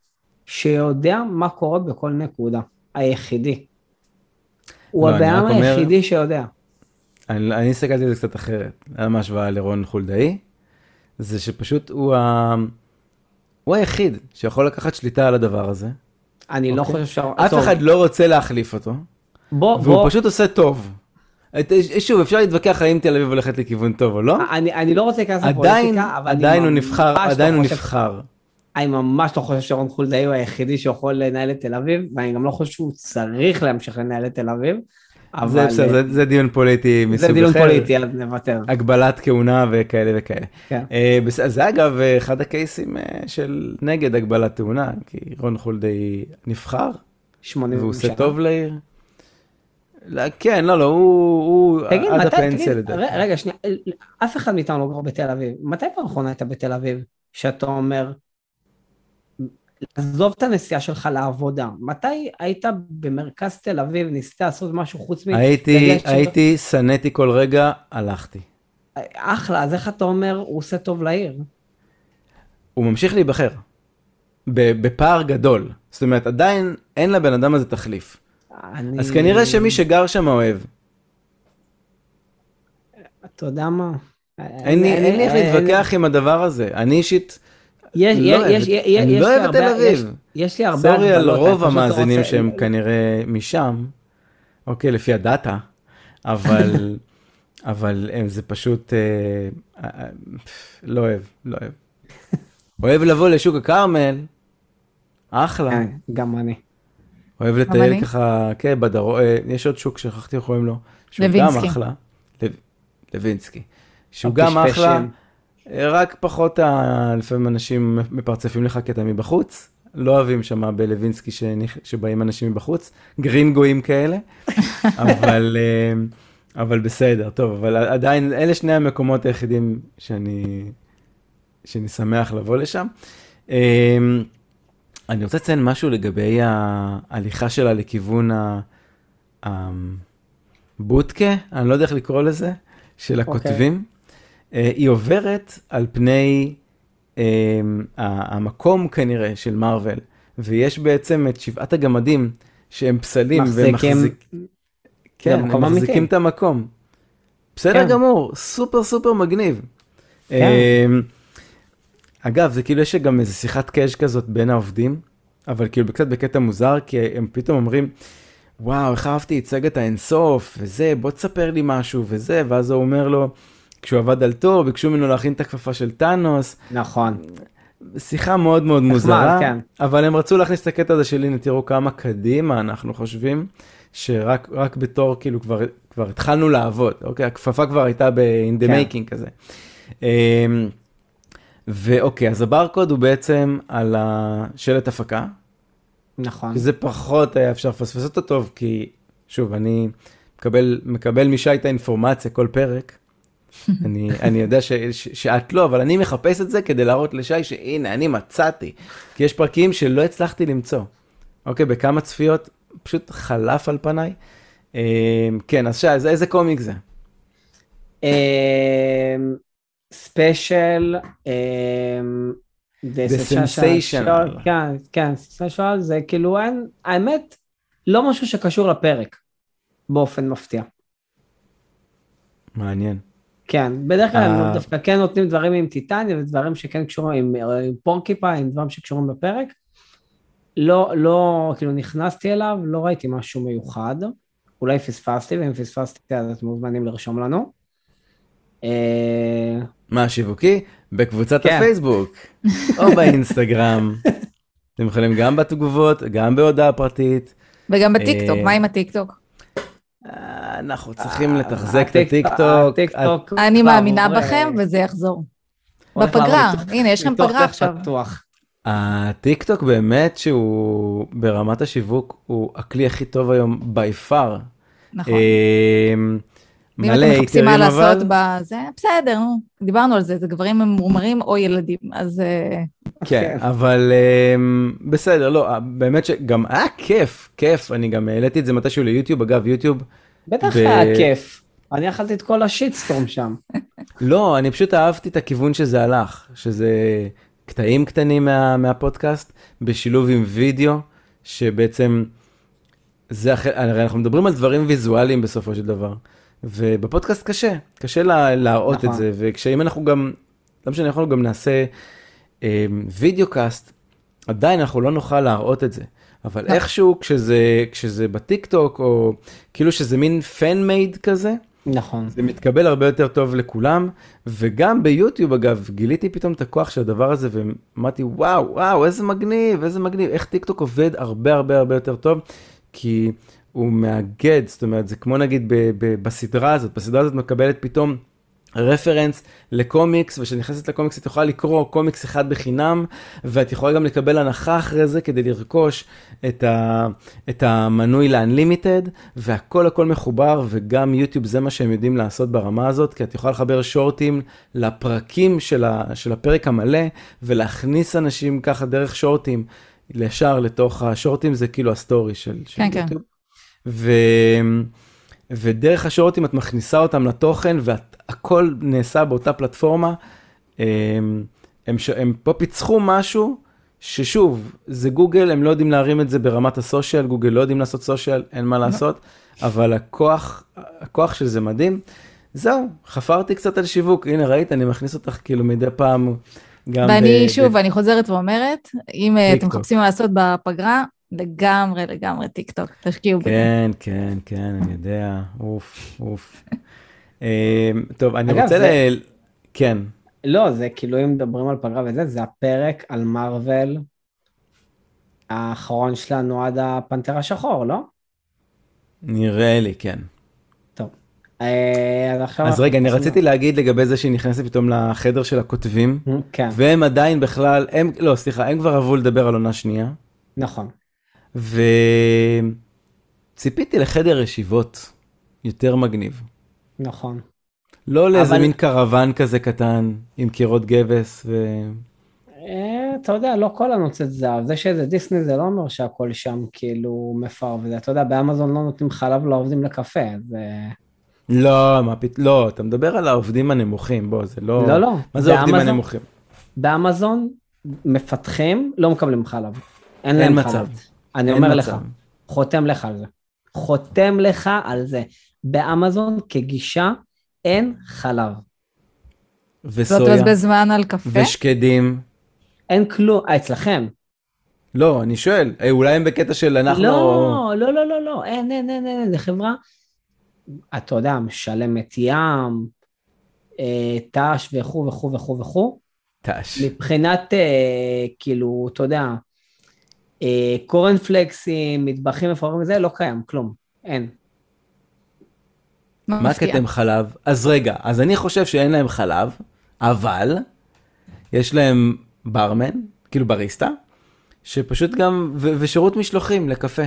שיודע מה קורה בכל נקודה. היחידי. הוא לא, אני הבן אומר- היחידי שיודע. אני, אני הסתכלתי על זה קצת אחרת, על מה השוואה לרון חולדאי, זה שפשוט הוא, ה... הוא היחיד שיכול לקחת שליטה על הדבר הזה. אני לא אוקיי. חושב ש... אף טוב, אחד לא רוצה להחליף אותו, בוא, והוא בוא, פשוט עושה טוב. את- שוב, אפשר להתווכח האם תל אביב הולכת לכיוון טוב או לא, אני, אני לא רוצה להיכנס לפוליטיקה, אבל אני עדיין הוא ממש נבחר, לא עדיין הוא נבחר. אני ממש לא חושב שרון חולדאי הוא היחידי שיכול לנהל את תל אביב, ואני גם לא חושב שהוא צריך להמשיך לנהל את תל אביב. אבל זה בסדר, זה- זה דיון פוליטי זה מסוג דיון אחר. פוליטי, אז נוותר. הגבלת כהונה וכאלה וכאלה. כן. אה, בס- זה אגב אחד הקייסים אה, של נגד הגבלת כהונה, כי רון חולדאי נבחר, 80 והוא עושה. טוב לעיר. לא, כן, לא, לא, הוא, הוא תגיד, עד מתי, הפנסיה לדעתי. רגע, שנייה, אף אחד מאיתנו לא גר בתל אביב. מתי פעם אחרונה היית בתל אביב, שאתה אומר, עזוב את הנסיעה שלך לעבודה, מתי היית במרכז תל אביב, ניסית לעשות משהו חוץ מ... הייתי, הייתי, שנאתי כל רגע, הלכתי. אחלה, אז איך אתה אומר, הוא עושה טוב לעיר? הוא ממשיך להיבחר. בפער גדול. זאת אומרת, עדיין אין לבן אדם הזה תחליף. אני... אז כנראה שמי שגר שם אוהב. אתה יודע מה? אין לי איך להתווכח עם הדבר הזה. אני אישית, יש, לא יש, אוהב יש, אני יש לא לי אוהב את תל אביב. יש, יש לי הרבה סורי על רוב המאזינים רוצה- שהם כנראה משם, אוקיי, לפי הדאטה, אבל, אבל הם, זה פשוט, אה, אה, אה, לא אוהב, לא אוהב. אוהב לבוא לשוק הכרמל, אחלה. אה, גם אני. אוהב לטייל. ככה, כן, בדרום, אה, יש עוד שוק, שכחתי איך קוראים לו. שהוא גם. אחלה. לו- לוינסקי. שהוא. גם אחלה, אה, רק פחות, ה- לפעמים אנשים מפרצפים לך קטע מבחוץ. לא אוהבים שם בלווינסקי שנכ- שבאים אנשים מבחוץ, גרינגואים כאלה, אבל, אה, אבל בסדר, טוב, אבל עדיין, אלה שני המקומות היחידים שאני, שאני שמח לבוא לשם. אה, אני רוצה לציין משהו לגבי ההליכה שלה לכיוון הבוטקה, אני לא יודע איך לקרוא לזה, של הכותבים. אה, היא עוברת על פני אה, המקום כנראה של מארוול, ויש בעצם את שבעת הגמדים שהם פסלים, והם מחזיקים- מחזיק- כן, הם מחזיקים אמיתי. את המקום. בסדר כן. גמור, סופר סופר מגניב. כן. אה, אגב, זה כאילו יש גם איזה שיחת קאש כזאת בין העובדים, אבל כאילו קצת בקטע מוזר, כי הם פתאום אומרים, וואו, איך אהבתי את סגת האינסוף, וזה, בוא תספר לי משהו, וזה, ואז הוא אומר לו, כשהוא עבד על תור, ביקשו ממנו להכין את הכפפה של טאנוס, נכון. שיחה מאוד מאוד נחמד, מוזרה, כן. אבל הם רצו להכניס את הקטע הזה של הנה תראו כמה קדימה אנחנו חושבים, שרק רק בתור כאילו כבר, כבר התחלנו לעבוד, אוקיי, הכפפה כבר הייתה ב-in the כן. making כזה. אמ, ואוקיי, אז הברקוד הוא בעצם על השלט הפקה, נכון. שזה פחות היה אפשר לפספס אותו טוב, כי שוב, אני מקבל, מקבל משי את האינפורמציה כל פרק. אני, אני יודע ש, ש, שאת לא, אבל אני מחפש את זה כדי להראות לשי שהנה, אני מצאתי. כי יש פרקים שלא הצלחתי למצוא. אוקיי, בכמה צפיות, פשוט חלף על פניי. אה, כן, אז שי, איזה קומיק זה? special, The Sensational. כן, כן, special זה כאילו אין, האמת, לא משהו שקשור לפרק, באופן מפתיע. מעניין. כן, בדרך כלל אה. הם דווקא כן נותנים דברים עם טיטניה ודברים שכן קשורים עם, עם פורקיפיין, דברים שקשורים בפרק. לא, לא, כאילו נכנסתי אליו, לא ראיתי משהו מיוחד. אולי פספסתי, ואם פספסתי אז אתם מוזמנים לרשום לנו. אה, מה השיווקי? בקבוצת כן. הפייסבוק, או באינסטגרם. אתם יכולים גם בתגובות, גם בהודעה פרטית. וגם בטיקטוק, אה, מה עם הטיקטוק? אה, אנחנו צריכים אה, לתחזק את הטיק- הטיקטוק. הטיקטוק אני מאמינה בכם אה, וזה יחזור. בפגרה, הנה, יש לכם פגרה עכשיו. הטיקטוק באמת שהוא ברמת השיווק הוא הכלי הכי טוב היום by far. נכון. ואם מלא אתם מחפשים מה לעשות בזה, בסדר, נו, דיברנו על זה, זה גברים ממומרים או ילדים, אז אה, כן, כן. אבל אמ, בסדר, לא, באמת שגם היה כיף, כיף, אני גם העליתי את זה מתישהו ליוטיוב, אגב, יוטיוב בטח ב- היה כיף. אני אכלתי את כל השיטסטורם שם. לא, אני פשוט אהבתי את הכיוון שזה הלך, שזה קטעים קטנים מה, מהפודקאסט, בשילוב עם וידאו, שבעצם, זה אחרי, הרי אנחנו מדברים על דברים ויזואליים בסופו של דבר, ובפודקאסט קשה, קשה לה, להראות נכון. את זה, וכשאם אנחנו גם, לא משנה, אנחנו גם נעשה אה, video cast, עדיין אנחנו לא נוכל להראות את זה. אבל לא. איכשהו כשזה, כשזה בטיק טוק, או כאילו שזה מין fan made כזה, נכון. זה מתקבל הרבה יותר טוב לכולם, וגם ביוטיוב אגב, גיליתי פתאום את הכוח של הדבר הזה, ואמרתי וואו, וואו, איזה מגניב, איזה מגניב, איך טיק טוק עובד הרבה הרבה הרבה יותר טוב, כי הוא מאגד, זאת אומרת, זה כמו נגיד ב- ב- בסדרה הזאת, בסדרה הזאת מקבלת פתאום רפרנס לקומיקס, וכשאת נכנסת לקומיקס את יכולה לקרוא קומיקס אחד בחינם, ואת יכולה גם לקבל הנחה אחרי זה כדי לרכוש את, ה, את המנוי ל-Unlimited, והכל הכל מחובר, וגם יוטיוב זה מה שהם יודעים לעשות ברמה הזאת, כי את יכולה לחבר שורטים לפרקים של, ה, של הפרק המלא, ולהכניס אנשים ככה דרך שורטים ישר לתוך השורטים, זה כאילו הסטורי של, של כן, כן. ו... ודרך השורטים את מכניסה אותם לתוכן והכל נעשה באותה פלטפורמה. הם, הם, ש- הם פה פיצחו משהו ששוב, זה גוגל, הם לא יודעים להרים את זה ברמת הסושיאל, גוגל לא יודעים לעשות סושיאל, אין מה לעשות, אבל הכוח, הכוח של זה מדהים. זהו, חפרתי קצת על שיווק, הנה ראית, אני מכניס אותך כאילו מדי פעם גם ואני, ב- שוב, ב- אני חוזרת ואומרת, אם אה, אתם. מחפשים מה לעשות בפגרה, לגמרי, לגמרי טיק טוק, תשקיעו בזה. כן, כן, כן, אני יודע, אוף, אוף. אה, טוב, אני אגב, רוצה זה- ל... כן. לא, זה כאילו אם מדברים על פגרה וזה, זה הפרק על מארוול האחרון שלנו עד הפנתר השחור, לא? נראה לי, כן. טוב. אה, אז עכשיו... אז רגע, אני רציתי להגיד לגבי זה שהיא נכנסת פתאום לחדר של הכותבים, כן, והם עדיין בכלל, הם, לא, סליחה, הם כבר אהבו לדבר על עונה שנייה, נכון. וציפיתי לחדר ישיבות יותר מגניב. נכון. לא לאיזה אבל- מין קרוון כזה קטן עם קירות גבס ו... אה, אתה יודע, לא כל הנוצץ זהב. זה שזה דיסני זה לא אומר שהכל שם כאילו מפר וזה. אתה יודע, באמזון לא נותנים חלב לעובדים לקפה. זה... לא, מה פתאום, לא, אתה מדבר על העובדים הנמוכים, בוא, זה לא... לא, לא. מה זה העובדים באמזון- הנמוכים? באמזון מפתחים לא מקבלים חלב. אין אין להם מצב. חלב. אני אין אומר מצב. לך, חותם לך על זה. חותם לך על זה. באמזון כגישה אין חלב. לא וסויה, תבזבז זמן על קפה? ושקדים. אין כלום, אה, אצלכם. לא, אני שואל, אה, אולי הם בקטע של אנחנו... לא, לא, לא, לא, לא, אין, אין, אין, אין, זה חברה, אתה יודע, משלמת ים, אה, ת"ש וכו' וכו' וכו' וכו'. ת"ש. מבחינת, אה, כאילו, אתה יודע, קורנפלקסים, מטבחים מפוררים וזה, לא קיים, כלום, אין. מה. כתם חלב? אז רגע, אז אני חושב שאין להם חלב, אבל יש להם ברמן, כאילו בריסטה, שפשוט גם, ו- ושירות משלוחים לקפה.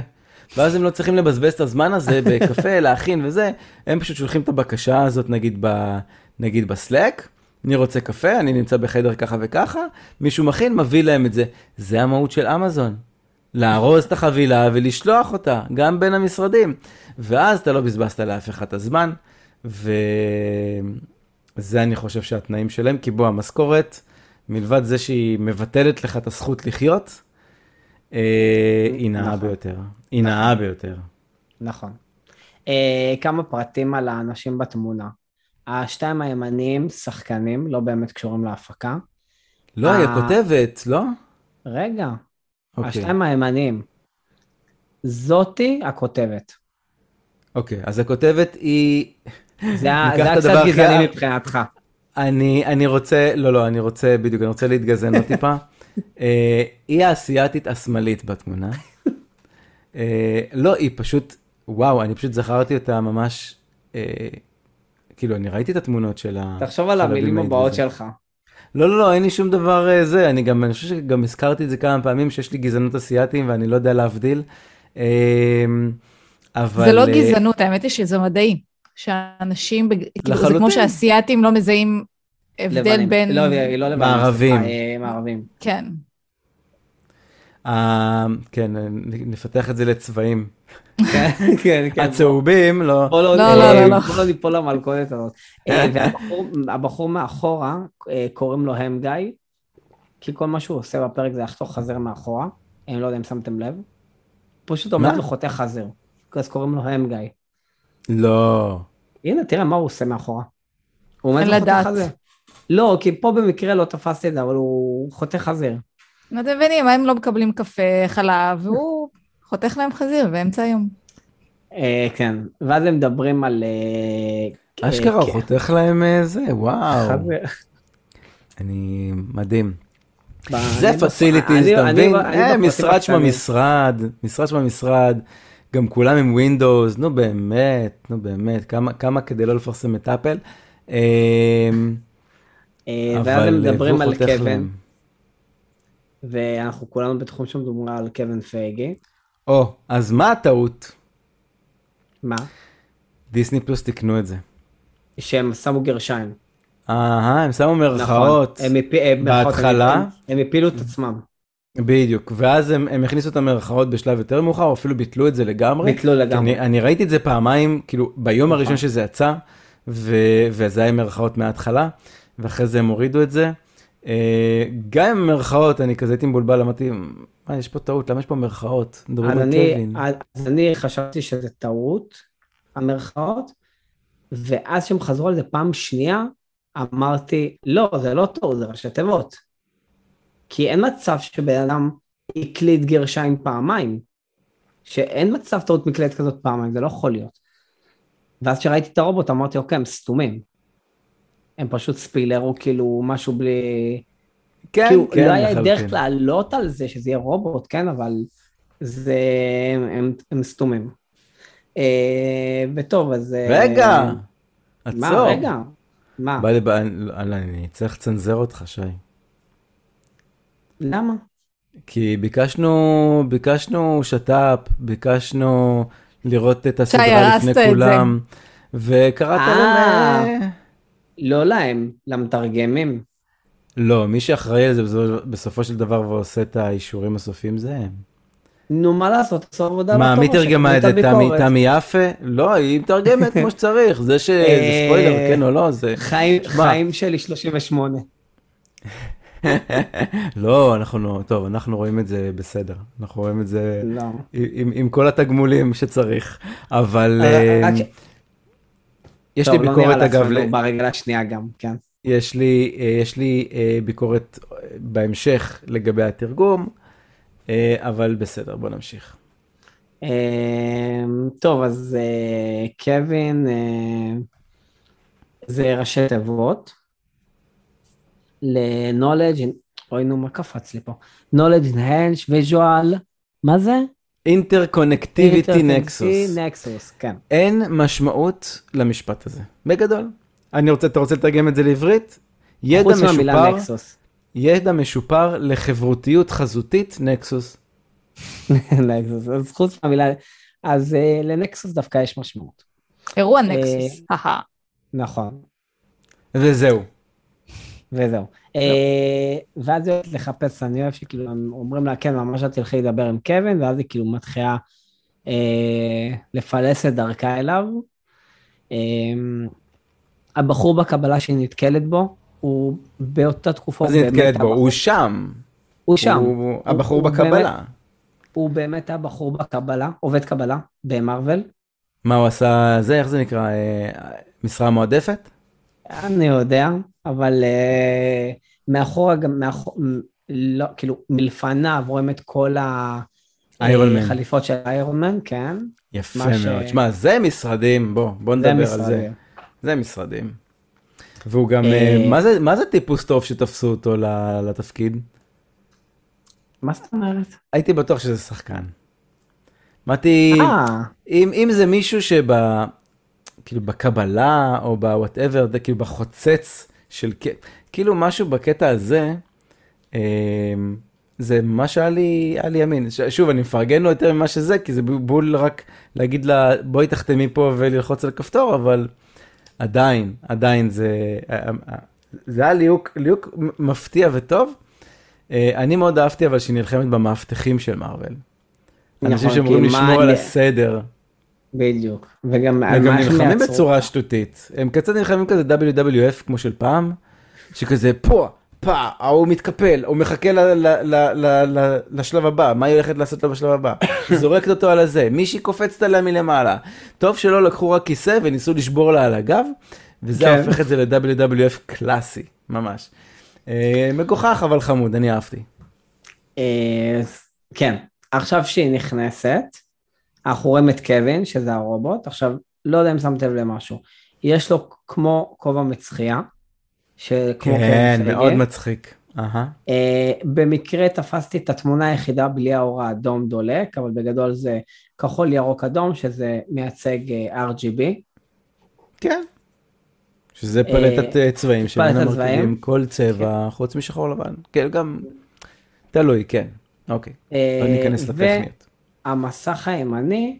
ואז הם לא צריכים לבזבז את הזמן הזה בקפה, להכין וזה, הם פשוט שולחים את הבקשה הזאת נגיד, ב, נגיד בסלק, אני רוצה קפה, אני נמצא בחדר ככה וככה, מישהו מכין, מביא להם את זה. זה המהות של אמזון. לארוז את החבילה ולשלוח אותה, גם בין המשרדים. ואז אתה לא בזבזת לאף אחד את הזמן, וזה אני חושב שהתנאים שלהם, כי בוא, המשכורת, מלבד זה שהיא מבטלת לך את הזכות לחיות, אה, היא נאה נכון. ביותר. היא נאה ביותר. נכון. אה, כמה פרטים על האנשים בתמונה. השתיים הימניים, שחקנים, לא באמת קשורים להפקה. לא, היא אה. הכותבת, לא? רגע, אוקיי, השתיים הימניים. זאתי הכותבת. אוקיי, אז הכותבת היא... זה היה קצת גזעני מבחינתך. אני, אני רוצה, לא, לא, אני רוצה, בדיוק, אני רוצה להתגזן עוד טיפה. אה, היא האסייתית השמאלית בתמונה. אה, לא, היא פשוט, וואו, אני פשוט זכרתי אותה ממש, אה, כאילו, אני ראיתי את התמונות של ה... תחשוב על המילים הבאות. שלך. לא, לא, לא, אין לי שום דבר אה, זה, אני גם, אני חושב שגם הזכרתי את זה כמה פעמים, שיש לי גזענות אסייתים ואני לא יודע להבדיל. אה, אבל... זה לא אה, גזענות, האמת היא שזה מדעי. שאנשים, כאילו, זה. כמו שאסייתים לא מזהים הבדל לבנים. בין... לא, היא לא לבנים. מערבים. אה, מערבים. כן. אה, כן, נפתח את זה לצבעים. כן, כן. הצהובים, לא. לא, לא, לא, אה, לא. בוא לא ניפול למלכודת הזאת. אה, והבחור הבחור מאחורה, אה, קוראים לו הם גיא, כי כל מה שהוא עושה בפרק זה לחתוך חזר מאחורה, אני לא יודע אם שמתם לב. פשוט עומד? וחותך חזר. אז קוראים לו הם גיא. לא. הנה, תראה מה הוא עושה מאחורה. הוא עומד וחותך. חזר. לא, כי פה במקרה לא תפסתי את זה, אבל הוא חותך חזר. אתם מבינים, הם לא מקבלים קפה, חלב, והוא חותך להם חזיר באמצע היום. אה, כן, ואז הם מדברים על... אה, אשכרה, אה, הוא חותך להם זה, וואו. אני, מדהים. זה פסיליטיז, אני- אתה אני- מבין? בפרטים משרד שמה. משרד, משרד שמה משרד, גם כולם עם ווינדוס, נו באמת, נו באמת, כמה- כמה כדי לא לפרסם את אפל. ואז הם מדברים על קווין. ואנחנו כולנו בתחום שמדברים על קווין פייגי. או, אז מה הטעות? מה? דיסני פלוס תיקנו את זה. שהם שמו גרשיים. אהה, הם שמו מרכאות. נכון. בהתחלה? הם- הפילו את עצמם. בדיוק, ואז הם, הם הכניסו את המרכאות בשלב יותר מאוחר, או אפילו ביטלו את זה לגמרי. ביטלו לגמרי. אני, אני ראיתי את זה פעמיים, כאילו, ביום נכון. הראשון שזה יצא, ו, וזה היה מרכאות מההתחלה, ואחרי זה הם הורידו את זה. אה, גם עם מרכאות, אני כזה הייתי מבולבל, אמרתי, מה, יש פה טעות, למה יש פה מרכאות? מדברים אז על קווין. אז אני חשבתי שזה טעות, המרכאות, ואז כשהם חזרו על זה פעם שנייה, אמרתי, לא, זה לא טעות, זה ראשי תיבות. כי אין מצב שבן אדם הקליט גרשיים פעמיים. שאין מצב טעות מקלדת כזאת פעמיים, זה לא יכול להיות. ואז כשראיתי את הרובוט אמרתי, אוקיי, הם סתומים. הם פשוט ספילרו כאילו משהו בלי... כן, כאילו, כן, לא היה לחלוטין. דרך לעלות על זה שזה יהיה רובוט, כן, אבל זה... הם, הם סתומים. אה, וטוב, אז... אה, רגע, מה, עצור. רגע? מה? בא לי, בא- אני אני צריך לצנזר אותך, שי. למה? כי ביקשנו, ביקשנו שת"פ, ביקשנו לראות את הסדרה לפני. כולם, וקראת אה. להם... לא להם, למתרגמים. לא, מי שאחראי על זה בסופו- של דבר ועושה את האישורים הסופיים זה הם. נו, מה לעשות, עשו עבודה מה, לא מי תרגמה את זה? תמי יפה? לא, היא מתרגמת כמו שצריך. זה שזה אה, ספוילר, כן או לא, זה... חיים, שלי 38. לא, אנחנו טוב, אנחנו רואים את זה בסדר. אנחנו רואים את זה לא. עם, כל התגמולים שצריך, אבל אה, ש- יש טוב, לי לא ביקורת נראה אגב, ברגל השנייה גם, כן. יש לי, אה, יש לי אה, ביקורת אה, בהמשך לגבי התרגום, אבל בסדר, בוא נמשיך. טוב, אז קווין זה ראשי תיבות. ל-knowledge, אוי נו, מה קפץ לי פה? knowledge enhanced visual, מה זה? interconnectivity nexus. nexus, כן. אין משמעות למשפט הזה, בגדול. אני רוצה, אתה רוצה לתרגם את זה לעברית? ידע חוץ מהמילה משופר, nexus. ידע משופר לחברותיות חזותית nexus. nexus, אז חוץ מהמילה, אז אה, ל nexus דווקא יש משמעות. אירוע nexus. אהה. נכון, וזהו. וזהו. אה, ואז היא הולכת לחפש, אני אוהב שכאילו הם אומרים לה, כן, ממש את תלכי לדבר עם קווין, ואז היא כאילו מתחילה אה, לפלס את דרכה אליו. אה, הבחור בקבלה שהיא נתקלת בו, הוא באותה תקופה, היא באמת נתקלת בו, הוא שם. הוא שם, הבחור בקבלה. הוא באמת הבחור בקבלה, עובד קבלה במרוויל. מה הוא עשה זה, איך זה נקרא? אה, משרה מועדפת? אני יודע, אבל uh, מאחורה גם, מאחור, לא, כאילו, מלפניו רואים את כל איירון מן. החליפות של איירון מן, כן. יפה ש- מאוד. שמע, זה משרדים, בוא, בוא זה נדבר על זה. זה משרדים. והוא גם, אה, אה, מה זה- מה זה טיפוס טוב שתפסו אותו לתפקיד? מה זאת אומרת? הייתי בטוח שזה שחקן. אמרתי, אה, אם, אם זה מישהו שב... כאילו בקבלה או בוואטאבר, כאילו בחוצץ של... כאילו משהו בקטע הזה, אה, זה ממש היה לי, היה לי ימין. שוב, אני מפרגן לו יותר ממה שזה, כי זה בול רק להגיד לה, בואי תחתמי פה וללחוץ על כפתור, אבל עדיין, עדיין זה... זה היה ליהוק, ליהוק מפתיע וטוב. אה, אני מאוד אהבתי אבל שהיא נלחמת במאבטחים של מארוול. אנשים נכון, שאמורים כי מה לשמור על הסדר. בדיוק. וגם הם גם נלחמים בצורה שטותית. הם קצת נלחמים כזה WWF כמו של פעם, שכזה פה, פה, ההוא מתקפל, הוא מחכה ל- ל- ל- ל- ל- לשלב הבא, מה היא הולכת לעשות לו בשלב הבא? זורקת אותו על הזה, מישהי קופצת עליה מלמעלה. טוב שלא לקחו רק כיסא וניסו לשבור לה על הגב, וזה כן. הופך את זה ל-WWF קלאסי, ממש. אה, מגוחך אבל חמוד, אני אהבתי. אה, כן, עכשיו שהיא נכנסת, אנחנו רואים את קווין, שזה הרובוט, עכשיו, לא יודע אם שמת לב למשהו, יש לו כמו כובע מצחייה, שכמו כן. מאוד מצחיק. אהה. אה, במקרה תפסתי את התמונה היחידה בלי האור האדום דולק, אבל בגדול זה כחול ירוק אדום, שזה מייצג אה, RGB. כן. שזה פלטת אה, צבעים שממנה מרכיבים. כל צבע חוץ משחור לבן. כן, גם תלוי, כן. אוקיי. אה, לא ניכנס לטכניות. והמסך הימני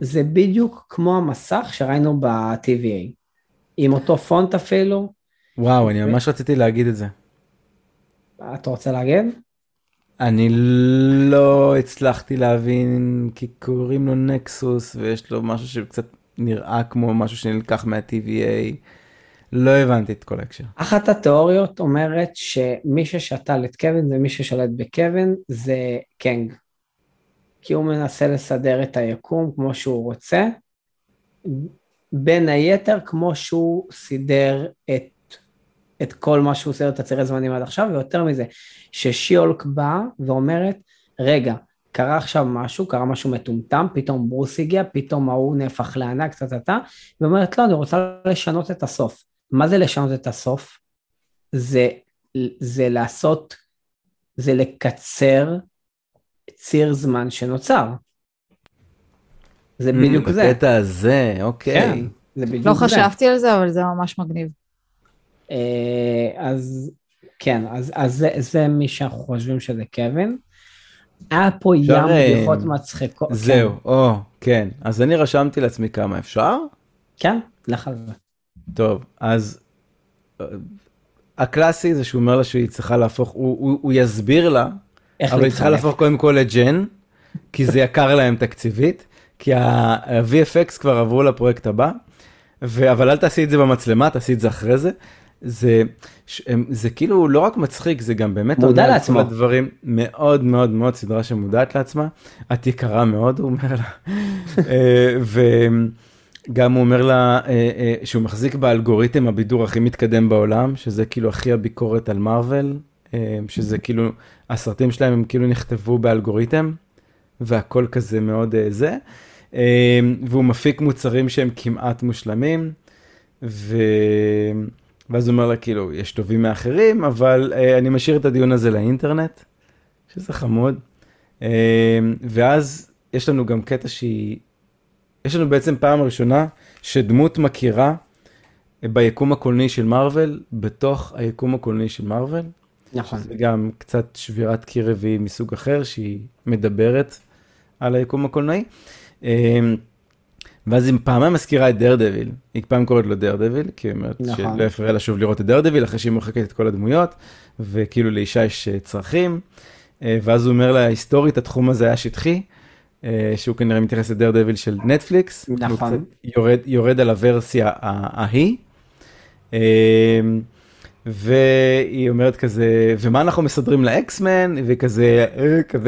זה בדיוק כמו המסך שראינו ב-TVA, עם אותו פונט אפילו. וואו, אני ממש רציתי להגיד את זה. אתה רוצה להגיד? אני לא הצלחתי להבין כי קוראים לו נקסוס ויש לו משהו שקצת נראה כמו משהו שנלקח מה-TVA. לא הבנתי את כל ההקשר. אחת התיאוריות אומרת שמי ששתל את קווין ומי ששולט בקווין זה קנג. כי הוא מנסה לסדר את היקום כמו שהוא רוצה, בין היתר כמו שהוא סידר את, את כל מה שהוא סידר את הצירי זמנים עד עכשיו, ויותר מזה, ששיולק באה ואומרת, רגע, קרה עכשיו משהו, קרה משהו מטומטם, פתאום ברוס הגיע, פתאום ההוא נהפך לענק, אתה, ואומרת, לא, אני רוצה לשנות את הסוף. מה זה לשנות את הסוף? זה, זה לעשות, זה לקצר ציר זמן שנוצר. זה בדיוק זה. בקטע הזה, אוקיי. כן, זה בדיוק לא זה. חשבתי על זה, אבל זה ממש מגניב. אה, אז כן, אז, אז זה, זה מי שאנחנו חושבים שזה קווין. היה פה ים אה, בדיחות מצחיקות. זהו, או, כן. אז אני רשמתי לעצמי כמה אפשר. כן, כן, לך על זה. טוב, אז אה, הקלאסי זה שהוא אומר לה שהיא צריכה להפוך, הוא, הוא, הוא יסביר לה, אבל היא צריכה. להפוך קודם כל לג'ן, כי זה יקר להם תקציבית, כי ה-VFX כבר עברו לפרויקט הבא, ו... אבל אל תעשי את זה במצלמה, תעשי את זה אחרי זה. זה, ש- זה כאילו לא רק מצחיק, זה גם באמת מודע לעצמו. כל הדברים, מאוד מאוד מאוד סדרה שמודעת לעצמה, את יקרה מאוד, הוא אומר לה. אה, וגם הוא אומר לה אה, אה, שהוא מחזיק באלגוריתם הבידור הכי מתקדם בעולם, שזה כאילו הכי הביקורת על מארוול, שזה כאילו, הסרטים שלהם הם כאילו נכתבו באלגוריתם, והכל כזה מאוד אה, זה, אה, והוא מפיק מוצרים שהם כמעט מושלמים, ו... ואז הוא אומר לה כאילו, יש טובים מאחרים, אבל אה, אני משאיר את הדיון הזה לאינטרנט, שזה חמוד. אה, ואז יש לנו גם קטע שהיא, יש לנו בעצם פעם ראשונה שדמות מכירה ביקום הקולנועי של מארוול, בתוך היקום הקולנועי של מארוול. נכון. זה גם קצת שבירת קיר רביעי מסוג אחר, שהיא מדברת על היקום הקולנועי. אמ, ואז היא פעמיים מזכירה את דרדוויל, היא פעם קוראת לו דרדוויל, כי היא אומרת נכון. שלא יפריע לה שוב לראות את דרדוויל, אחרי שהיא מוחקת את כל הדמויות, וכאילו לאישה יש אה, צרכים. אה, ואז הוא אומר לה, היסטורית התחום הזה היה שטחי, אה, שהוא כנראה מתייחס לדרדוויל של נטפליקס. נכון. יורד, יורד על הוורסיה ההיא. והיא אומרת כזה, ומה אנחנו מסדרים לאקסמן? והיא כזה,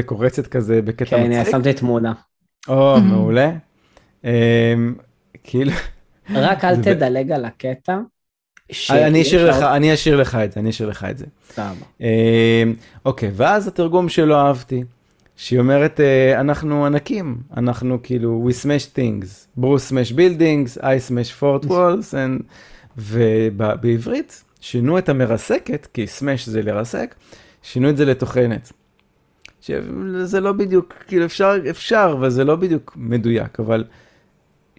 קורצת כזה בקטע כן, מצחיק. שמתי תמונה. או. מעולה. אמ, כאילו, רק אל תדלג על הקטע. אני אשאיר לך, אני אשאיר לך את זה, אני אשאיר לך את זה. סבבה. אמ, אוקיי, ואז התרגום שלו אהבתי, שהיא אומרת, אה, אנחנו ענקים, אנחנו כאילו, we smash things, ברוס smash buildings, I smash fort walls, and... ובעברית שינו את המרסקת, כי smash זה לרסק, שינו את זה לטוחנת. שזה לא בדיוק, כאילו אפשר, אפשר, אבל זה לא בדיוק מדויק, אבל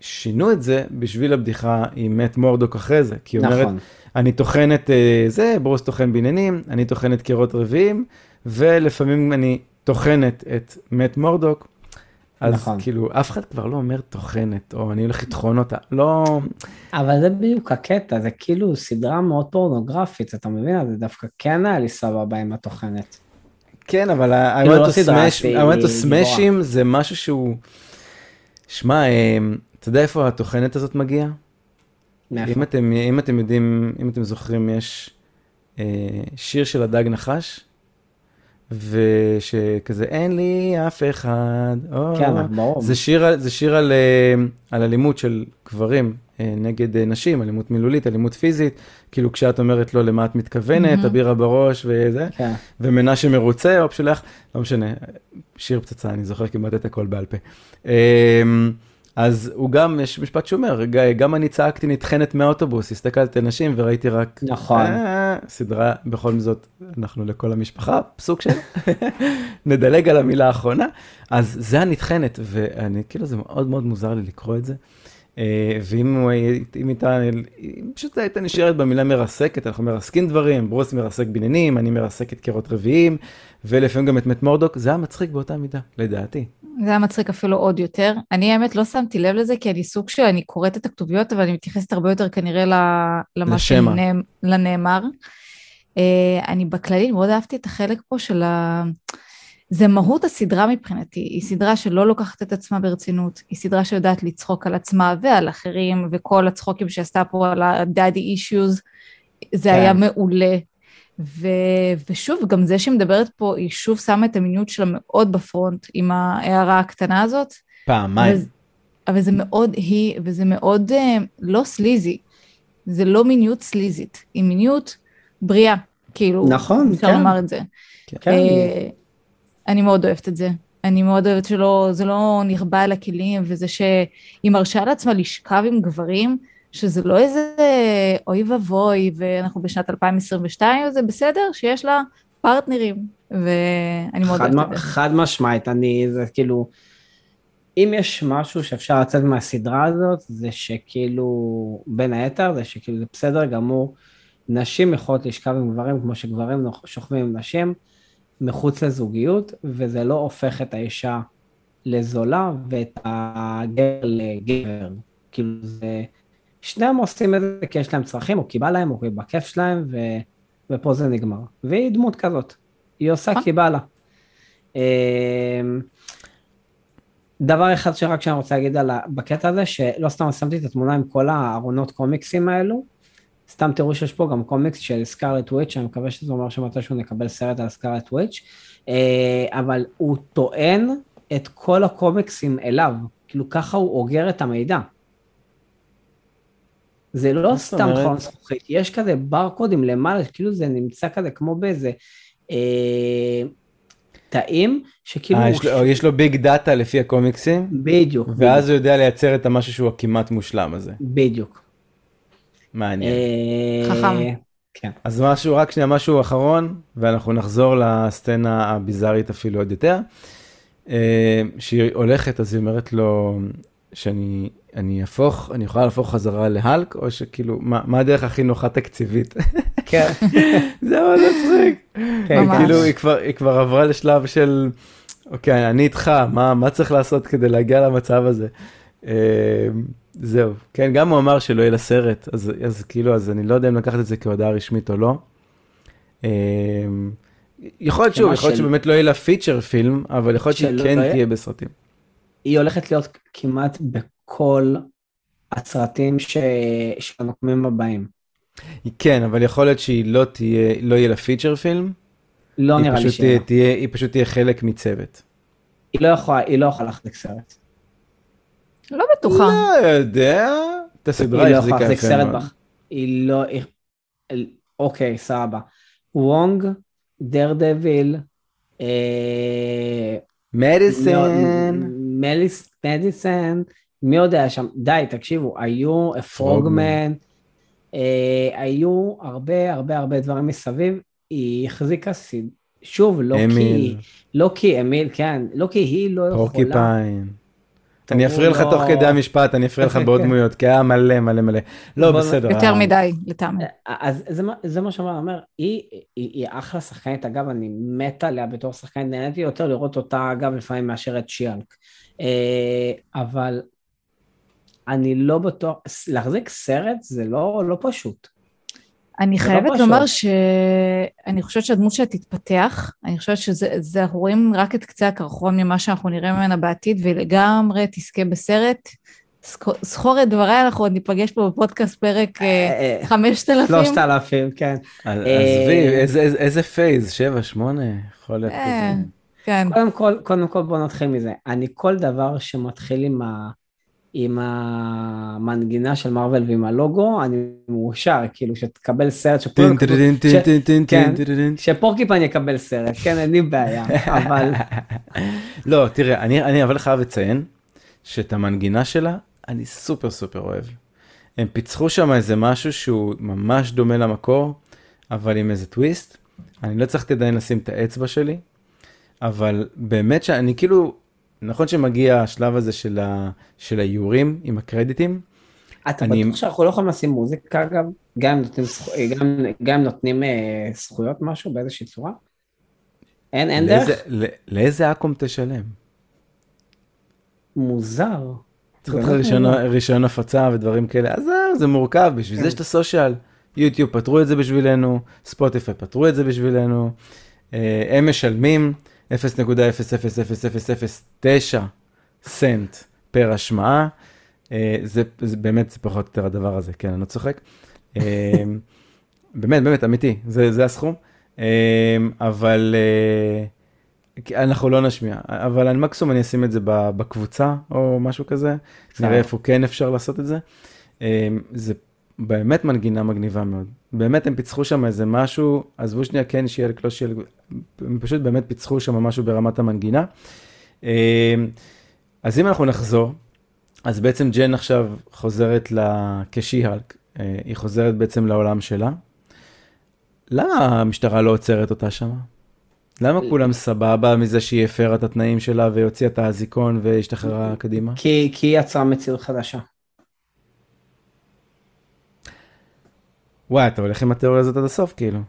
שינו את זה בשביל הבדיחה עם מת מורדוק אחרי זה, כי היא אומרת, נכון. אני טוחן את אה, זה, ברוס טוחן בניינים, אני טוחן את קירות רביעים, ולפעמים אני טוחנת את מת מורדוק. אז נכון. כאילו, אף אחד כבר לא אומר טוחנת, או אני הולך לטחון אותה, לא... אבל זה בדיוק הקטע, זה כאילו סדרה מאוד פורנוגרפית, אתה מבין? זה דווקא כן היה לי סבבה עם הטוחנת. כן, אבל ה- I כאילו, לא smash'ים זה משהו שהוא... שמע, אה, אתה יודע איפה הטוחנת הזאת מגיעה? אם אתם, אם אתם יודעים, אם אתם זוכרים, יש אה, שיר של הדג נחש, ושכזה אין לי אף אחד. או, כן, ברור. זה שיר, זה שיר על, אה, על אלימות של גברים אה, נגד אה, נשים, אלימות מילולית, אלימות פיזית. כאילו כשאת אומרת לו למה את מתכוונת, מהמם. הבירה בראש וזה, כן. ומנשה מרוצה, או שולח, לא משנה, שיר פצצה, אני זוכר כמעט את הכל בעל פה. אז הוא גם, יש משפט שאומר, "ג- גם אני צעקתי נטחנת מהאוטובוס, הסתכלתי על נשים וראיתי רק... נכון. אה, סדרה, בכל זאת, אנחנו לכל המשפחה, פסוק של... נדלג על המילה האחרונה. אז זה הנטחנת, ואני, כאילו, זה מאוד מאוד מוזר לי לקרוא את זה. אה, ואם הייתה, פשוט הייתה נשארת במילה מרסקת, אנחנו מרסקים דברים, ברוס מרסק בניינים, אני מרסק את קירות רביעיים, ולפעמים גם את מת מורדוק, זה היה מצחיק באותה מידה, לדעתי. זה היה מצחיק אפילו עוד יותר. אני האמת לא שמתי לב לזה, כי אני סוג של, אני קוראת את הכתוביות, אבל אני מתייחסת הרבה יותר כנראה למה לשמע. שנאמ- לנאמר. אה, אני בכללי מאוד אהבתי את החלק פה של ה... זה מהות הסדרה מבחינתי, היא סדרה שלא לוקחת את עצמה ברצינות, היא סדרה שיודעת לצחוק על עצמה ועל אחרים, וכל הצחוקים שעשתה פה על ה-daddy issues, זה כן. היה מעולה. ו... ושוב, גם זה שמדברת פה, היא שוב שמה את המיניות שלה מאוד בפרונט עם ההערה הקטנה הזאת. פעמיים. אבל, אבל זה מאוד היא, וזה מאוד אה, לא סליזי. זה לא מיניות סליזית, היא מיניות בריאה, כאילו. נכון, אפשר כן. לומר את זה. כן. אה, אני מאוד אוהבת את זה. אני מאוד אוהבת שלא, זה לא נכבה על הכלים, וזה שהיא מרשה לעצמה לשכב עם גברים, שזה לא איזה אוי ואבוי, ואנחנו בשנת 2022, זה בסדר שיש לה פרטנרים, ואני מאוד אוהבת את זה. חד משמעית, אני, זה כאילו, אם יש משהו שאפשר לצאת מהסדרה הזאת, זה שכאילו, בין היתר, זה שכאילו זה בסדר גמור, נשים יכולות לשכב עם גברים כמו שגברים שוכבים עם נשים, מחוץ לזוגיות, וזה לא הופך את האישה לזולה ואת הגבר לגבר. כאילו זה, שניהם עושים את זה כי יש להם צרכים, או כי בא להם, או כי בכיף שלהם, ו, ופה זה נגמר. והיא דמות כזאת, היא עושה נכון. כי בא לה. אמ, דבר אחד שרק שאני רוצה להגיד על ה- בקטע הזה, שלא סתם שמתי את התמונה עם כל הארונות קומיקסים האלו, סתם תראו שיש פה גם קומיקס של סקארלט וויץ', אני מקווה שזה אומר שמתישהו נקבל סרט על סקארלט וויץ', אה, אבל הוא טוען את כל הקומיקסים אליו, כאילו ככה הוא אוגר את המידע. זה לא סתם? חלון זכוכית, יש כזה ברקודים למעלה, כאילו זה נמצא כזה כמו באיזה אה, תאים, שכאילו... אה, הוא יש לו- יש לו ביג דאטה לפי הקומיקסים, בדיוק, ואז הוא יודע לייצר את המשהו שהוא הכמעט מושלם הזה. בדיוק. מעניין. אה, חכם. כן. אז משהו, רק שנייה, משהו אחרון, ואנחנו נחזור לסצנה הביזארית אפילו עוד יותר. אה, שהיא הולכת, אז היא אומרת לו שאני אני אהפוך, אני יכולה להפוך חזרה להלק, או שכאילו, מה, מה הדרך הכי נוחה תקציבית? כן. זה מאוד מצחיק. כן, ממש. כאילו, היא כבר, היא כבר עברה לשלב של, אוקיי, אני איתך, מה, מה צריך לעשות כדי להגיע למצב הזה? זהו, כן, גם הוא אמר שלא יהיה לה סרט, אז, אז כאילו, אז אני לא יודע אם לקחת את זה כהודעה רשמית או לא. אה, יכול להיות שוב, יכול להיות שבאמת לא יהיה לה פיצ'ר פילם, אבל יכול להיות שהיא כן יהיה- תהיה בסרטים. היא הולכת להיות כמעט בכל הסרטים ש... של המקומים הבאים. כן, אבל יכול להיות שהיא לא תהיה, לא יהיה לה פיצ'ר פילם. לא נראה לי תהיה, היא פשוט תהיה חלק מצוות. היא לא יכולה, היא לא יכולה להחזיק סרט. לא בטוחה. לא יודע, את הסדרה היא לא יכולה החזיקה להחזיק יפה סרט מאוד. בך. היא לא... היא- אוקיי, סבבה. וונג, דר דביל, אה, מדיסן. מליס, מדיסן, מי יודע שם, די, תקשיבו, היו פרוגמן, אה, היו הרבה הרבה הרבה דברים מסביב, היא החזיקה סיד, שוב, לא כי, אמיל, לא כי אמיל, כן, לא כי היא לא יכולה, פורקיפיין. אני אפריע לך תוך כדי המשפט, אני אפריע לך בעוד כן. דמויות, כי היה מלא מלא מלא. לא, בסדר. יותר אה, מדי, לטעמי. אז זה, מה- זה מה שאומר, אומר, היא, אחלה שחקנית, אגב, אני מתה עליה בתור שחקנית, נהניתי יותר לראות אותה, אגב, לפעמים מאשר את שיאנק. אה, אבל אני לא בטוח, להחזיק סרט זה לא, לא פשוט. אני לא חייבת. לומר שאני חושבת שהדמות שלה תתפתח, אני חושבת שזה, זה- אנחנו רואים רק את קצה הקרחון ממה שאנחנו נראה ממנה בעתיד, והיא לגמרי תזכה בסרט. זכור- את דבריי, אנחנו עוד ניפגש פה בפודקאסט פרק אה, אה, 5000. שלושת אלפים, כן. אז- אה, עזבי, איזה- phase? שבע, שמונה? יכול להיות אה, כזה. כן. קודם כל, קודם כל בוא נתחיל מזה. אני כל דבר שמתחיל עם, ה, עם המנגינה של מארוול ועם הלוגו, אני מאושר, כאילו שתקבל סרט שכולם טין, יקבלו- טין, טין, ש- טין, טין, כן. שפורקיפן יקבל סרט, כן, אין לי בעיה, אבל לא, תראה, אני, אני אבל חייב לציין שאת המנגינה שלה אני סופר סופר אוהב. הם פיצחו שם איזה משהו שהוא ממש דומה למקור, אבל עם איזה טוויסט. אני לא הצלחתי עדיין לשים את האצבע שלי, אבל באמת שאני כאילו, נכון שמגיע השלב הזה של, ה, של האיורים עם הקרדיטים, אתה אני- בטוח שאנחנו לא יכולים לשים מוזיקה אגב? גם אם נותנים, זכו- גם, גם נותנים אה, זכויות משהו באיזושהי צורה? אין, אין דרך? לאיזה, לא- לאיזה אקום תשלם? מוזר. צריך לך רישיון. רישיון הפצה ודברים כאלה, אז זהו, זה מורכב, בשביל זה יש את הסושיאל. יוטיוב פתרו את זה בשבילנו, ספוטיפיי פתרו את זה בשבילנו, אה, הם משלמים 0.0000009 סנט פר השמעה, אה, זה, זה באמת, זה פחות או יותר הדבר הזה, כן, אני לא צוחק. אה, באמת, באמת, אמיתי, זה, זה הסכום, אה, אבל אנחנו לא נשמיע, אבל אני מקסימום אני אשים את זה בקבוצה או משהו כזה, נראה איפה כן אפשר לעשות את זה. זה באמת מנגינה מגניבה מאוד. באמת הם פיצחו שם איזה משהו, עזבו שנייה כן שיעלק, לא שיעלק, הם פשוט באמת פיצחו שם משהו ברמת המנגינה. אה, אז אם אנחנו נחזור, אז בעצם ג'ן עכשיו חוזרת כשי-הלק, אה, היא חוזרת בעצם לעולם שלה. למה המשטרה לא עוצרת אותה שם? למה כולם סבבה מזה שהיא הפרה את התנאים שלה והוציאה את האזיקון והשתחררה קדימה? כי, כי היא יצרה מציאות חדשה. וואי, אתה הולך עם התיאוריה הזאת עד הסוף, כאילו.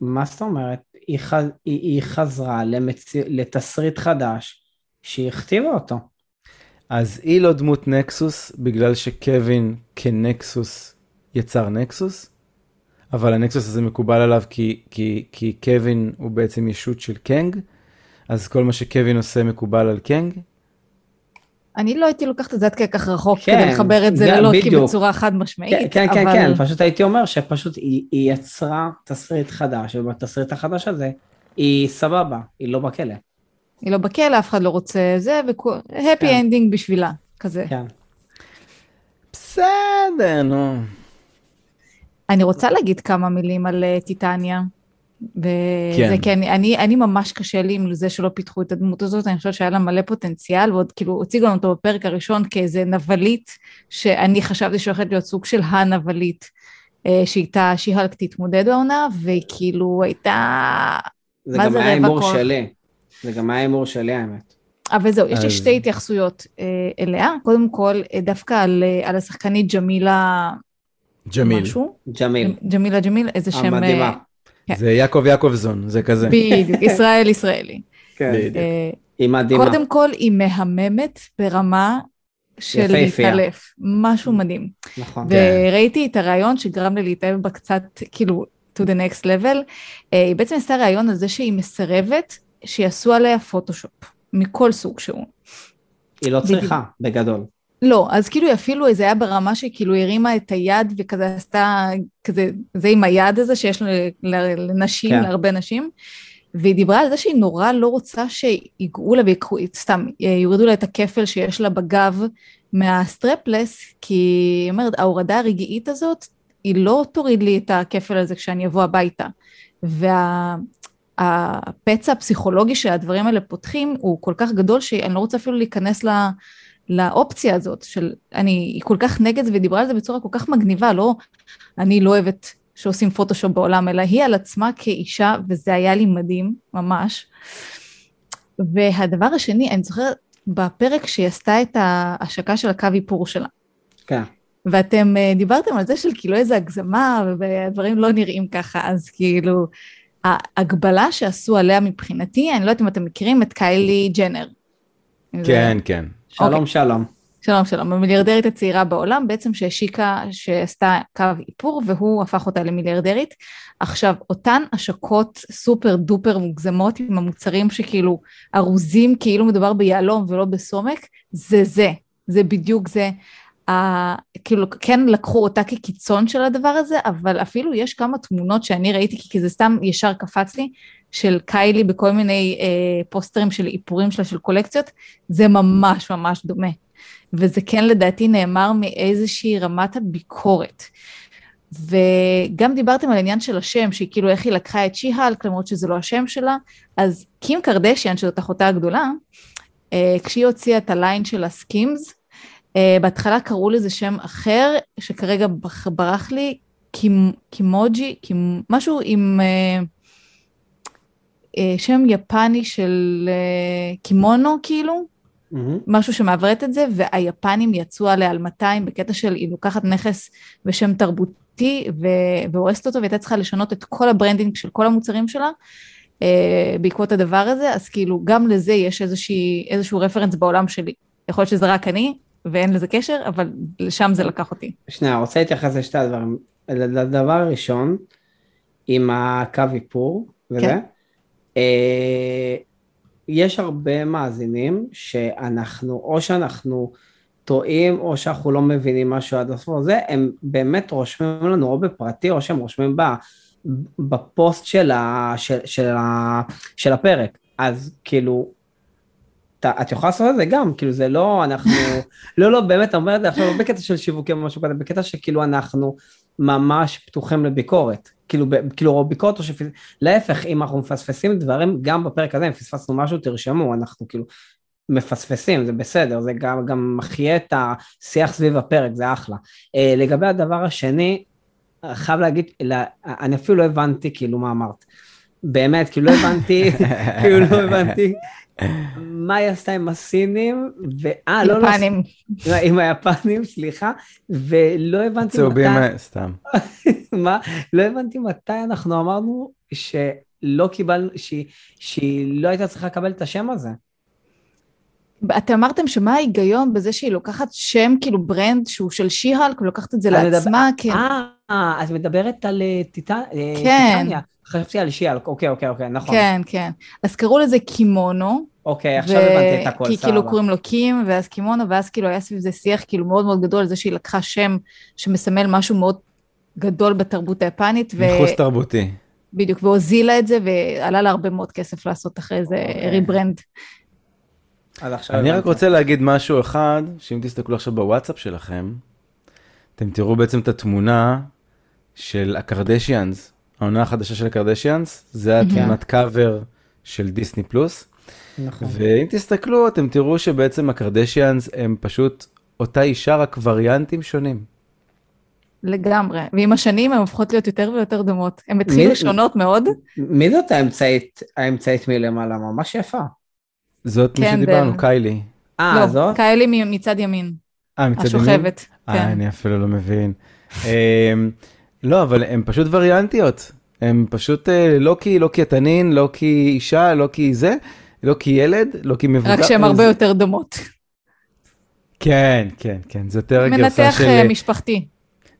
מה זאת אומרת? היא, ח... היא, היא חזרה למציא... לתסריט חדש שהיא הכתיבה אותו. אז היא לא דמות nexus בגלל שקווין כ nexus יצר nexus, אבל ה nexus הזה מקובל עליו כי, כי, כי קווין הוא בעצם ישות של קנג, אז כל מה שקווין עושה מקובל על קנג. אני לא הייתי לוקחת את זה עד כדי כך רחוק כן, כדי לחבר את זה ללוקי. בצורה חד משמעית, כן, כן, כן, אבל כן, פשוט הייתי אומר שפשוט היא, היא יצרה תסריט חדש, ובתסריט החדש הזה היא סבבה, היא לא בכלא. היא לא בכלא, אף אחד לא רוצה זה, וה happy כן. ending בשבילה, כזה. כן. בסדר, נו. אני רוצה להגיד כמה מילים על אה, טיטניה. וזה כן. כן, אני, אני, אני ממש קשה לי עם זה שלא פיתחו את הדמות הזאת, אני חושבת שהיה לה מלא פוטנציאל, ועוד כאילו הציגו לנו אותו בפרק הראשון כאיזה נבלית, שאני חשבתי שהולכת להיות סוג של הנבלית, אה, שאיתה שיהלק תתמודד העונה, והיא כאילו הייתה... זה גם זה היה הימור? שלי. זה גם היה הימור שלי האמת. אבל זהו, יש לי אז- שתי התייחסויות אה, אליה. קודם כל, אה, דווקא על, אה, על השחקנית ג'מילה ג'מיל. משהו. ג'מיל, ג'מילה ג'מיל, איזה שם... אה, המדהימה. כן. זה יעקב יעקובזון, זה כזה. בדיוק, ישראל ישראלי. כן. בדיוק. אה, היא מדהימה. קודם כל, היא מהממת ברמה של. להתעלף, משהו מדהים. נכון. כן. וראיתי את הרעיון שגרם לי להתאהב בה קצת, כאילו, to the next level. אה, היא בעצם עשתה רעיון על זה שהיא מסרבת שיעשו עליה פוטושופ, מכל סוג שהוא. היא לא. צריכה, בגדול. לא, אז כאילו אפילו זה היה ברמה שכאילו הרימה את היד וכזה עשתה כזה, זה עם היד הזה שיש לנשים, כן. להרבה נשים, והיא דיברה על זה שהיא נורא לא רוצה שיגעו לה ויקחו, סתם, יורידו לה את הכפל שיש לה בגב מהסטרפלס, כי היא אומרת, ההורדה הרגעית הזאת, היא לא תוריד לי את הכפל הזה כשאני אבוא הביתה. והפצע הפסיכולוגי שהדברים האלה פותחים הוא כל כך גדול שאני לא רוצה אפילו להיכנס ל... לאופציה הזאת של, אני, היא כל כך נגד זה ודיברה על זה בצורה כל כך מגניבה, לא, אני לא אוהבת שעושים פוטושופ בעולם, אלא היא על עצמה כאישה, וזה היה לי מדהים, ממש. והדבר השני, אני זוכרת בפרק שהיא עשתה את ההשקה של הקו איפור שלה, כן. ואתם אה, דיברתם על זה של כאילו איזה הגזמה, והדברים לא נראים ככה, אז כאילו, ההגבלה שעשו עליה מבחינתי, אני לא יודעת אם אתם מכירים את קיילי ג'נר. כן, כן. שלום, אוקיי. שלום. שלום שלום, המיליארדרית הצעירה בעולם, בעצם שהשיקה, שעשתה קו איפור והוא הפך אותה למיליארדרית. עכשיו, אותן השקות סופר דופר מוגזמות עם המוצרים שכאילו ארוזים כאילו מדובר ביהלום ולא בסומק, זה זה, זה בדיוק זה. Uh, כאילו כן לקחו אותה כקיצון של הדבר הזה, אבל אפילו יש כמה תמונות שאני ראיתי, כי זה סתם ישר קפץ לי, של קיילי בכל מיני uh, פוסטרים של איפורים שלה, של קולקציות, זה ממש ממש דומה. וזה כן לדעתי נאמר מאיזושהי רמת הביקורת. וגם דיברתם על העניין של השם, שהיא כאילו איך היא לקחה את שי-הלק, למרות שזה לא השם שלה, אז קים קרדשיאן, שזאת אחותה הגדולה, אה, כשהיא הוציאה את הליין של הסקימס, אה, בהתחלה קראו לזה שם אחר, שכרגע ברח לי, קימוג'י, משהו עם אה, שם יפני של קימונו כאילו, אמהם. משהו שמעברת את זה, והיפנים יצאו עליה על 200 בקטע של היא לוקחת נכס בשם תרבותי והורסת אותו, והייתה צריכה לשנות את כל ה branding של כל המוצרים שלה. אה, בעקבות הדבר הזה, אז כאילו גם לזה יש איזושהי, איזשהו רפרנס בעולם שלי. יכול להיות שזה רק אני, ואין לזה קשר, אבל לשם זה לקח אותי. שנייה, רוצה להתייחס לשתי הדברים. לדבר הראשון, עם הקו איפור, וזה, כן. אה, יש הרבה מאזינים שאנחנו, או שאנחנו טועים, או שאנחנו לא מבינים משהו עד הסוף הזה, הם באמת רושמים לנו או בפרטי, או שהם רושמים בפוסט של, ה, של, של, ה, של הפרק. אז כאילו, את יכולה לעשות את זה גם, כאילו זה לא, אנחנו, לא, לא, באמת, אני אומר את זה עכשיו לא בקטע של שיווקים או משהו כזה, בקטע שכאילו אנחנו ממש פתוחים לביקורת. כאילו, כאילו ביקורת או שפס... להפך, אם אנחנו מפספסים דברים, גם בפרק הזה, אם פספסנו משהו, תרשמו, אנחנו כאילו מפספסים, זה בסדר, זה גם, גם מחיה את השיח סביב הפרק, זה אחלה. Uh, לגבי הדבר השני, חייב להגיד, לה, אני אפילו לא הבנתי כאילו מה אמרת. באמת, כאילו לא הבנתי, כאילו לא הבנתי מה היא עשתה עם הסינים, ואה, לא, לא, יפנים. עם היפנים, סליחה, ולא הבנתי צהובים, מתי... סתם. מה? לא הבנתי מתי אנחנו אמרנו שלא קיבלנו, שהיא לא הייתה צריכה לקבל את השם הזה. אתם אמרתם שמה ההיגיון בזה שהיא לוקחת שם, כאילו ברנד שהוא של שיהלק, ולוקחת את זה לעצמה, כן. אה, את מדברת על אה, טיטניה. כן. חשבתי על שיאלק, אוקיי, אוקיי, אוקיי, נכון. כן, כן. אז קראו לזה קימונו. אוקיי, עכשיו הבנתי את הכל, סבבה. כי כאילו קוראים לו קים, ואז קימונו, ואז כאילו היה סביב זה שיח כאילו מאוד מאוד גדול זה שהיא לקחה שם שמסמל משהו מאוד גדול בתרבות היפנית. ניכוס ו... תרבותי. בדיוק, והוזילה את זה, ועלה לה הרבה מאוד כסף לעשות אחרי זה אוקיי. rebrand. אני רק רוצה להגיד משהו אחד, שאם תסתכלו עכשיו בוואטסאפ שלכם, אתם תראו בעצם את התמונה של הקרדשיאנס, העונה החדשה של הקרדשיאנס, זה התמונת קאבר של דיסני פלוס. נכון. ואם תסתכלו, אתם תראו שבעצם הקרדשיאנס הם פשוט אותה אישה, רק וריאנטים שונים. לגמרי, ועם השנים הן הופכות להיות יותר ויותר דומות. הן התחילו שונות מאוד. מי זאת האמצעית, האמצעית מלמעלה? ממש יפה. זאת כן, מי שדיברנו, ב... קיילי. אה, לא, זאת? קיילי מצד ימין. אה, מצד השוכבת, ימין? השוכבת, כן. אה, אני אפילו לא מבין. לא, אבל הן פשוט וריאנטיות. הן פשוט אה, לא כי, לא כי התנין, לא כי אישה, לא כי זה, לא כי ילד, לא כי מבוגר. רק שהן הרבה יותר דומות. כן, כן, כן, זה יותר גרסה של... מנתח משפחתי.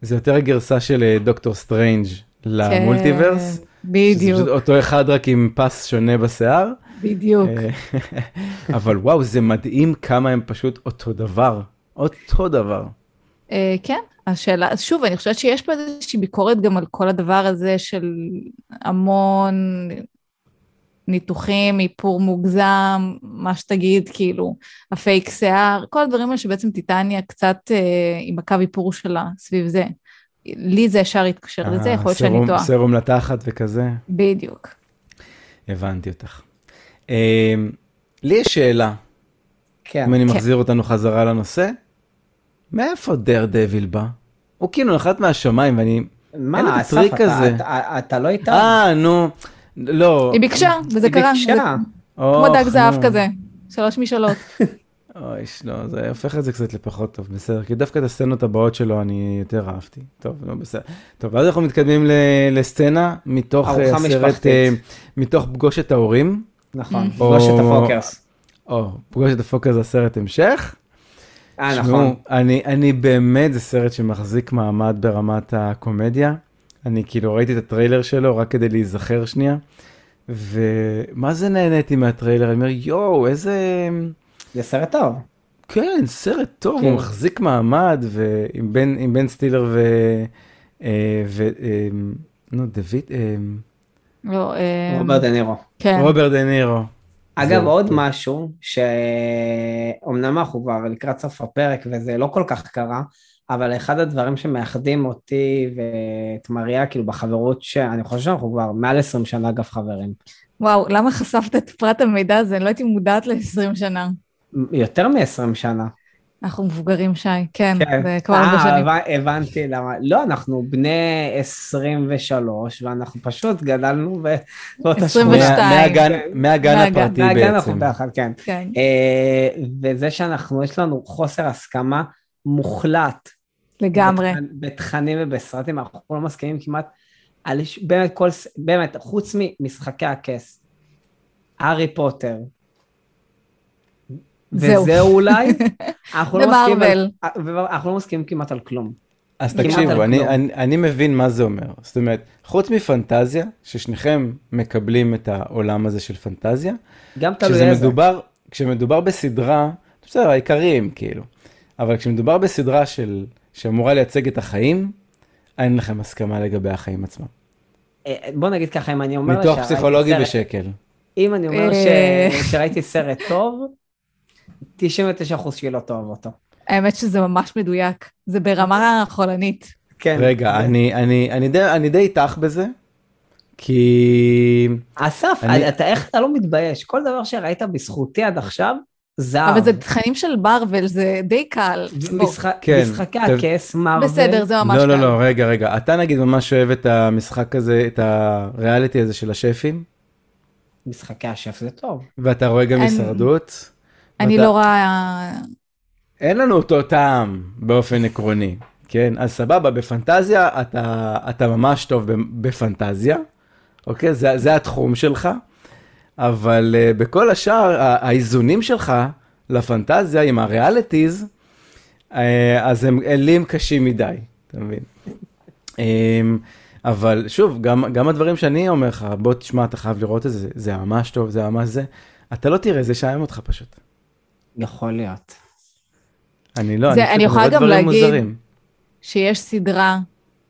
זה יותר גרסה של דוקטור סטרנג' ל multiverse. כן, בדיוק. אותו אחד רק עם פס שונה בשיער. בדיוק. אבל וואו, זה מדהים כמה הם פשוט אותו דבר. אותו דבר. כן, השאלה, שוב, אני חושבת שיש פה איזושהי ביקורת גם על כל הדבר הזה של המון ניתוחים, איפור מוגזם, מה שתגיד, כאילו, הפייק שיער, כל הדברים האלה שבעצם טיטניה קצת אה, עם הקו איפור שלה סביב זה. לי זה ישר התקשר לזה, יכול להיות שאני טועה. סרום לתחת וכזה. בדיוק. הבנתי אותך. אה, לי יש שאלה. כן. אם אני כן. מחזיר אותנו חזרה לנושא. מאיפה דר דביל בא? הוא כאילו נחת מהשמיים ואני... מה, אסף, אתה, אתה, אתה לא איתה? אה, נו, לא. היא ביקשה, וזה קרה. היא ביקשה. כמו דג זהב כזה, שלוש משאלות. אוי, לא, זה הופך את זה קצת לפחות טוב, בסדר, כי דווקא את הסצנות הבאות שלו אני יותר אהבתי. טוב, לא בסדר. טוב, אז אנחנו מתקדמים לסצנה מתוך אה, מתוך פגוש את ההורים. נכון, פגוש את הפוקרס. או, פגוש את הפוקרס זה הסרט המשך. אה, נכון. תשמעו, אני, אני באמת, זה סרט שמחזיק מעמד ברמת הקומדיה. אני כאילו ראיתי את הטריילר שלו רק כדי להיזכר שנייה, ומה זה נהניתי מהטריילר? אני אומר, יואו, איזה... זה סרט טוב. כן, סרט טוב, כן. הוא מחזיק מעמד, ועם בן, עם בן סטילר ו... אה, ו... אה, נו, דוד... אה, לא, רוברט דה נירו. כן. רוברט דה נירו. אגב, זהו. עוד משהו, שאומנם אנחנו כבר לקראת סוף הפרק וזה לא כל כך קרה, אבל אחד הדברים שמאחדים אותי ואת מריה, כאילו בחברות, שאני חושב שאנחנו כבר מעל 20 שנה אגב חברים. וואו, למה חשפת את פרט המידע הזה? אני לא הייתי מודעת ל-20 שנה. יותר מ-20 שנה. אנחנו מבוגרים, שי. כן, כן. זה כבר הרבה אה, שנים. הבנ- הבנתי למה. לא, אנחנו בני 23, ואנחנו פשוט גדלנו ב- באותה 22. שכונה. שתיים. מה- מהגן. מהגן מהגן, הפרטי מהגן בעצם. אנחנו ביחד, כן. כן. אה, וזה שאנחנו, יש לנו חוסר הסכמה מוחלט. לגמרי. בתכנ- בתכנים ובסרטים, אנחנו לא מסכימים כמעט על, באמת, כל, באמת, חוץ ממשחקי הכס, הארי פוטר, זהו. וזה אולי, אנחנו לא מסכימים. על, אנחנו לא מסכימים כמעט על כלום. אז תקשיבו, אני. אני, אני מבין מה זה אומר. זאת אומרת, חוץ מפנטזיה, ששניכם מקבלים את העולם הזה של פנטזיה, גם תלוי כשזה איזה. מדובר, כשמדובר בסדרה, בסדר, העיקריים כאילו, אבל כשמדובר בסדרה של, שאמורה לייצג את החיים, אין לכם הסכמה לגבי החיים עצמם. אה, בוא נגיד ככה, אם אני אומר שראיתי פסיכולוגי סרט- בשקל. אם אני אומר ש... אה. שראיתי סרט טוב, 99% שלי לא תאהב אותו. האמת שזה ממש מדויק. זה ברמה חולנית. כן. רגע, אני, אני, אני, די, אני די איתך בזה, כי... אסף, אני- אתה איך אתה לא מתבייש? כל דבר שראית בזכותי עד עכשיו, זהב. אבל זה תכנים של מארוול, זה די קל. משחק- כן, משחקי טוב. הכס, מארוול. בסדר, זה ממש לא, קל. לא, לא, רגע, רגע. אתה נגיד ממש אוהב את המשחק הזה, את הריאליטי הזה של השפים, משחקי השף זה טוב. ואתה רואה גם אני- הישרדות. אני לא רואה... אין לנו אותו טעם באופן עקרוני, כן? אז סבבה, בפנטזיה אתה, אתה ממש טוב בפנטזיה, אוקיי? זה, זה התחום שלך, אבל uh, בכל השאר, האיזונים שלך לפנטזיה עם הריאליטיז, uh, אז הם אלים קשים מדי, אתה מבין? um, אבל שוב, גם, גם הדברים שאני אומר לך, בוא תשמע, אתה חייב לראות את זה, זה ממש טוב, זה ממש זה, אתה לא תראה, זה ישעמם אותך פשוט. יכול להיות. אני לא, זה- אני, אני פשוט יכולה רואה גם דברים להגיד- מוזרים. שיש סדרה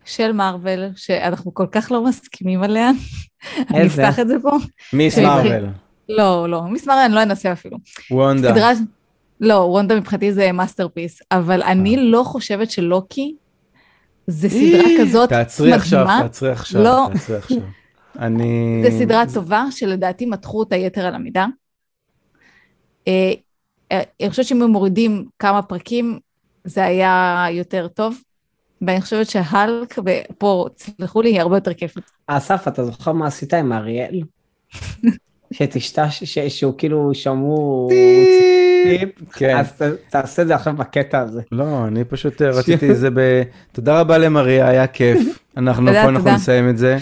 של מארוול, שאנחנו כל כך לא מסכימים עליה. אני? אפתח את זה פה. מיס מרוויל, לא, לא, מיס מארוול אני לא אנסה אפילו. וונדה. סדרה... לא, וונדה מבחינתי זה masterpiece, אבל אה. אני לא חושבת שלוקי זה סדרה כזאת תעצרי עכשיו, מדהימה. תעצרי עכשיו, לא. תעצרי עכשיו. אני... זו סדרה טובה שלדעתי מתחו אותה יתר על המידה. אני חושבת שאם הם מורידים כמה פרקים, זה היה יותר טוב. ואני חושבת שהאלק, ופה, תסלחו לי, היא הרבה יותר כיפית. אסף, אתה זוכר מה עשית עם אריאל? שתשתש, שהוא כאילו שמעו כן. אז תעשה את זה עכשיו בקטע הזה. לא, אני פשוט אה, רציתי את זה ב... תודה רבה למריה, היה כיף. אנחנו פה, אנחנו. נסיים את זה.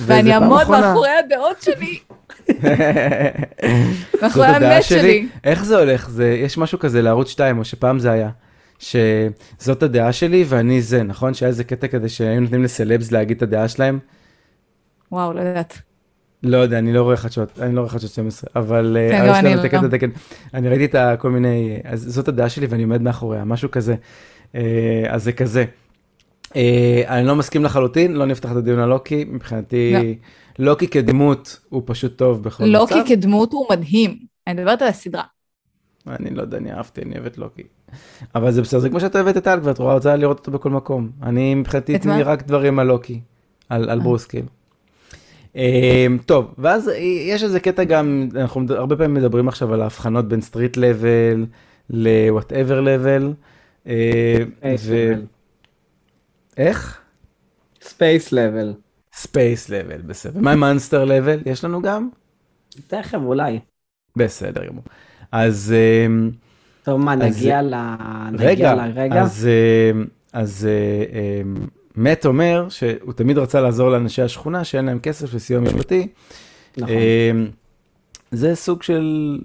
ואני אעמוד. מאחורי הדעות שלי, מאחורי האמת שלי. איך זה הולך? זה, יש משהו כזה לערוץ 2, או שפעם זה היה, שזאת הדעה שלי ואני זה, נכון? שהיה איזה קטע כזה שהיו נותנים לסלבס להגיד את הדעה שלהם? וואו, לא יודעת. לא יודע, אני לא רואה חדשות, אני לא רואה חדשות 12, אבל אה, כן, גם יש אני לא. הקטע תקן. אני ראיתי את כל מיני, אז זאת הדעה שלי ואני עומד מאחוריה, משהו כזה. אה, אז זה כזה. אה, אני לא מסכים לחלוטין, לא נפתח את הדיון על לוקי, מבחינתי, לוקי כדמות הוא פשוט טוב בכל מצב. לוקי כדמות הוא מדהים. אני מדברת על הסדרה. אני לא יודע, אני אהבתי, אני אוהב את לוקי. אבל זה בסדר, זה כמו שאת אוהבת את טל, ואת רואה רוצה לראות אותו בכל מקום. אני מבחינתי, תני? רק דברים על לוקי, על, על אה. ברוס כאילו. אמ, טוב, ואז יש איזה קטע גם, אנחנו הרבה פעמים מדברים עכשיו על ההבחנות בין street level ל-whatever level. אה. איך? space level. space level, בסדר. ומה עם monster level? יש לנו גם? תכף אולי. בסדר גמור. אז... אמ, טוב, מה, נגיע ל... רגע, לרגע? אז, אה, אז אה, אה, מת אומר שהוא תמיד רצה לעזור לאנשי השכונה שאין להם כסף לסיוע משפטי. נכון. אה, זה סוג של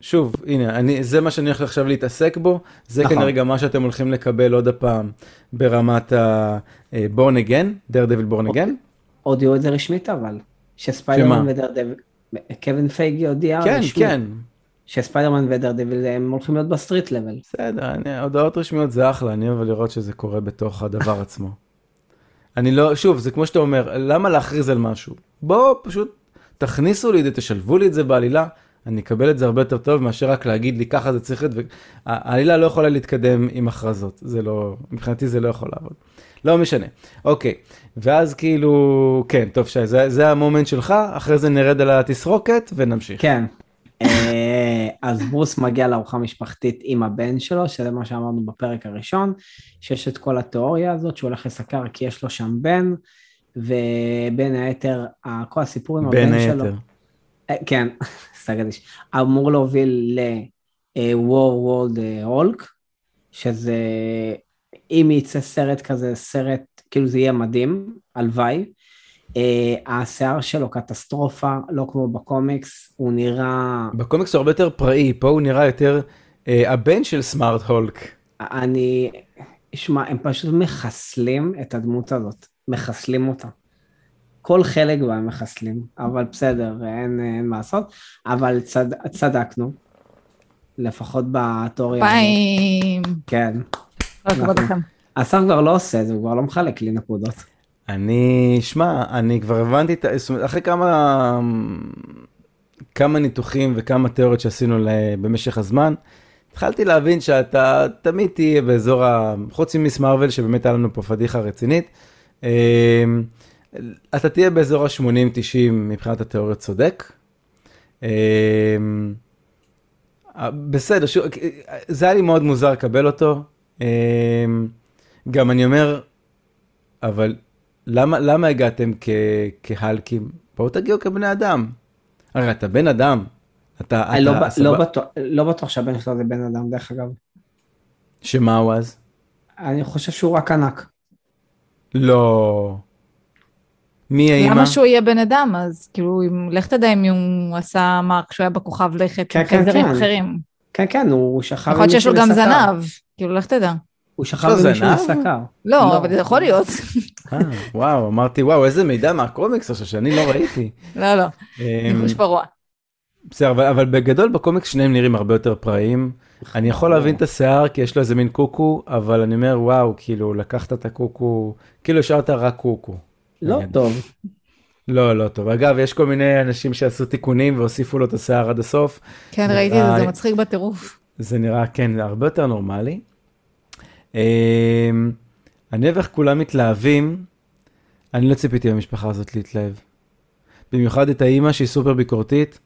שוב, הנה, אני, זה מה שאני הולך עכשיו להתעסק בו, זה נכון. כנראה גם מה שאתם הולכים לקבל עוד הפעם ברמת ה-born again, daredevil born again. הודיעו את זה רשמית אבל, שספיידרמן? ודרדביל, קווין פייגי הודיע כן, רשמית, כן, שספיידרמן ודרדביל הם הולכים להיות ב street level. בסדר, אני, הודעות רשמיות זה אחלה, אני אוהב לראות שזה קורה בתוך הדבר עצמו. אני לא, שוב, זה כמו שאתה אומר, למה להכריז על משהו? בואו פשוט תכניסו לי את זה, תשלבו לי את זה בעלילה, אני אקבל את זה הרבה יותר טוב מאשר רק להגיד לי ככה זה צריך להיות, ו- ה- העלילה לא יכולה להתקדם עם הכרזות, זה לא, מבחינתי זה לא יכול לעבוד. לא משנה, אוקיי, ואז כאילו, כן, טוב שי, זה, זה המומנט שלך, אחרי זה נרד על התסרוקת ונמשיך. כן. אה, אז ברוס מגיע לארוחה משפחתית עם הבן שלו, שזה מה שאמרנו בפרק הראשון, שיש את כל התיאוריה הזאת שהוא הולך לסקר כי יש לו שם בן, ובין היתר, כל הסיפור עם בין הבן שלו, היתר. אה, כן, סגדיש, אמור להוביל ל-War World Hulk, שזה, אם יצא סרט כזה, סרט, כאילו זה יהיה מדהים, הלוואי. אה, השיער שלו קטסטרופה, לא כמו בקומיקס, הוא נראה, בקומיקס הוא הרבה יותר פראי, פה הוא נראה יותר אה, הבן של סמארט הולק. אני, שמע, הם פשוט מחסלים את הדמות הזאת, מחסלים אותה. כל חלק בה מחסלים, אבל בסדר, אין, אין מה לעשות, אבל צד, צדקנו, לפחות בתיאוריה. פיים. כן. הכבוד נכון. כבר לא עושה את זה, הוא כבר לא מחלק לי נקודות. אני, שמע, אני כבר הבנתי, את ה- זאת אומרת, אחרי כמה, כמה ניתוחים וכמה תיאוריות שעשינו במשך הזמן, התחלתי להבין שאתה תמיד תהיה באזור ה... חוץ ממיס מרוויל, שבאמת היה לנו פה פדיחה רצינית, אה, אתה תהיה באזור ה-80-90 מבחינת התיאוריות צודק. אה, בסדר, שוב, זה היה לי מאוד מוזר לקבל אותו. אה, גם אני אומר, אבל למה, למה הגעתם כ, כהלקים? בואו תגיעו כבני אדם. הרי אתה בן אדם. אתה, לא, אתה, ב- סבבה- לא, בטוח, לא בטוח שהבן שלו זה בן אדם, דרך אגב. שמה הוא אז? אני חושב שהוא רק ענק. לא. מי האימא? למה שהוא יהיה בן אדם, אז כאילו, אם- לך תדע אם הוא עשה מה כשהוא היה בכוכב לכת כן, עם כן, חייזרים כן. אחרים. כן, כן, הוא שכב יכול להיות שיש לו מישהו גם. זנב, כאילו, לך תדע. הוא שכב לו עם מישהו? לסקר. לא, לא. אבל זה יכול להיות. אה, וואו, אמרתי, וואו, איזה מידע מהקומיקס עכשיו שאני לא ראיתי. לא, לא, אמ, ניחוש פרוע. בסדר, אבל, אבל בגדול בקומיקס שניהם נראים הרבה יותר פראיים. אני יכול להבין את השיער כי יש לו איזה מין קוקו, אבל אני אומר, וואו, כאילו, לקחת את הקוקו, כאילו השארת רק קוקו. לא. טוב. לא, לא טוב. אגב, יש כל מיני אנשים שעשו תיקונים והוסיפו לו את השיער עד הסוף. כן, ראיתי את זה, זה מצחיק בטירוף. זה נראה, כן, זה הרבה יותר נורמלי. אני אוהב איך כולם מתלהבים. אני לא ציפיתי במשפחה הזאת להתלהב. במיוחד את האימא שהיא סופר ביקורתית,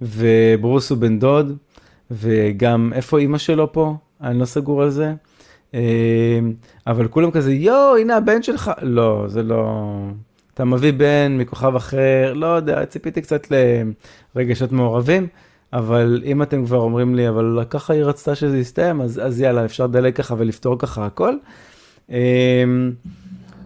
וברוס הוא בן דוד, וגם איפה אימא שלו פה? אני לא סגור על זה. אמ, אבל כולם כזה, יואו, הנה הבן שלך. לא, זה לא... אתה מביא בן מכוכב אחר, לא יודע, ציפיתי קצת לרגשות מעורבים. אבל אם אתם כבר אומרים לי, אבל ככה היא רצתה שזה יסתיים, אז, אז יאללה, אפשר לדלג ככה ולפתור ככה הכל.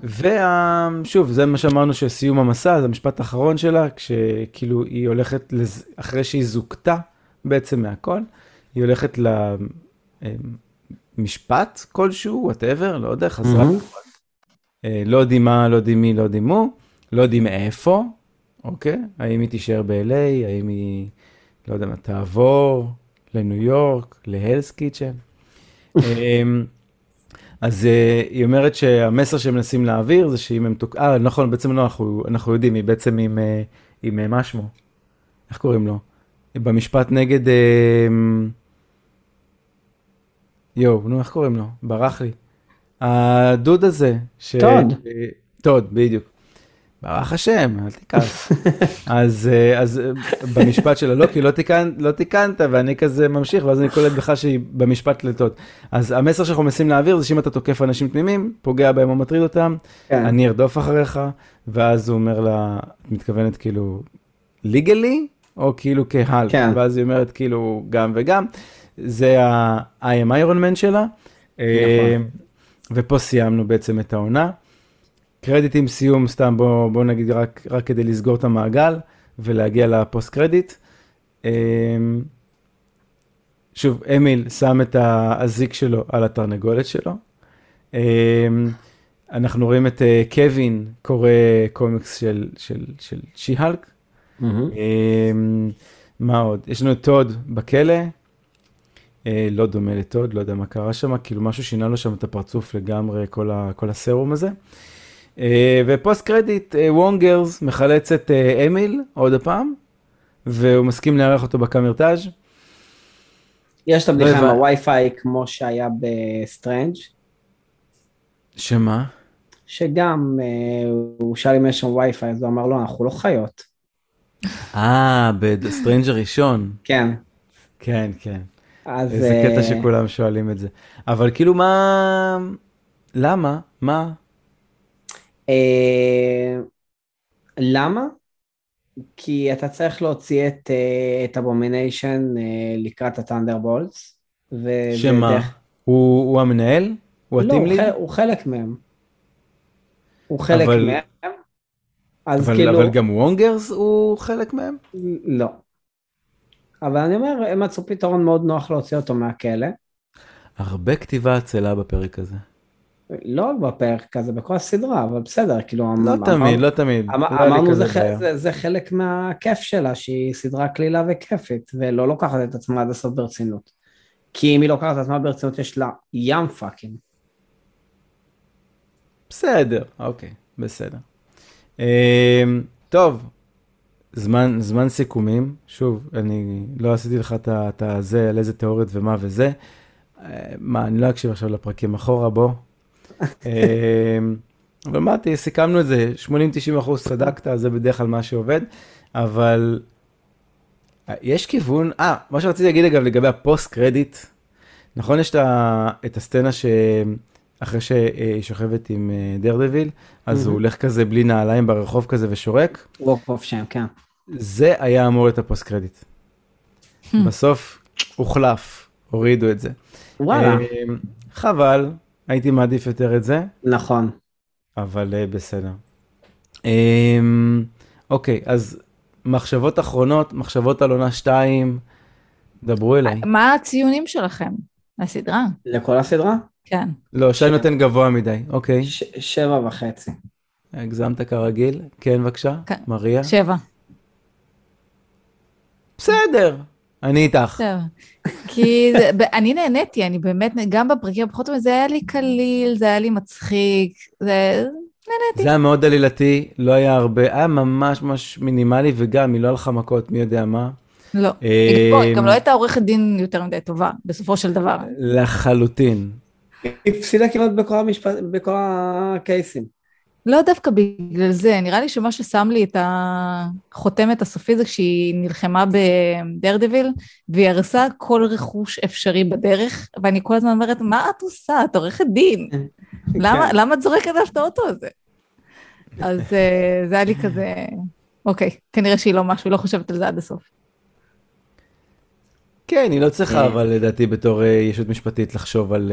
ושוב, זה מה שאמרנו שסיום המסע, זה המשפט האחרון שלה, כשכאילו היא הולכת, לז... אחרי שהיא זוכתה בעצם מהכל, היא הולכת למשפט כלשהו, וואטאבר, לא יודע, חזרה. אה, לא יודעים מה, לא יודעים מי, לא יודעים מו, לא יודעים איפה, אוקיי? האם היא תישאר ב-LA, האם היא, לא יודע מה, תעבור לניו יורק, להלס קיצ'ן. אמ, אז אה, היא אומרת שהמסר שהם מנסים להעביר זה שאם הם תוק... אה, נכון, בעצם לא, אנחנו, אנחנו יודעים, היא בעצם עם, אה, עם מה שמו? איך קוראים לו? במשפט נגד... יואו, נו, איך קוראים לו? ברח לי. הדוד הזה. ש... טוד. טוד, בדיוק. ברח השם, אל תכעס. אז, אה, אז אה, במשפט שלה, לא, כי לא, תיקנ, לא תיקנת, ואני כזה ממשיך, ואז אני קולט בכלל שהיא במשפט לטוד. אז המסר שאנחנו מנסים להעביר זה שאם אתה תוקף אנשים תמימים, פוגע בהם או מטריד אותם, כן. אני ארדוף אחריך, ואז הוא אומר לה, את מתכוונת כאילו, ליגלי, או כאילו כהל? כן. ואז היא אומרת כאילו, גם וגם. זה ה-I am Iron Man שלה. אה, ופה סיימנו בעצם את העונה. קרדיטים סיום, סתם בוא, בוא נגיד רק, רק כדי לסגור את המעגל ולהגיע לפוסט קרדיט. אמ, שוב, אמיל שם את האזיק שלו על התרנגולת שלו. אמ, אנחנו רואים את אה, קווין קורא קומיקס של, של, של שי-הלק. אמ, מה עוד? יש לנו את טוד בכלא. אה, לא דומה לטוד, לא יודע מה קרה שם, כאילו משהו שינה לו שם את הפרצוף לגמרי, כל, ה, כל הסרום הזה. אה, ו post credit, וונג מחלץ את אמיל עוד הפעם, והוא מסכים לארח אותו בקמרטאז'. יש את הבדיחה עם הווי-פיי כמו שהיה בסטרנג'. שמה? שגם אה, הוא שאל אם יש שם וי-פיי, אז הוא אמר לו, לא, אנחנו לא חיות. אה, בסטרנג' הראשון. כן. כן, כן. אז... איזה קטע אה, שכולם שואלים את זה. אבל כאילו מה... למה? מה? אה, למה? כי אתה צריך להוציא את, את אבומיניישן לקראת הטנדרבולטס. שמה? ודרך... הוא, הוא המנהל? הוא הטים ליד? לא, הוא חלק מהם. הוא חלק אבל... מהם. אז אבל, כאילו... אבל גם וונגרס הוא חלק מהם? לא. אבל אני אומר, הם מצאו פתרון מאוד נוח להוציא אותו מהכלא. הרבה כתיבה עצלה בפרק הזה. לא רק בפרק הזה, בכל הסדרה, אבל בסדר, כאילו... לא אמר, תמיד, לא תמיד. אמר, לא אמרנו זה, זה, זה, זה חלק מהכיף שלה, שהיא סדרה קלילה וכיפית, ולא לוקחת את עצמה עד הסוף ברצינות. כי אם היא לוקחת את עצמה ברצינות, יש לה ים fucking. בסדר, אוקיי, בסדר. אמ, טוב, זמן, זמן סיכומים, שוב, אני לא עשיתי לך את הזה, על איזה תיאוריות ומה וזה. אה, מה, אני לא אקשיב עכשיו לפרקים אחורה, בוא. אמ, אבל אמרתי, סיכמנו את זה, 80-90 אחוז צדקת, זה בדרך כלל מה שעובד, אבל אה, יש כיוון, אה, מה שרציתי להגיד אגב לגבי ה post credit, נכון, יש את הסצנה ש... אחרי שהיא שוכבת עם דרדוויל, אה, אז הוא הולך כזה בלי נעליים ברחוב כזה ושורק. walk of shame, כן. זה היה אמור להיות ה post credit. בסוף הוחלף, הורידו את זה. וואלה. אה, חבל, הייתי מעדיף יותר את זה. נכון. אבל אה, בסדר. אוקיי, אז מחשבות אחרונות, מחשבות על עונה 2, דברו אליי. מה הציונים שלכם לסדרה? לכל הסדרה? כן. לא, שי נותן גבוה מדי, אוקיי. שבע וחצי. הגזמת כרגיל. כן, בבקשה, כן. מריה. שבע. בסדר, אני איתך. כי זה, אני נהניתי, אני באמת, גם בפרקים הפחות טובים, זה היה לי קליל, זה היה לי מצחיק, זה... נהניתי. זה היה מאוד עלילתי, לא היה הרבה, היה ממש ממש מינימלי, וגם, היא לא הלכה מכות, מי יודע מה. לא, אה, גם לא הייתה עורכת דין יותר מדי טובה, בסופו של דבר. לחלוטין. היא הפסידה כמעט בכל, המשפט, בכל הקייסים. לא דווקא בגלל זה, נראה לי שמה ששם לי את החותמת הסופי זה כשהיא נלחמה בדרדוויל, והיא הרסה כל רכוש אפשרי בדרך, ואני כל הזמן אומרת, מה את עושה? את עורכת דין. למה, כן. למה את זורקת עליו את האוטו הזה? אז אה, זה היה לי כזה, אוקיי, כנראה שהיא לא משהו, לא חושבת על זה עד הסוף. כן, היא לא צריכה, אה. אבל לדעתי בתור אה, ישות משפטית לחשוב על,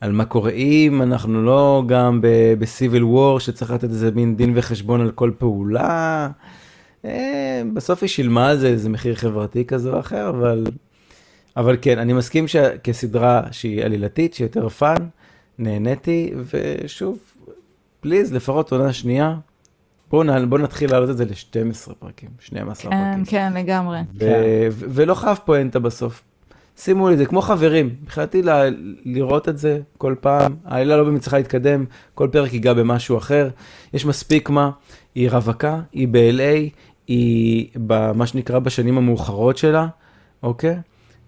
על מה קורה אם אנחנו לא גם בסיביל וור שצריך לתת איזה מין דין וחשבון על כל פעולה. בסוף היא שילמה על זה איזה מחיר חברתי כזה או אחר, אבל, אבל כן, אני מסכים שכסדרה שהיא עלילתית, שהיא יותר fun, נהניתי, ושוב, please, לפחות עונה שנייה, בואו בוא נתחיל להעלות את זה ל-12 פרקים, 12 כן, פרקים. כן, לגמרי. ו- כן. ולא חייב פואנטה בסוף. שימו לי זה כמו חברים, מבחינתי ל- לראות את זה כל פעם, העלילה לא באמת צריכה להתקדם, כל פרק ייגע במשהו אחר, יש מספיק מה, היא רווקה, היא ב-LA, היא במה שנקרא בשנים המאוחרות שלה, אוקיי?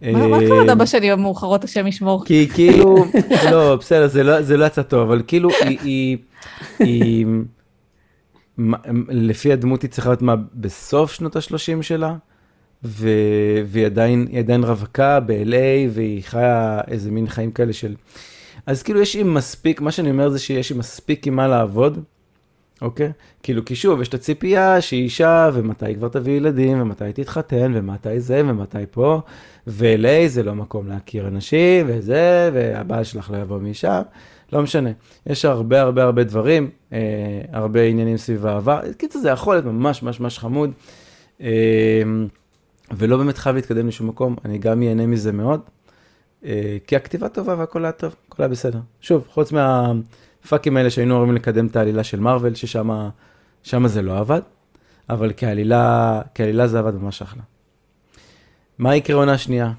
מה הכוונה בשנים המאוחרות, השם ישמור? כי כאילו, לא, בסדר, זה לא, לא יצא טוב, אבל כאילו היא... לפי הדמות היא צריכה להיות מה, בסוף שנות ה-30 שלה. והיא עדיין, עדיין רווקה ב-LA, והיא חיה איזה מין חיים כאלה של... אז כאילו יש עם מספיק, מה שאני אומר זה שיש עם מספיק עם מה לעבוד, אוקיי? כאילו, כי שוב, יש את הציפייה שהיא אישה, ומתי היא כבר תביא ילדים, ומתי תתחתן, ומתי זה, ומתי פה, ו-LA זה לא מקום להכיר אנשים, וזה, והבעל שלך לא יבוא משם. לא משנה, יש הרבה הרבה הרבה דברים, אה, הרבה עניינים סביב העבר, קיצור זה יכול להיות ממש ממש ממש חמוד. אה, ולא באמת חייב להתקדם לשום מקום, אני גם ייהנה מזה מאוד, אה, כי הכתיבה טובה והכל היה טוב, הכל היה בסדר. שוב, חוץ מהפאקים האלה שהיינו אמורים לקדם את העלילה של מארוול, ששם זה לא עבד, אבל כעלילה, כעלילה זה עבד ממש אחלה. מה יקרה עונה שנייה?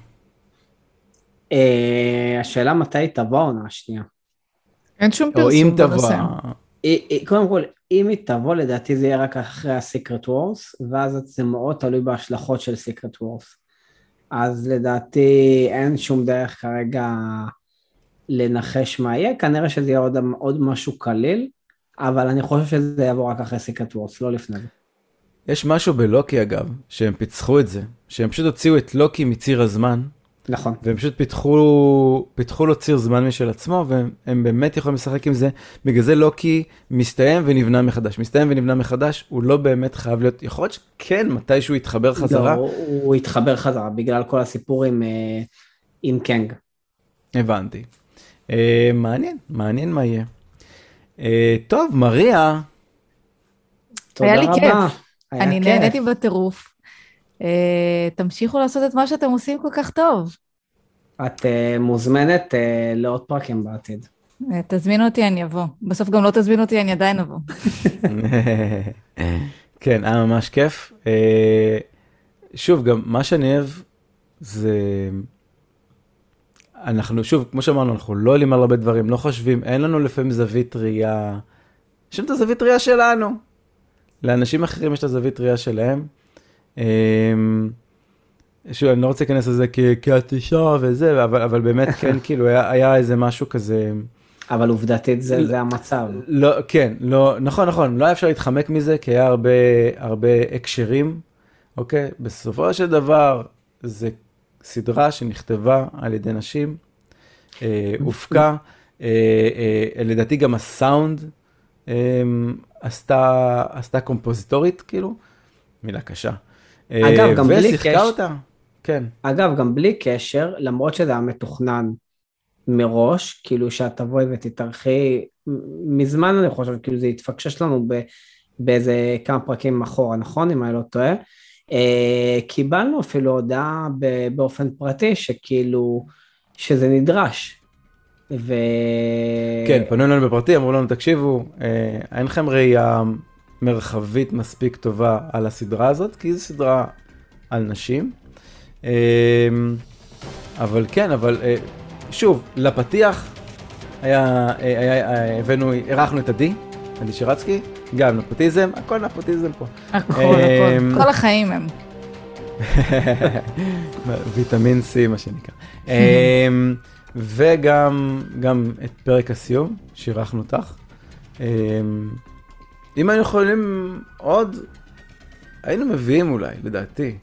אה, השאלה מתי תבוא העונה השנייה. אין שום או אם פרסום תבוא, בנושא. היא- היא- קודם כל, אם היא תבוא, לדעתי זה יהיה רק אחרי הסיקרט וורס, ואז זה מאוד תלוי בהשלכות של סיקרט וורס. אז לדעתי אין שום דרך כרגע לנחש מה יהיה, כנראה שזה יהיה עוד, עוד משהו קליל, אבל אני חושב שזה יבוא רק אחרי סיקרט וורס, לא לפני זה. יש משהו בלוקי אגב, שהם פיצחו את זה, שהם פשוט הוציאו את לוקי מציר הזמן, נכון. והם פשוט פיתחו, פיתחו לו ציר זמן משל עצמו, והם הם באמת יכולים לשחק עם זה. בגלל זה לוקי מסתיים ונבנה מחדש. מסתיים ונבנה מחדש, הוא לא באמת חייב להיות, יכול להיות שכן, מתישהו יתחבר חזרה. לא, הוא, הוא התחבר חזרה בגלל כל הסיפור עם, אה, עם קנג. הבנתי. אה, מעניין, מעניין מה יהיה. אה, טוב, מריה, תודה לי רבה. כיף. היה אני כיף. נהניתי בטירוף. אה, תמשיכו לעשות את מה שאתם עושים כל כך טוב. את אה, מוזמנת אה, לעוד פרקים בעתיד. תזמינו אותי, אני אבוא. בסוף גם לא תזמינו אותי, אני עדיין אבוא. כן, היה ממש כיף. שוב, גם מה שאני אוהב זה... אנחנו, שוב, כמו שאמרנו, אנחנו לא עולים על הרבה דברים, לא חושבים, אין לנו לפעמים זווית ראייה. יש לנו את הזווית ראייה שלנו. לאנשים אחרים יש את הזווית ראייה שלהם. אה, שוב, אני לא רוצה להיכנס לזה אישה וזה, אבל, אבל באמת, כן, כאילו, היה, היה איזה משהו כזה... אבל עובדתית זה, זה המצב. לא, כן, לא, נכון, נכון, לא היה אפשר להתחמק מזה, כי היה הרבה, הרבה הקשרים, אוקיי? בסופו של דבר, זה סדרה שנכתבה על ידי נשים, אה, הופקה, אה, אה, לדעתי גם הסאונד אה, עשתה, עשתה קומפוזיטורית, כאילו, מילה קשה. אה, אגב, גם בלי קשר- אותה, כן. אגב, גם בלי קשר, למרות שזה היה מתוכנן מראש, כאילו שאת תבואי ותתארחי, מזמן אני חושב, כאילו זה התפקשש לנו ב, באיזה כמה פרקים אחורה, נכון? אם אני לא טועה. אה, קיבלנו אפילו הודעה ב, באופן פרטי שכאילו, שזה נדרש. ו... כן, פנו אלינו בפרטי, אמרו לנו, תקשיבו, אה, אין לכם ראייה מרחבית מספיק טובה על הסדרה הזאת, כי זו סדרה על נשים. אה, אבל כן, אבל אה, שוב, לפתיח היה, אה, היה, היה, הבאנו, אירחנו את עדי, עדי שירצקי, גם נפוטיזם, הכל נפוטיזם פה. הכל, הכל. כל החיים הם. ויטמין C, מה שנקרא. וגם גם את פרק הסיום, שאירחנו אותך. אם היינו יכולים עוד, היינו מביאים אולי, לדעתי.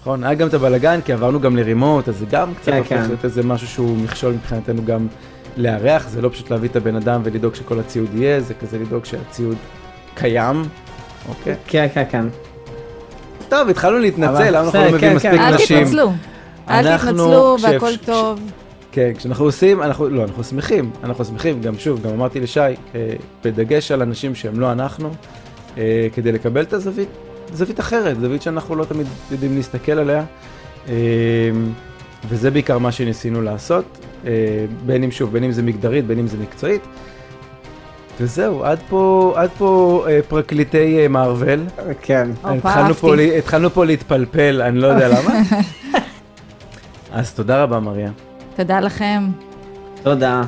נכון, היה גם את הבלגן, כי עברנו גם לרימוט, אז זה גם קצת כן, הופך כן. להיות איזה משהו שהוא מכשול מבחינתנו גם לארח, זה לא פשוט להביא את הבן אדם ולדאוג שכל הציוד יהיה, זה כזה לדאוג שהציוד קיים, אוקיי? כן, כן, כן. טוב, התחלנו להתנצל, למה אנחנו לא מביאים כן, מספיק כן. אל נשים? תתנצלו. אל אנחנו- תתנצלו והכל טוב. כן, כשאנחנו עושים, אנחנו, לא, אנחנו שמחים, אנחנו שמחים, גם שוב, גם אמרתי לשי, אה, בדגש על אנשים שהם לא אנחנו, אה, כדי לקבל את הזווית, זווית אחרת, זווית שאנחנו לא תמיד יודעים להסתכל עליה, אה, וזה בעיקר מה שניסינו לעשות, אה, בין אם שוב, בין אם זה מגדרית, בין אם זה מקצועית. וזהו, עד פה, עד פה אה, פרקליטי אה, מארוול. כן. התחלנו. פה, התחלנו פה להתפלפל, אני לא יודע למה. אז תודה רבה, מריה. תודה לכם. תודה.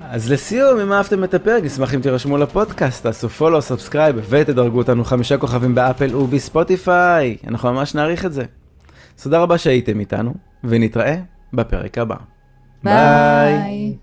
אז לסיום, אם אהבתם את הפרק, נשמח אם תירשמו לפודקאסט, תעשו follow, subscribe ותדרגו אותנו חמישה כוכבים באפל ובספוטיפיי. אנחנו ממש נעריך את זה. אז תודה רבה שהייתם איתנו, ונתראה בפרק הבא. ביי.